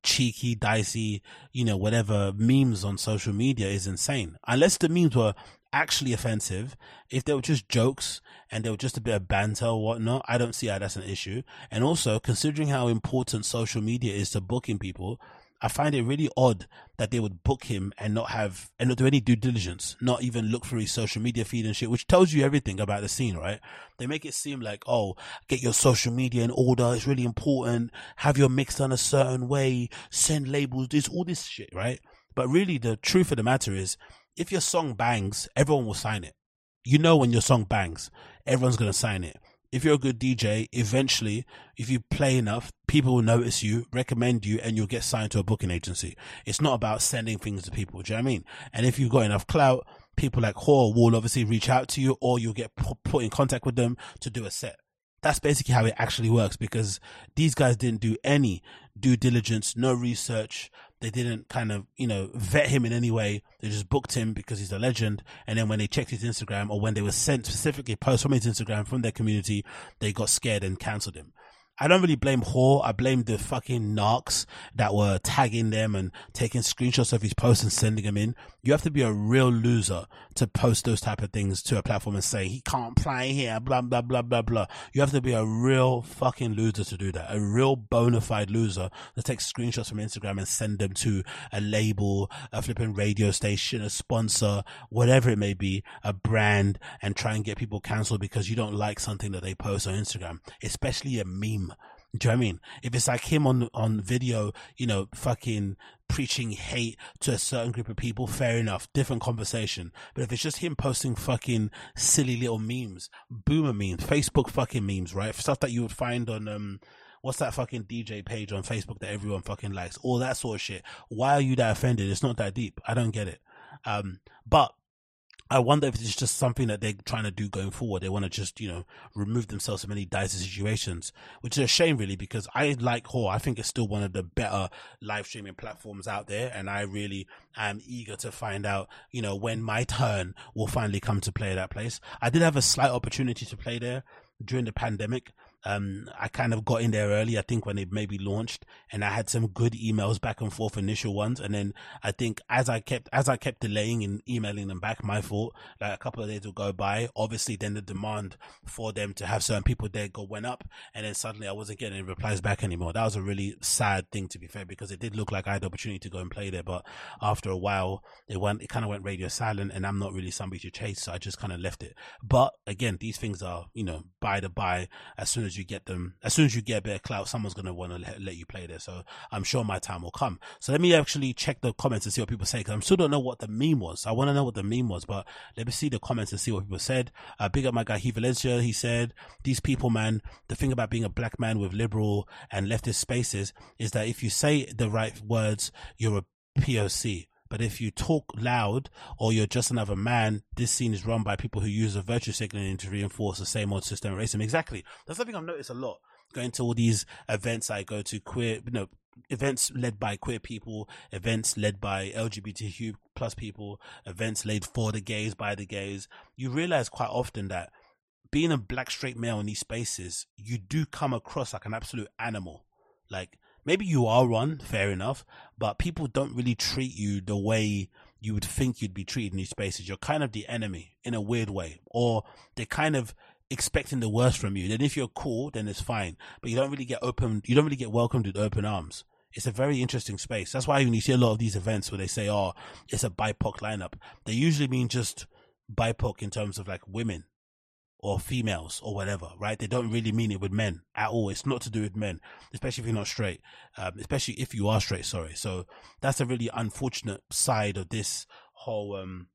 cheeky, dicey, you know, whatever memes on social media is insane. Unless the memes were actually offensive, if they were just jokes and they were just a bit of banter or whatnot, I don't see how that's an issue. And also, considering how important social media is to booking people, I find it really odd that they would book him and not have and not do any due diligence, not even look through his social media feed and shit, which tells you everything about the scene, right? They make it seem like, oh, get your social media in order, it's really important, have your mix done a certain way, send labels, this all this shit, right? But really the truth of the matter is, if your song bangs, everyone will sign it. You know when your song bangs, everyone's gonna sign it if you're a good DJ, eventually, if you play enough, people will notice you, recommend you, and you'll get signed to a booking agency. It's not about sending things to people. Do you know what I mean? And if you've got enough clout, people like HÖR will obviously reach out to you or you'll get put in contact with them to do a set. That's basically how it actually works because these guys didn't do any due diligence, no research, they didn't kind of, you know, vet him in any way. They just booked him because he's a legend. And then when they checked his Instagram or when they were sent specifically posts from his Instagram from their community, they got scared and cancelled him. I don't really blame HÖR. I blame the fucking narcs that were tagging them and taking screenshots of his posts and sending them in. You have to be a real loser to post those type of things to a platform and say he can't play here, blah blah blah blah blah. You have to be a real fucking loser to do that. A real bona fide loser that takes screenshots from Instagram and send them to a label, a flipping radio station, a sponsor, whatever it may be, a brand, and try and get people cancelled because you don't like something that they post on Instagram, especially a meme do you know what I mean? If it's like him on on video, you know, fucking preaching hate to a certain group of people, fair enough, different conversation. But if it's just him posting fucking silly little memes, boomer memes, Facebook fucking memes, right? Stuff that you would find on um what's that fucking DJ page on Facebook that everyone fucking likes, all that sort of shit. Why are you that offended? It's not that deep. I don't get it. Um, but I wonder if it's just something that they're trying to do going forward. They want to just, you know, remove themselves from any dicey situations, which is a shame really because I like HÖR. I think it's still one of the better live streaming platforms out there. And I really am eager to find out, you know, when my turn will finally come to play that place. I did have a slight opportunity to play there during the pandemic. Um, I kind of got in there early, I think when it maybe launched and I had some good emails back and forth, initial ones. And then I think as I kept, as I kept delaying and emailing them back, my fault, like a couple of days will go by. Obviously then the demand for them to have certain people there go went up. And then suddenly I wasn't getting any replies back anymore. That was a really sad thing to be fair, because it did look like I had the opportunity to go and play there. But after a while, it went, it kind of went radio silent and I'm not really somebody to chase. So I just kind of left it. But again, these things are, you know, by the by, as soon as you get them, as soon as you get a bit of clout, someone's going to want to let, let, you play there. So I'm sure my time will come. So let me actually check the comments and see what people say because I'm still don't know what the meme was. I want to know what the meme was, but let me see the comments and see what people said. Uh, big up my guy, He Valencia. He said, these people, man, the thing about being a black man with liberal and leftist spaces is that if you say the right words, you're a POC. But if you talk loud or you're just another man, this scene is run by people who use a virtue signaling to reinforce the same old system of racism. Exactly. That's something I've noticed a lot going to all these events I go to queer, you know, events led by queer people, events led by LGBTQ plus people, events led for the gays by the gays. You realize quite often that being a black straight male in these spaces, you do come across like an absolute animal. Like maybe you are one, fair enough, but people don't really treat you the way you would think you'd be treated in these spaces. You're kind of the enemy in a weird way, or they're kind of expecting the worst from you. Then if you're cool, then it's fine, but you don't really get open, you don't really get welcomed with open arms. It's a very interesting space. That's why when you see a lot of these events where they say, "Oh, it's a BIPOC lineup," they usually mean just BIPOC in terms of like women or females or whatever, right? They don't really mean it with men at all. It's not to do with men, especially if you're not straight, um, especially if you are straight, sorry. So that's a really unfortunate side of this whole, um,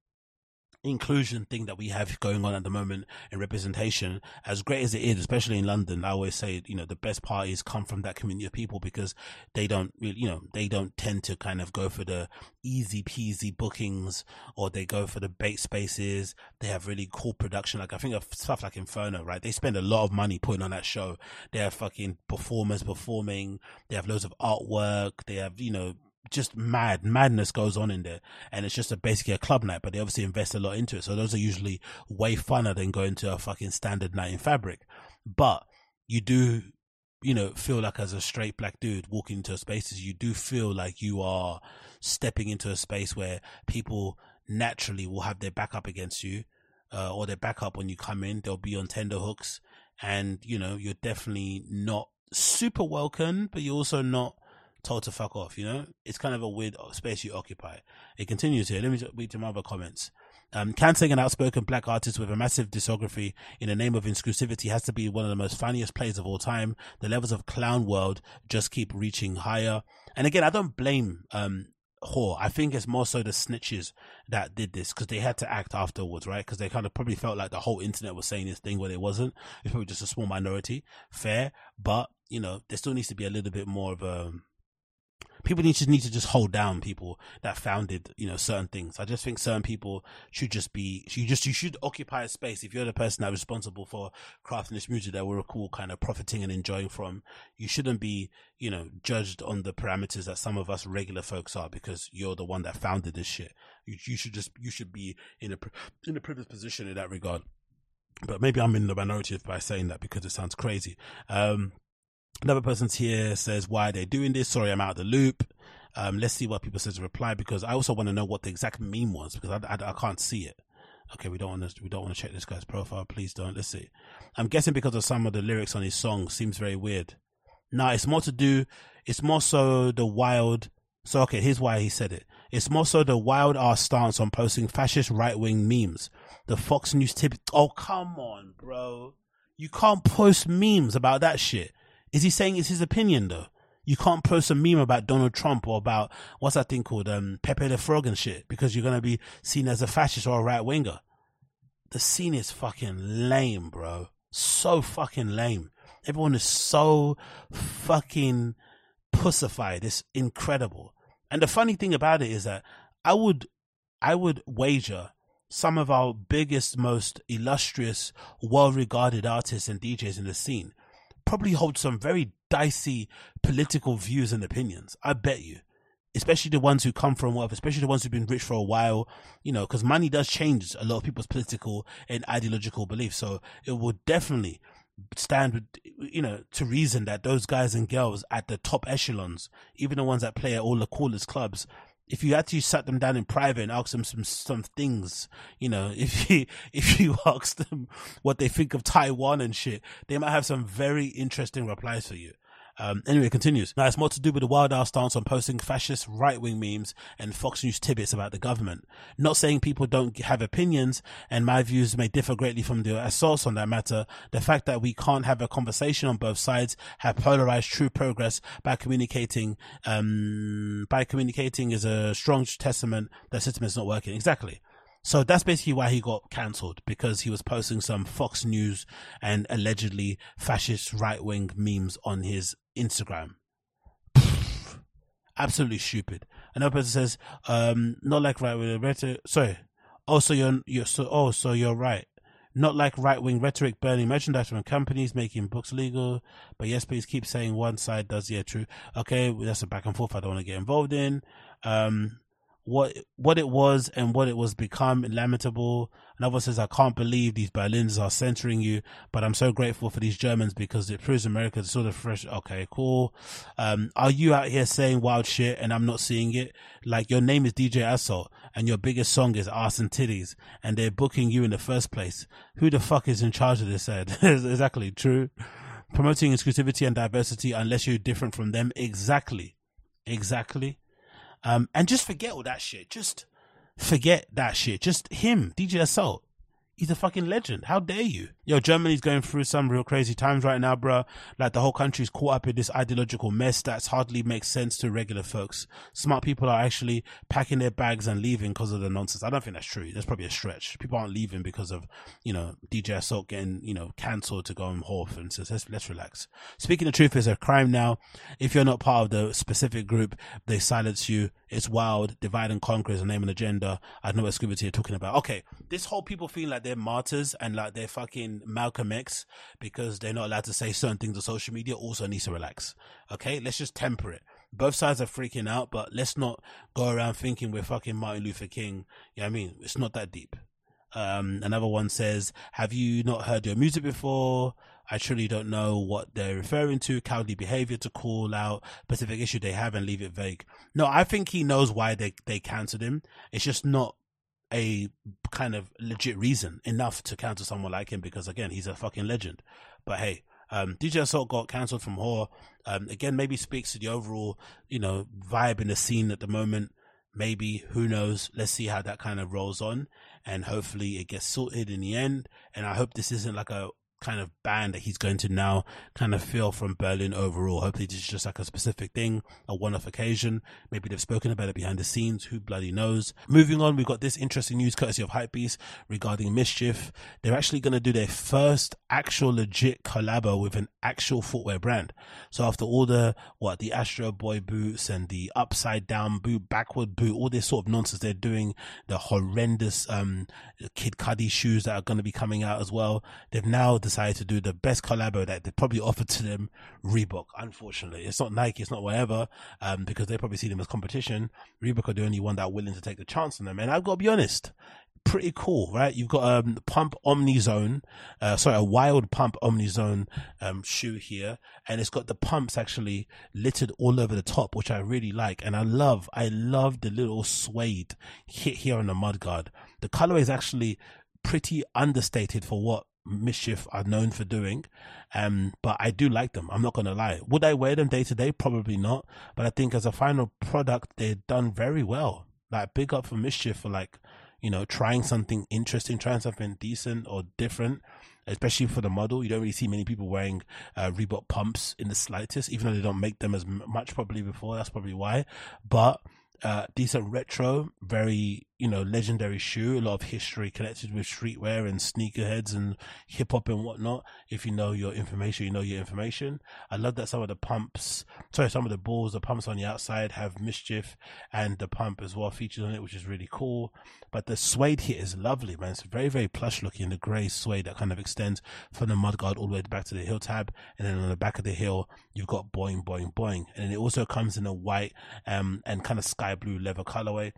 inclusion thing that we have going on at the moment in representation, as great as it is, especially in London, I always say, you know, the best parties come from that community of people because they don't really, you know, they don't tend to kind of go for the easy peasy bookings or they go for the bait spaces. They have really cool production. Like I think of stuff like Inferno, right? They spend a lot of money putting on that show. They have fucking performers performing. They have loads of artwork. They have, you know, just mad madness goes on in there. And it's just a basically a club night but they obviously invest a lot into it. So those are usually way funner than going to a fucking standard night in fabric. But you do you know feel like as a straight black dude walking into spaces you do feel like you are stepping into a space where people naturally will have their back up against you uh, or their back up when you come in. They'll be on tender hooks. And you know you're definitely not super welcome but you're also not told to fuck off, you know? It's kind of a weird space you occupy. It continues here. Let me read some other comments. Um, Kansing, an outspoken black artist with a massive discography in the name of inclusivity, has to be one of the most funniest plays of all time. The levels of clown world just keep reaching higher. And again, I don't blame, um, HÖR. I think it's more so the snitches that did this because they had to act afterwards, right? Because they kind of probably felt like the whole internet was saying this thing when it wasn't. [laughs] It's probably just a small minority. Fair. But, you know, there still needs to be a little bit more of a, people need to need to just hold down people that founded you know certain things. I just think certain people should just be you just you should occupy a space. If you're the person that's responsible for crafting this music that we're all kind of profiting and enjoying from, you shouldn't be you know judged on the parameters that some of us regular folks are because you're the one that founded this shit. You, you should just you should be in a in a privileged position in that regard. But maybe I'm in the minority by saying that because it sounds crazy. Um, Another person's here says, why are they doing this? Sorry, I'm out of the loop. Um, let's see what people says to reply because I also want to know what the exact meme was because I, I, I can't see it. Okay, we don't want to, we don't want to check this guy's profile. Please don't. Let's see. I'm guessing because of some of the lyrics on his song seems very weird. Now it's more to do, it's more so the wild. So, okay, here's why he said it. It's more so the wild ass stance on posting fascist right wing memes. The Fox News tip. Oh, come on, bro. You can't post memes about that shit. Is he saying it's his opinion though? You can't post a meme about Donald Trump or about what's that thing called, um, Pepe the Frog and shit because you're gonna be seen as a fascist or a right winger. The scene is fucking lame, bro. So fucking lame. Everyone is so fucking pussified. It's incredible. And the funny thing about it is that I would, I would wager some of our biggest, most illustrious, well-regarded artists and DJs in the scene probably hold some very dicey political views and opinions. I bet you. Especially the ones who come from wealth, especially the ones who've been rich for a while, you know, because money does change a lot of people's political and ideological beliefs. So it would definitely stand with, you know, to reason that those guys and girls at the top echelons, even the ones that play at all the coolest clubs, if you actually sat them down in private and asked them some some things, you know, [laughs] if you if you [laughs] ask them what they think of Taiwan and shit, they might have some very interesting replies for you. Um, anyway, it continues. Now, it's more to do with the wild ass stance on posting fascist right wing memes and Fox News tidbits about the government. Not saying people don't have opinions, and my views may differ greatly from the assaults on that matter. The fact that we can't have a conversation on both sides have polarized true progress by communicating, um, by communicating is a strong testament that system is not working. Exactly. So that's basically why he got cancelled because he was posting some Fox News and allegedly fascist right wing memes on his Instagram. Absolutely stupid. Another person says, um, not like right wing rhetoric. Sorry. Oh, so you're, you're so, oh, so you're right. Not like right wing rhetoric burning merchandise from companies making books legal. But yes, please keep saying one side does. Yeah, true. Okay. That's a back and forth I don't want to get involved in. Um, what what it was and what it was become lamentable. Another says, I can't believe these Berlins are censoring you, but I'm so grateful for these Germans because it proves America is sort of fresh. Okay, cool. Um, are you out here saying wild shit and I'm not seeing it? Like your name is DJ Assault and your biggest song is Arse and Titties and they're booking you in the first place. Who the fuck is in charge of this Ed? [laughs] exactly true. Promoting exclusivity and diversity unless you're different from them. Exactly. Exactly. Um, and just forget all that shit. Just forget that shit. Just him, DJ Assault. He's a fucking legend. How dare you? Yo, Germany's going through some real crazy times right now, bro. Like the whole country's caught up in this ideological mess that's hardly makes sense to regular folks. Smart people are actually packing their bags and leaving because of the nonsense. I don't think that's true. That's probably a stretch. People aren't leaving because of, you know, DJ Assault getting, you know, cancelled to go on HÖR and says, let's, let's relax. Speaking the truth is a crime now. If you're not part of the specific group, they silence you. It's wild. Divide and conquer is the name and agenda. I don't know what Scooby are talking about. Okay. This whole people feeling like they're martyrs and like they're fucking Malcolm X because they're not allowed to say certain things on social media also needs to relax. Okay, let's just temper it. Both sides are freaking out, but let's not go around thinking we're fucking Martin Luther King. You know what I mean, it's not that deep. Um, another one says, have you not heard your music before? I truly don't know what they're referring to. Cowardly behavior to call out specific issue they have and leave it vague. No, I think he knows why they, they cancelled him. It's just not a kind of legit reason enough to cancel someone like him because again he's a fucking legend. But hey, um, DJ Assault got cancelled from HÖR. Um, again, maybe speaks to the overall, you know, vibe in the scene at the moment. Maybe, who knows? Let's see how that kind of rolls on and hopefully it gets sorted in the end. And I hope this isn't like a kind of ban that he's going to now kind of feel from Berlin overall. Hopefully this is just like a specific thing, a one-off occasion. Maybe they've spoken about it behind the scenes. Who bloody knows? Moving on, we've got this interesting news courtesy of Hypebeast regarding MSCHF. They're actually going to do their first actual legit collabo with an actual footwear brand. So after all the, what, the Astro Boy boots and the upside down boot, backward boot, all this sort of nonsense they're doing, the horrendous, um, Kid Cudi shoes that are going to be coming out as well. They've now decided decided to do the best collabo that they probably offered to them, Reebok. Unfortunately, it's not Nike, it's not whatever, um, because they probably see them as competition. Reebok are the only one that are willing to take the chance on them. And I've got to be honest, pretty cool, right? You've got um pump Omni Zone, uh sorry, a wild pump Omni Zone um shoe here, and it's got the pumps actually littered all over the top, which I really like. And I love, I love the little suede hit here on the mudguard. The colorway is actually pretty understated for what MSCHF are known for doing. Um, but I do like them. I'm not going to lie. Would I wear them day to day? Probably not. But I think as a final product, they're done very well. Like big up for MSCHF for like, you know, trying something interesting, trying something decent or different. Especially for the model, you don't really see many people wearing uh, Reebok pumps in the slightest, even though they don't make them as much probably before. That's probably why. But uh, decent retro, very you know legendary shoe. A lot of history connected with streetwear and sneakerheads and hip hop and whatnot. If you know your information, you know your information. I love that some of the pumps, sorry, some of the balls, the pumps on the outside have MSCHF and the pump as well featured on it, which is really cool. But the suede here is lovely, man. It's very very plush looking. The grey suede that kind of extends from the mudguard all the way back to the heel tab, and then on the back of the heel you've got boing boing boing, and it also comes in a white um and kind of sky sky blue leather colorway.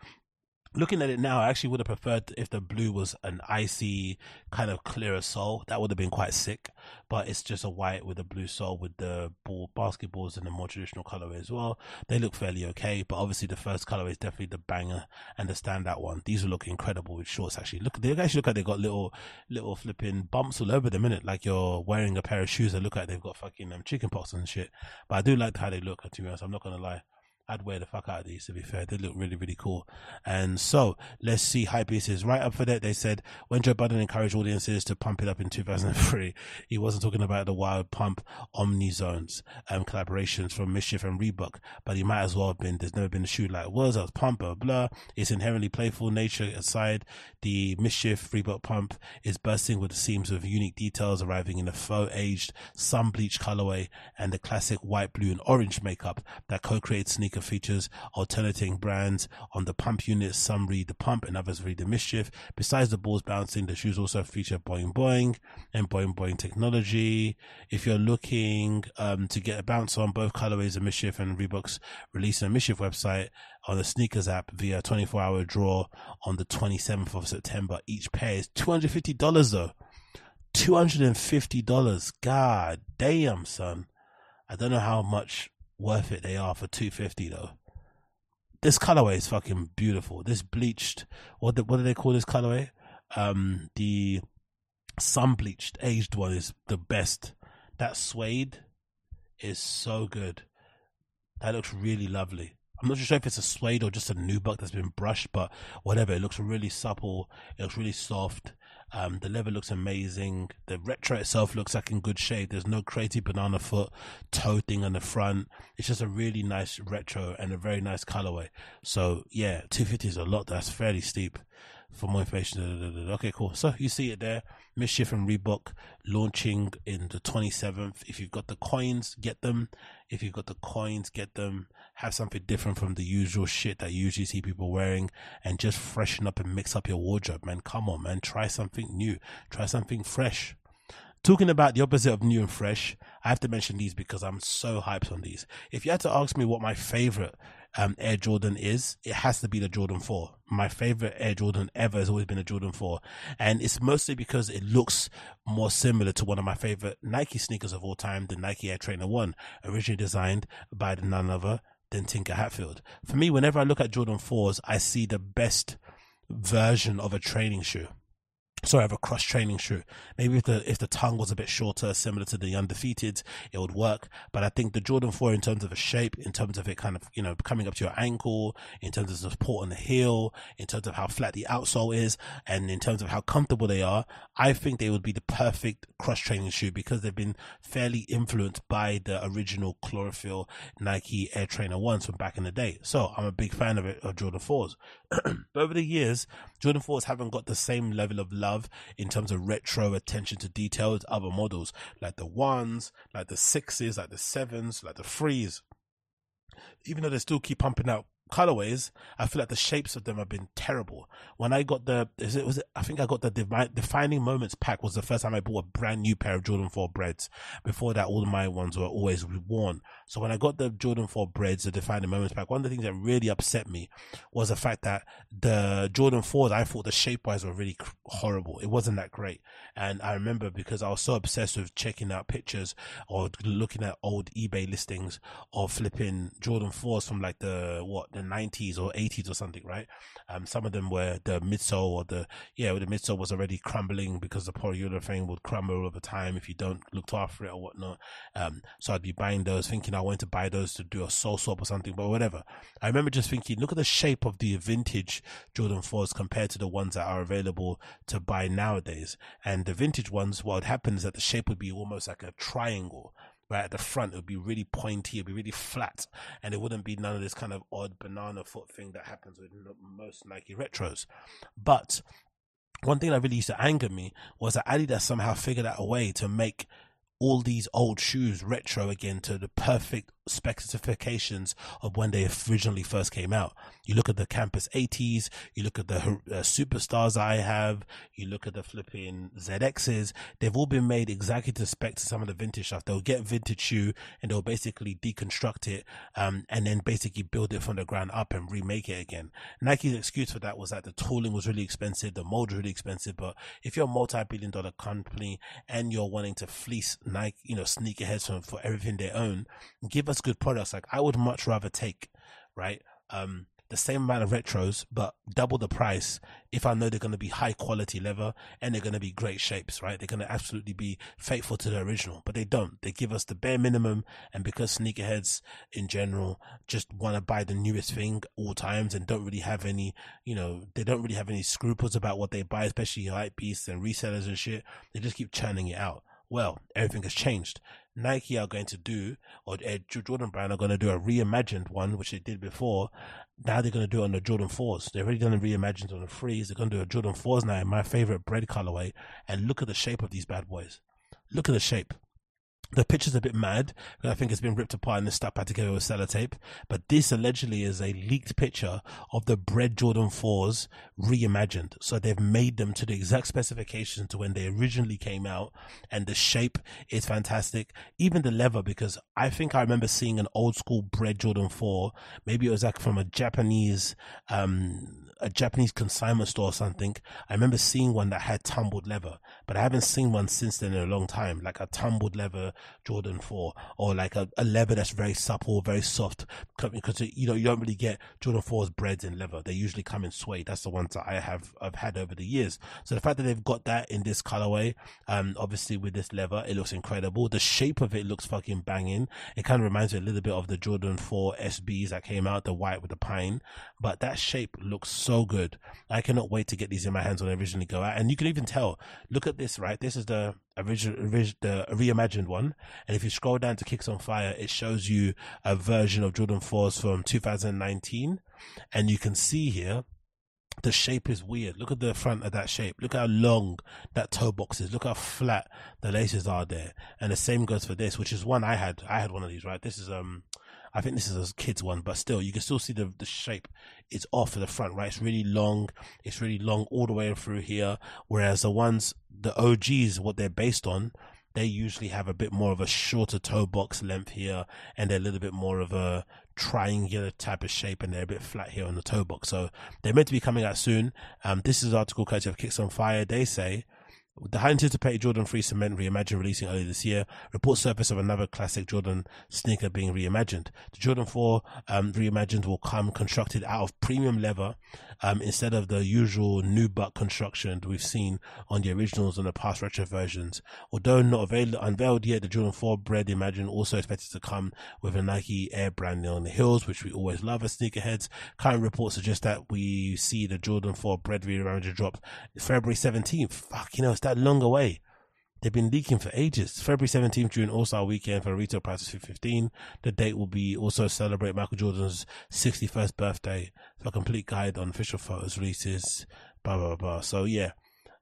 Looking at it now, I actually would have preferred if the blue was an icy kind of clearer sole. That would have been quite sick. but it's just a white with a blue sole with the ball basketballs in the more traditional colorway as well. They look fairly okay, but obviously the first colorway is definitely the banger and the standout one. These will look incredible with shorts. Actually, look they actually look like they got little little flipping bumps all over the minute, like you're wearing a pair of shoes that look like they've got fucking um, chicken pox and shit. But I do like how they look. To be honest, I'm not gonna lie. I'd wear the fuck out of these to be fair. They look really, really cool. And so let's see Hypebeast is right up for that. They said when Joe Budden encouraged audiences to pump it up in 2003, he wasn't talking about the wild pump Omni Zones um, collaborations from MSCHF and Reebok, but he might as well have been. There's never been a shoe like was that pump blah, blah. Its inherently playful nature aside, the MSCHF Reebok pump is bursting with the seams of unique details arriving in a faux aged sun bleached colorway and the classic white, blue and orange makeup that co-creates sneakers features alternating brands on the pump unit. Some read the pump and others read the MSCHF. Besides the balls bouncing, the shoes also feature boing boing and boing boing technology. If you're looking um, to get a bounce on both colorways of MSCHF and Reebok's release a MSCHF website on the sneakers app via 24 hour draw on the 27th of September. Each pair is $250 though. $250. God damn, son. I don't know how much worth it they are for 250 though. This colorway is fucking beautiful. This bleached, what the, what do they call this colorway? Um, the sun bleached aged one is the best. That suede is so good. That looks really lovely. I'm not sure if it's a suede or just a nubuck that's been brushed, but whatever. It looks really supple. It looks really soft. Um, the leather looks amazing. The retro itself looks like in good shape. There's no crazy banana foot toe thing on the front. It's just a really nice retro and a very nice colorway. So yeah, 250 is a lot. That's fairly steep for more information. Okay, cool. So you see it there. MSCHF and Reebok launching in the 27th. If you've got the coins, get them. If you've got the coins, get them. Have something different from the usual shit that you usually see people wearing and just freshen up and mix up your wardrobe, man. Come on, man. Try something new. Try something fresh. Talking about the opposite of new and fresh, I have to mention these because I'm so hyped on these. If you had to ask me what my favorite um, Air Jordan is, it has to be the Jordan 4. My favorite Air Jordan ever has always been a Jordan 4. And it's mostly because it looks more similar to one of my favorite Nike sneakers of all time, the Nike Air Trainer 1, originally designed by none other than Tinker Hatfield. For me, whenever I look at Jordan 4s, I see the best version of a training shoe sorry, of a cross training shoe. Maybe if the if the tongue was a bit shorter, similar to the undefeated, it would work. But I think the Jordan Four, in terms of a shape, in terms of it kind of you know coming up to your ankle, in terms of support on the heel, in terms of how flat the outsole is, and in terms of how comfortable they are, I think they would be the perfect cross training shoe because they've been fairly influenced by the original chlorophyll Nike Air Trainer ones from back in the day. So I'm a big fan of it of Jordan Fours. [clears throat] but over the years, Jordan Fours haven't got the same level of love love in terms of retro attention to detail as other models, like the ones, like the sixes, like the sevens, like the threes. Even though they still keep pumping out colorways, I feel like the shapes of them have been terrible. When I got the, is it was it, I think I got the defining moments pack was the first time I bought a brand new pair of Jordan 4 breds. Before that, all my ones were always worn. So when I got the Jordan 4 breds, the defining moments pack, one of the things that really upset me was the fact that the Jordan 4s, I thought the shape wise were really horrible. It wasn't that great. And I remember because I was so obsessed with checking out pictures or looking at old eBay listings of flipping Jordan 4s from like the, what, the 90s or 80s or something, right? Um, some of them were the midsole or the, yeah, the midsole was already crumbling because the polyurethane would crumble over time if you don't look after it or whatnot. Um, so I'd be buying those thinking I wanted to buy those to do a sole swap or something, but whatever. I remember just thinking, look at the shape of the vintage Jordan 4s compared to the ones that are available to buy nowadays. And the vintage ones, what would happen is that the shape would be almost like a triangle right at the front. It would be really pointy, it would be really flat, and it wouldn't be none of this kind of odd banana foot thing that happens with most Nike retros. But one thing that really used to anger me was that Adidas somehow figured out a way to make all these old shoes retro again to the perfect specifications of when they originally first came out. You look at the Campus 80s, you look at the uh, superstars I have, you look at the flipping ZXs, they've all been made exactly to spec to some of the vintage stuff. They'll get vintage shoe and they'll basically deconstruct it, um, and then basically build it from the ground up and remake it again. Nike's excuse for that was that the tooling was really expensive, the mold was really expensive, but if you're a multi-billion dollar company and you're wanting to fleece Nike, you know, sneakerheads for, for everything they own, give us good products. Like I would much rather take, right? Um, the same amount of retros, but double the price if I know they're going to be high quality leather and they're going to be great shapes, right? They're going to absolutely be faithful to the original, but they don't. They give us the bare minimum. And because sneakerheads in general just want to buy the newest thing all times and don't really have any, you know, they don't really have any scruples about what they buy, especially hype beasts and resellers and shit. They just keep churning it out. Well, everything has changed. Nike are going to do, or Jordan Brand are going to do a reimagined one, which they did before. Now they're going to do it on the Jordan 4s. They've already done a reimagined on the 3s. They're going to do a Jordan 4s now in my favorite bred colorway. And look at the shape of these bad boys. Look at the shape. The picture's a bit mad I think it's been ripped apart and stuck back together with sellotape. But this allegedly is a leaked picture of the Bred Jordan 4s reimagined. So they've made them to the exact specifications to when they originally came out. And the shape is fantastic. Even the leather, because I think I remember seeing an old school Bred Jordan 4. Maybe it was like from a Japanese, um, a Japanese consignment store or something. I remember seeing one that had tumbled leather, but I haven't seen one since then in a long time, like a tumbled leather Jordan 4 or like a, a leather that's very supple, very soft. Because, you know, you don't really get Jordan 4's breds in leather. They usually come in suede. That's the ones that I have, I've had over the years. So the fact that they've got that in this colorway, um, obviously with this leather, it looks incredible. The shape of it looks fucking banging. It kind of reminds me a little bit of the Jordan 4 SBs that came out, the white with the pine, but that shape looks so good. I cannot wait to get these in my hands when they originally go out. And you can even tell, look at this, right? This is the original, the reimagined one. And if you scroll down to Kicks on Fire, it shows you a version of Jordan 4s from 2019. And you can see here, the shape is weird. Look at the front of that shape. Look how long that toe box is. Look how flat the laces are there. And the same goes for this, which is one I had. I had one of these, right? This is, um, I think this is a kid's one, but still, you can still see the, the shape. is off at the front, right? It's really long. It's really long all the way through here. Whereas the ones, the OGs, what they're based on, they usually have a bit more of a shorter toe box length here and they're a little bit more of a triangular type of shape and they're a bit flat here on the toe box. So they're meant to be coming out soon. Um, this is article courtesy of Kicks on Fire. They say the high anticipated Jordan 3 Cement reimagined releasing earlier this year. Reports surface of another classic Jordan sneaker being reimagined. The Jordan 4 um, reimagined will come constructed out of premium leather um, instead of the usual nubuck construction we've seen on the originals and the past retro versions. Although not unveiled yet, the Jordan 4 Bred Imagine also expected to come with a Nike Air branding on the heels, which we always love as sneakerheads. Current reports suggest that we see the Jordan 4 Bred reimagined drop February 17th. Fuck, you know, it's that long away. They've been leaking for ages. February 17th during All Star Weekend for retail prices of 215. The date will be also celebrate Michael Jordan's 61st birthday. For a complete guide on official photos, releases, blah blah blah. So yeah.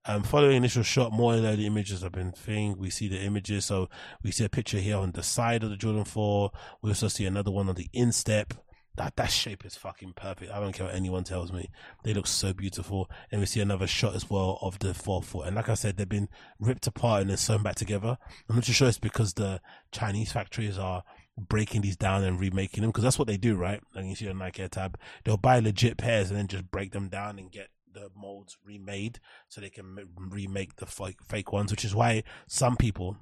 Um, following initial shot, more early images have been thing. We see the images. So we see a picture here on the side of the Jordan 4. We also see another one on the instep that that shape is fucking perfect. I don't care what anyone tells me. They look so beautiful. And we see another shot as well of the forefoot. And like I said, they've been ripped apart and then sewn back together. I'm not too sure it's because the Chinese factories are breaking these down and remaking them because that's what they do, right? Like you see on Nike Tab, they'll buy legit pairs and then just break them down and get the molds remade so they can remake the fake, fake ones, which is why some people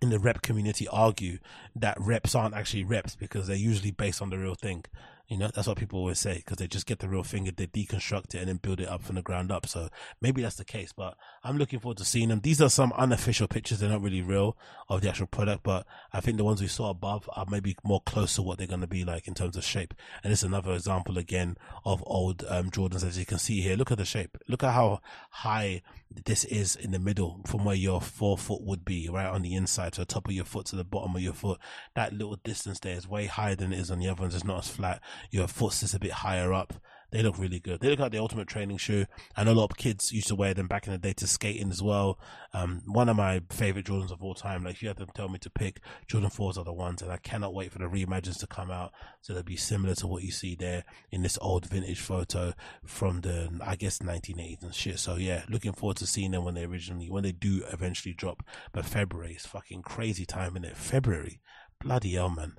in the rep community argue that reps aren't actually reps because they're usually based on the real thing. You know, that's what people always say because they just get the real thing they deconstruct it and then build it up from the ground up. So maybe that's the case, but I'm looking forward to seeing them. These are some unofficial pictures. They're not really real of the actual product, but I think the ones we saw above are maybe more close to what they're going to be like in terms of shape. And it's another example again of old um, Jordans as you can see here. Look at the shape. Look at how high this is in the middle from where your forefoot would be, right on the inside, to the top of your foot to the bottom of your foot. That little distance there is way higher than it is on the other ones. It's not as flat your foot's just a bit higher up. They look really good. They look like the ultimate training shoe. I know a lot of kids used to wear them back in the day to skating as well. Um, one of my favorite Jordans of all time. Like if you had to tell me to pick, Jordan 4s are the ones and I cannot wait for the reimagines to come out. So they'll be similar to what you see there in this old vintage photo from the, I guess, 1980s and shit. So yeah, looking forward to seeing them when they originally, when they do eventually drop. But February is fucking crazy time in it. February. Bloody hell, man.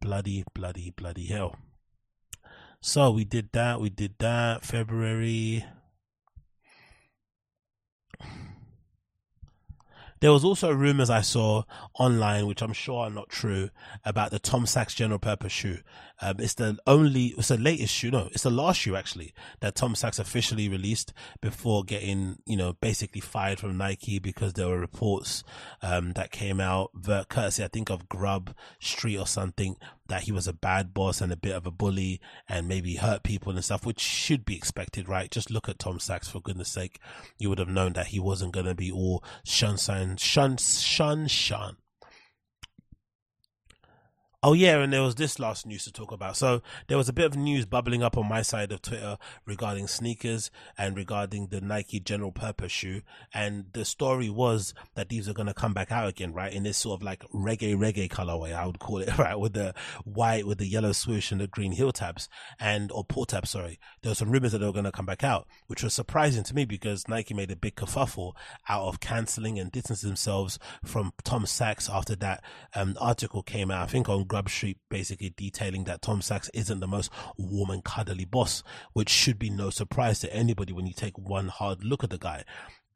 Bloody, bloody, bloody hell. So we did that. We did that. February. There was also rumors I saw online, which I'm sure are not true, about the Tom Sachs general purpose shoe. Um, it's the only, it's the latest shoe, no, it's the last shoe actually that Tom Sachs officially released before getting, you know, basically fired from Nike because there were reports, um, that came out, courtesy, I think of Grub Street or something, that he was a bad boss and a bit of a bully and maybe hurt people and stuff, which should be expected, right? Just look at Tom Sachs for goodness sake. You would have known that he wasn't going to be all shun, shun, shun, shun. Oh yeah, and there was this last news to talk about. So there was a bit of news bubbling up on my side of Twitter regarding sneakers and regarding the Nike general purpose shoe. And the story was that these are going to come back out again, right? In this sort of like reggae reggae colorway, I would call it, [laughs] right? With the white, with the yellow swoosh and the green heel tabs and, or pull tabs, sorry. There were some rumors that they were going to come back out, which was surprising to me because Nike made a big kerfuffle out of canceling and distancing themselves from Tom Sachs after that um, article came out, I think on Grub Street basically detailing that Tom Sachs isn't the most warm and cuddly boss, which should be no surprise to anybody when you take one hard look at the guy.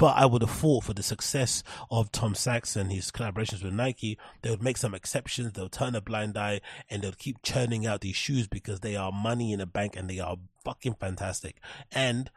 But I would have thought for the success of Tom Sachs and his collaborations with Nike, they would make some exceptions. They'll turn a blind eye and they'll keep churning out these shoes because they are money in a bank and they are fucking fantastic. And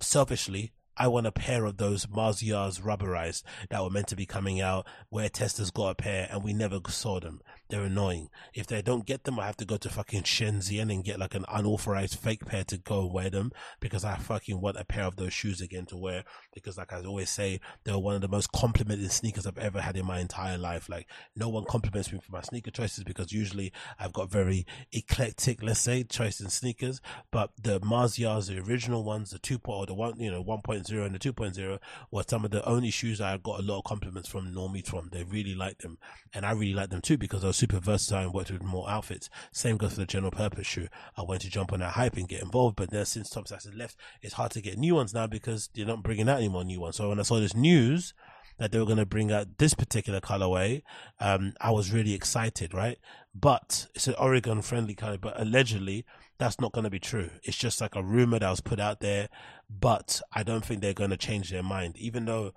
selfishly, I want a pair of those Mars Yards rubberized that were meant to be coming out where testers got a pair and we never saw them. They're annoying. If they don't get them, I have to go to fucking Shenzhen and get like an unauthorized fake pair to go wear them because I fucking want a pair of those shoes again to wear because like I always say, they're one of the most complimented sneakers I've ever had in my entire life. Like no one compliments me for my sneaker choices because usually I've got very eclectic, let's say, choice in sneakers, but the Mars Yards, the original ones, the 2.0, point, the one, you know, 1.0 and the 2.0 were some of the only shoes I got a lot of compliments from normies from. They really liked them and I really like them too because I was super versatile and worked with more outfits. Same goes for the general purpose shoe. I went to jump on that hype and get involved, but then since Tom Sachs has left, it's hard to get new ones now because they're not bringing out any more new ones. So when I saw this news that they were going to bring out this particular colorway, um, I was really excited, right? But it's an Oregon friendly color, but allegedly that's not going to be true. It's just like a rumor that was put out there, but I don't think they're going to change their mind, even though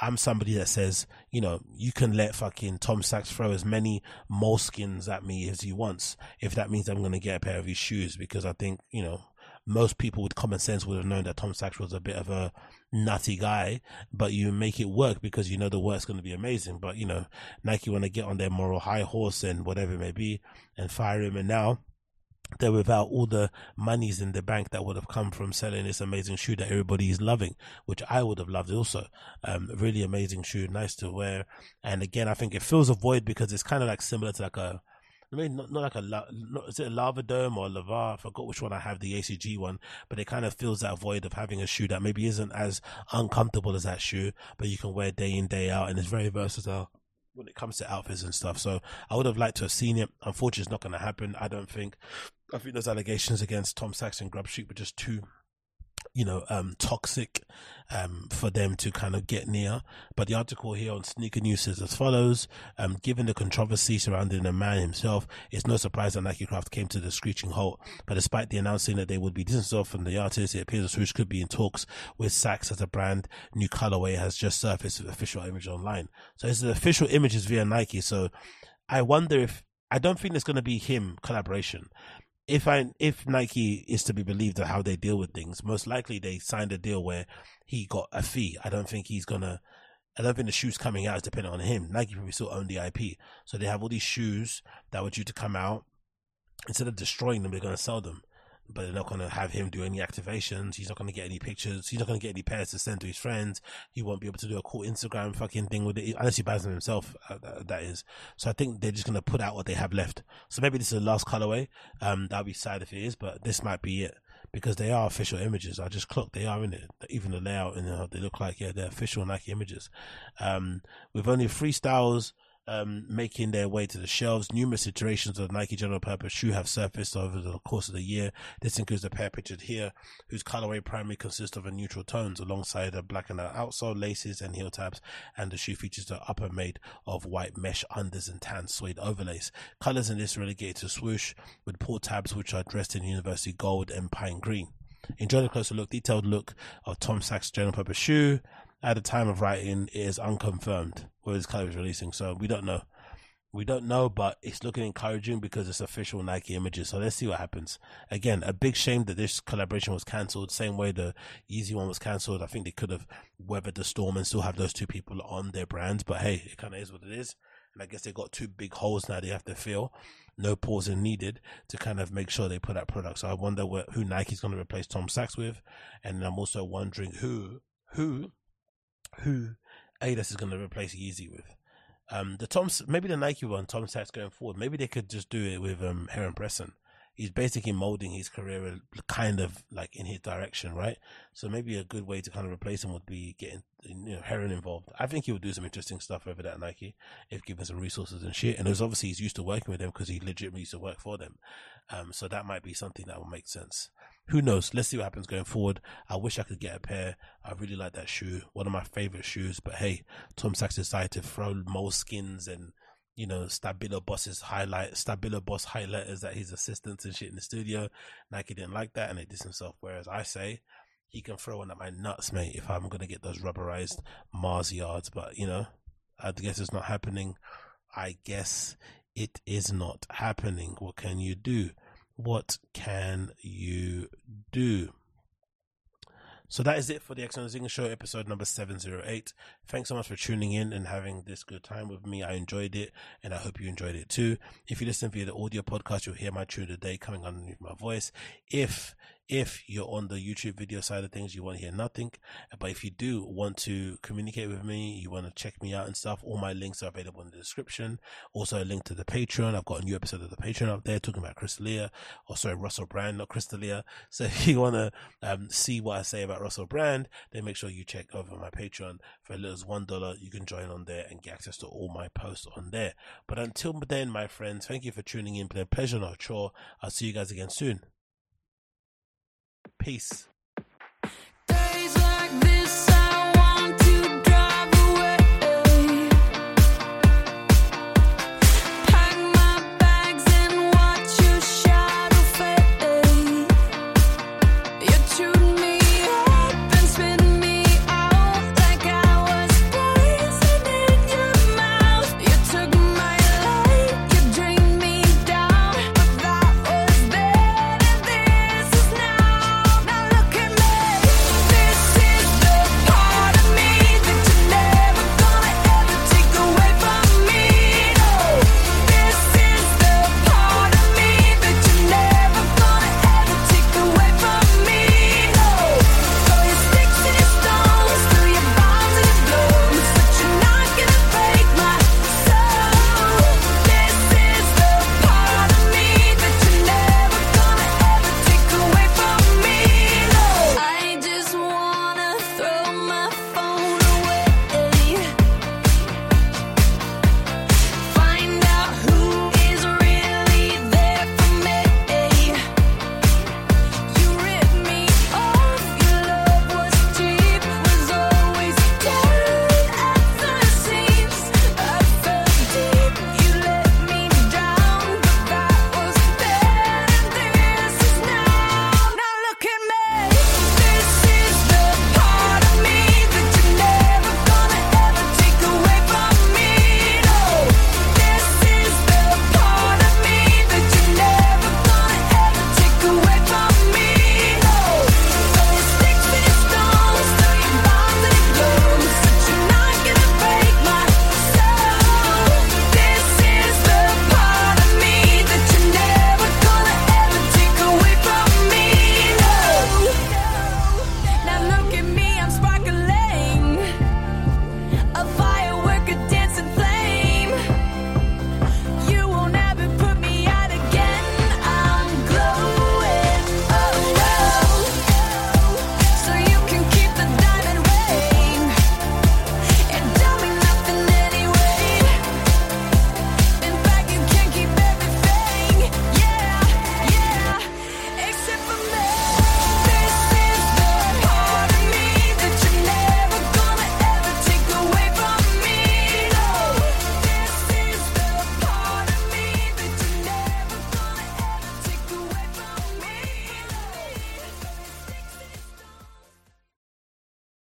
I'm somebody that says, you know, you can let fucking Tom Sachs throw as many moleskins at me as he wants if that means I'm going to get a pair of his shoes because I think, you know, most people with common sense would have known that Tom Sachs was a bit of a nutty guy, but you make it work because you know the work's going to be amazing. But, you know, Nike want to get on their moral high horse and whatever it may be and fire him. And now they're without all the monies in the bank that would have come from selling this amazing shoe that everybody is loving, which I would have loved also. Um, really amazing shoe, nice to wear. And again, I think it fills a void because it's kind of like similar to like a, I mean, not, not like a, not, is it a lava dome or a lava? I forgot which one I have, the ACG one, but it kind of fills that void of having a shoe that maybe isn't as uncomfortable as that shoe, but you can wear day in, day out, and it's very versatile when it comes to outfits and stuff. So I would have liked to have seen it. Unfortunately, it's not going to happen. I don't think. I think those allegations against Tom Sachs and Grub Street were just too you know, um, toxic, um, for them to kind of get near. But the article here on Sneaker News says as follows, um, given the controversy surrounding the man himself, it's no surprise that Nike Craft came to the screeching halt. But despite the announcing that they would be distanced from the artist, it appears the swoosh could be in talks with Sachs as a brand. New colorway has just surfaced with official image online. So it's the official images via Nike. So I wonder if, I don't think it's going to be him collaboration if I if Nike is to be believed of how they deal with things, most likely they signed a deal where he got a fee. I don't think he's gonna. I don't think the shoes coming out is dependent on him. Nike probably still own the IP, so they have all these shoes that were due to come out. Instead of destroying them, they're gonna sell them but they're not going to have him do any activations. He's not going to get any pictures. He's not going to get any pairs to send to his friends. He won't be able to do a cool Instagram fucking thing with it unless he buys them himself. Uh, that is. So I think they're just going to put out what they have left. So maybe this is the last colorway. Um, that'll be sad if it is, but this might be it because they are official images. I just clocked they are in it. Even the layout and how they look like, yeah, they're official Nike images. Um, with only three styles um, making their way to the shelves. Numerous iterations of the Nike general purpose shoe have surfaced over the course of the year. This includes the pair pictured here, whose colorway primarily consists of a neutral tones alongside a black and outsole, laces and heel tabs, and the shoe features the upper made of white mesh unders and tan suede overlays. Colors in this relegate to swoosh with pull tabs which are dressed in university gold and pine green. Enjoy the closer look, detailed look of Tom Sachs general purpose shoe at the time of writing, it is unconfirmed where this color is releasing. So we don't know. We don't know, but it's looking encouraging because it's official Nike images. So let's see what happens. Again, a big shame that this collaboration was cancelled. Same way the Yeezy one was cancelled. I think they could have weathered the storm and still have those two people on their brands. But hey, it kind of is what it is. And I guess they got two big holes now they have to fill. No pausing needed to kind of make sure they put out products. So I wonder what, who Nike's going to replace Tom Sachs with. And I'm also wondering who, who who Adidas is going to replace Yeezy with. Um, the Tom, maybe the Nike one, Tom Sachs going forward, maybe they could just do it with um, Heron Preston. He's basically molding his career kind of like in his direction, right? So maybe a good way to kind of replace him would be getting you know Heron involved. I think he would do some interesting stuff over at Nike if given some resources and shit. And it obviously he's used to working with them because he legitimately used to work for them. Um, so that might be something that will make sense who knows? Let's see what happens going forward. I wish I could get a pair. I really like that shoe. One of my favorite shoes. But hey, Tom Sachs decided to throw moleskins and you know Stabilo Boss's highlight, Stabilo Boss highlighters at his assistants and shit in the studio. Nike didn't like that and it did himself. Whereas I say he can throw one at my nuts, mate, if I'm gonna get those rubberized Mars yards. But you know, I guess it's not happening. I guess it is not happening. What can you do? what can you do? So that is it for the X Zinga Show, episode number 708. Thanks so much for tuning in and having this good time with me. I enjoyed it and I hope you enjoyed it too. If you listen via the audio podcast, you'll hear my tune of the day coming underneath my voice. If if you're on the YouTube video side of things, you won't hear nothing. But if you do want to communicate with me, you want to check me out and stuff, all my links are available in the description. Also a link to the Patreon. I've got a new episode of the Patreon up there talking about Crystalia, or sorry, Russell Brand, not Crystalia. [laughs] So if you want to um, see what I say about Russell Brand, then make sure you check over my Patreon for as little as one dollar. You can join on there and get access to all my posts on there. But until then, my friends, thank you for tuning in. A pleasure, not a chore. I'll see you guys again soon. Peace.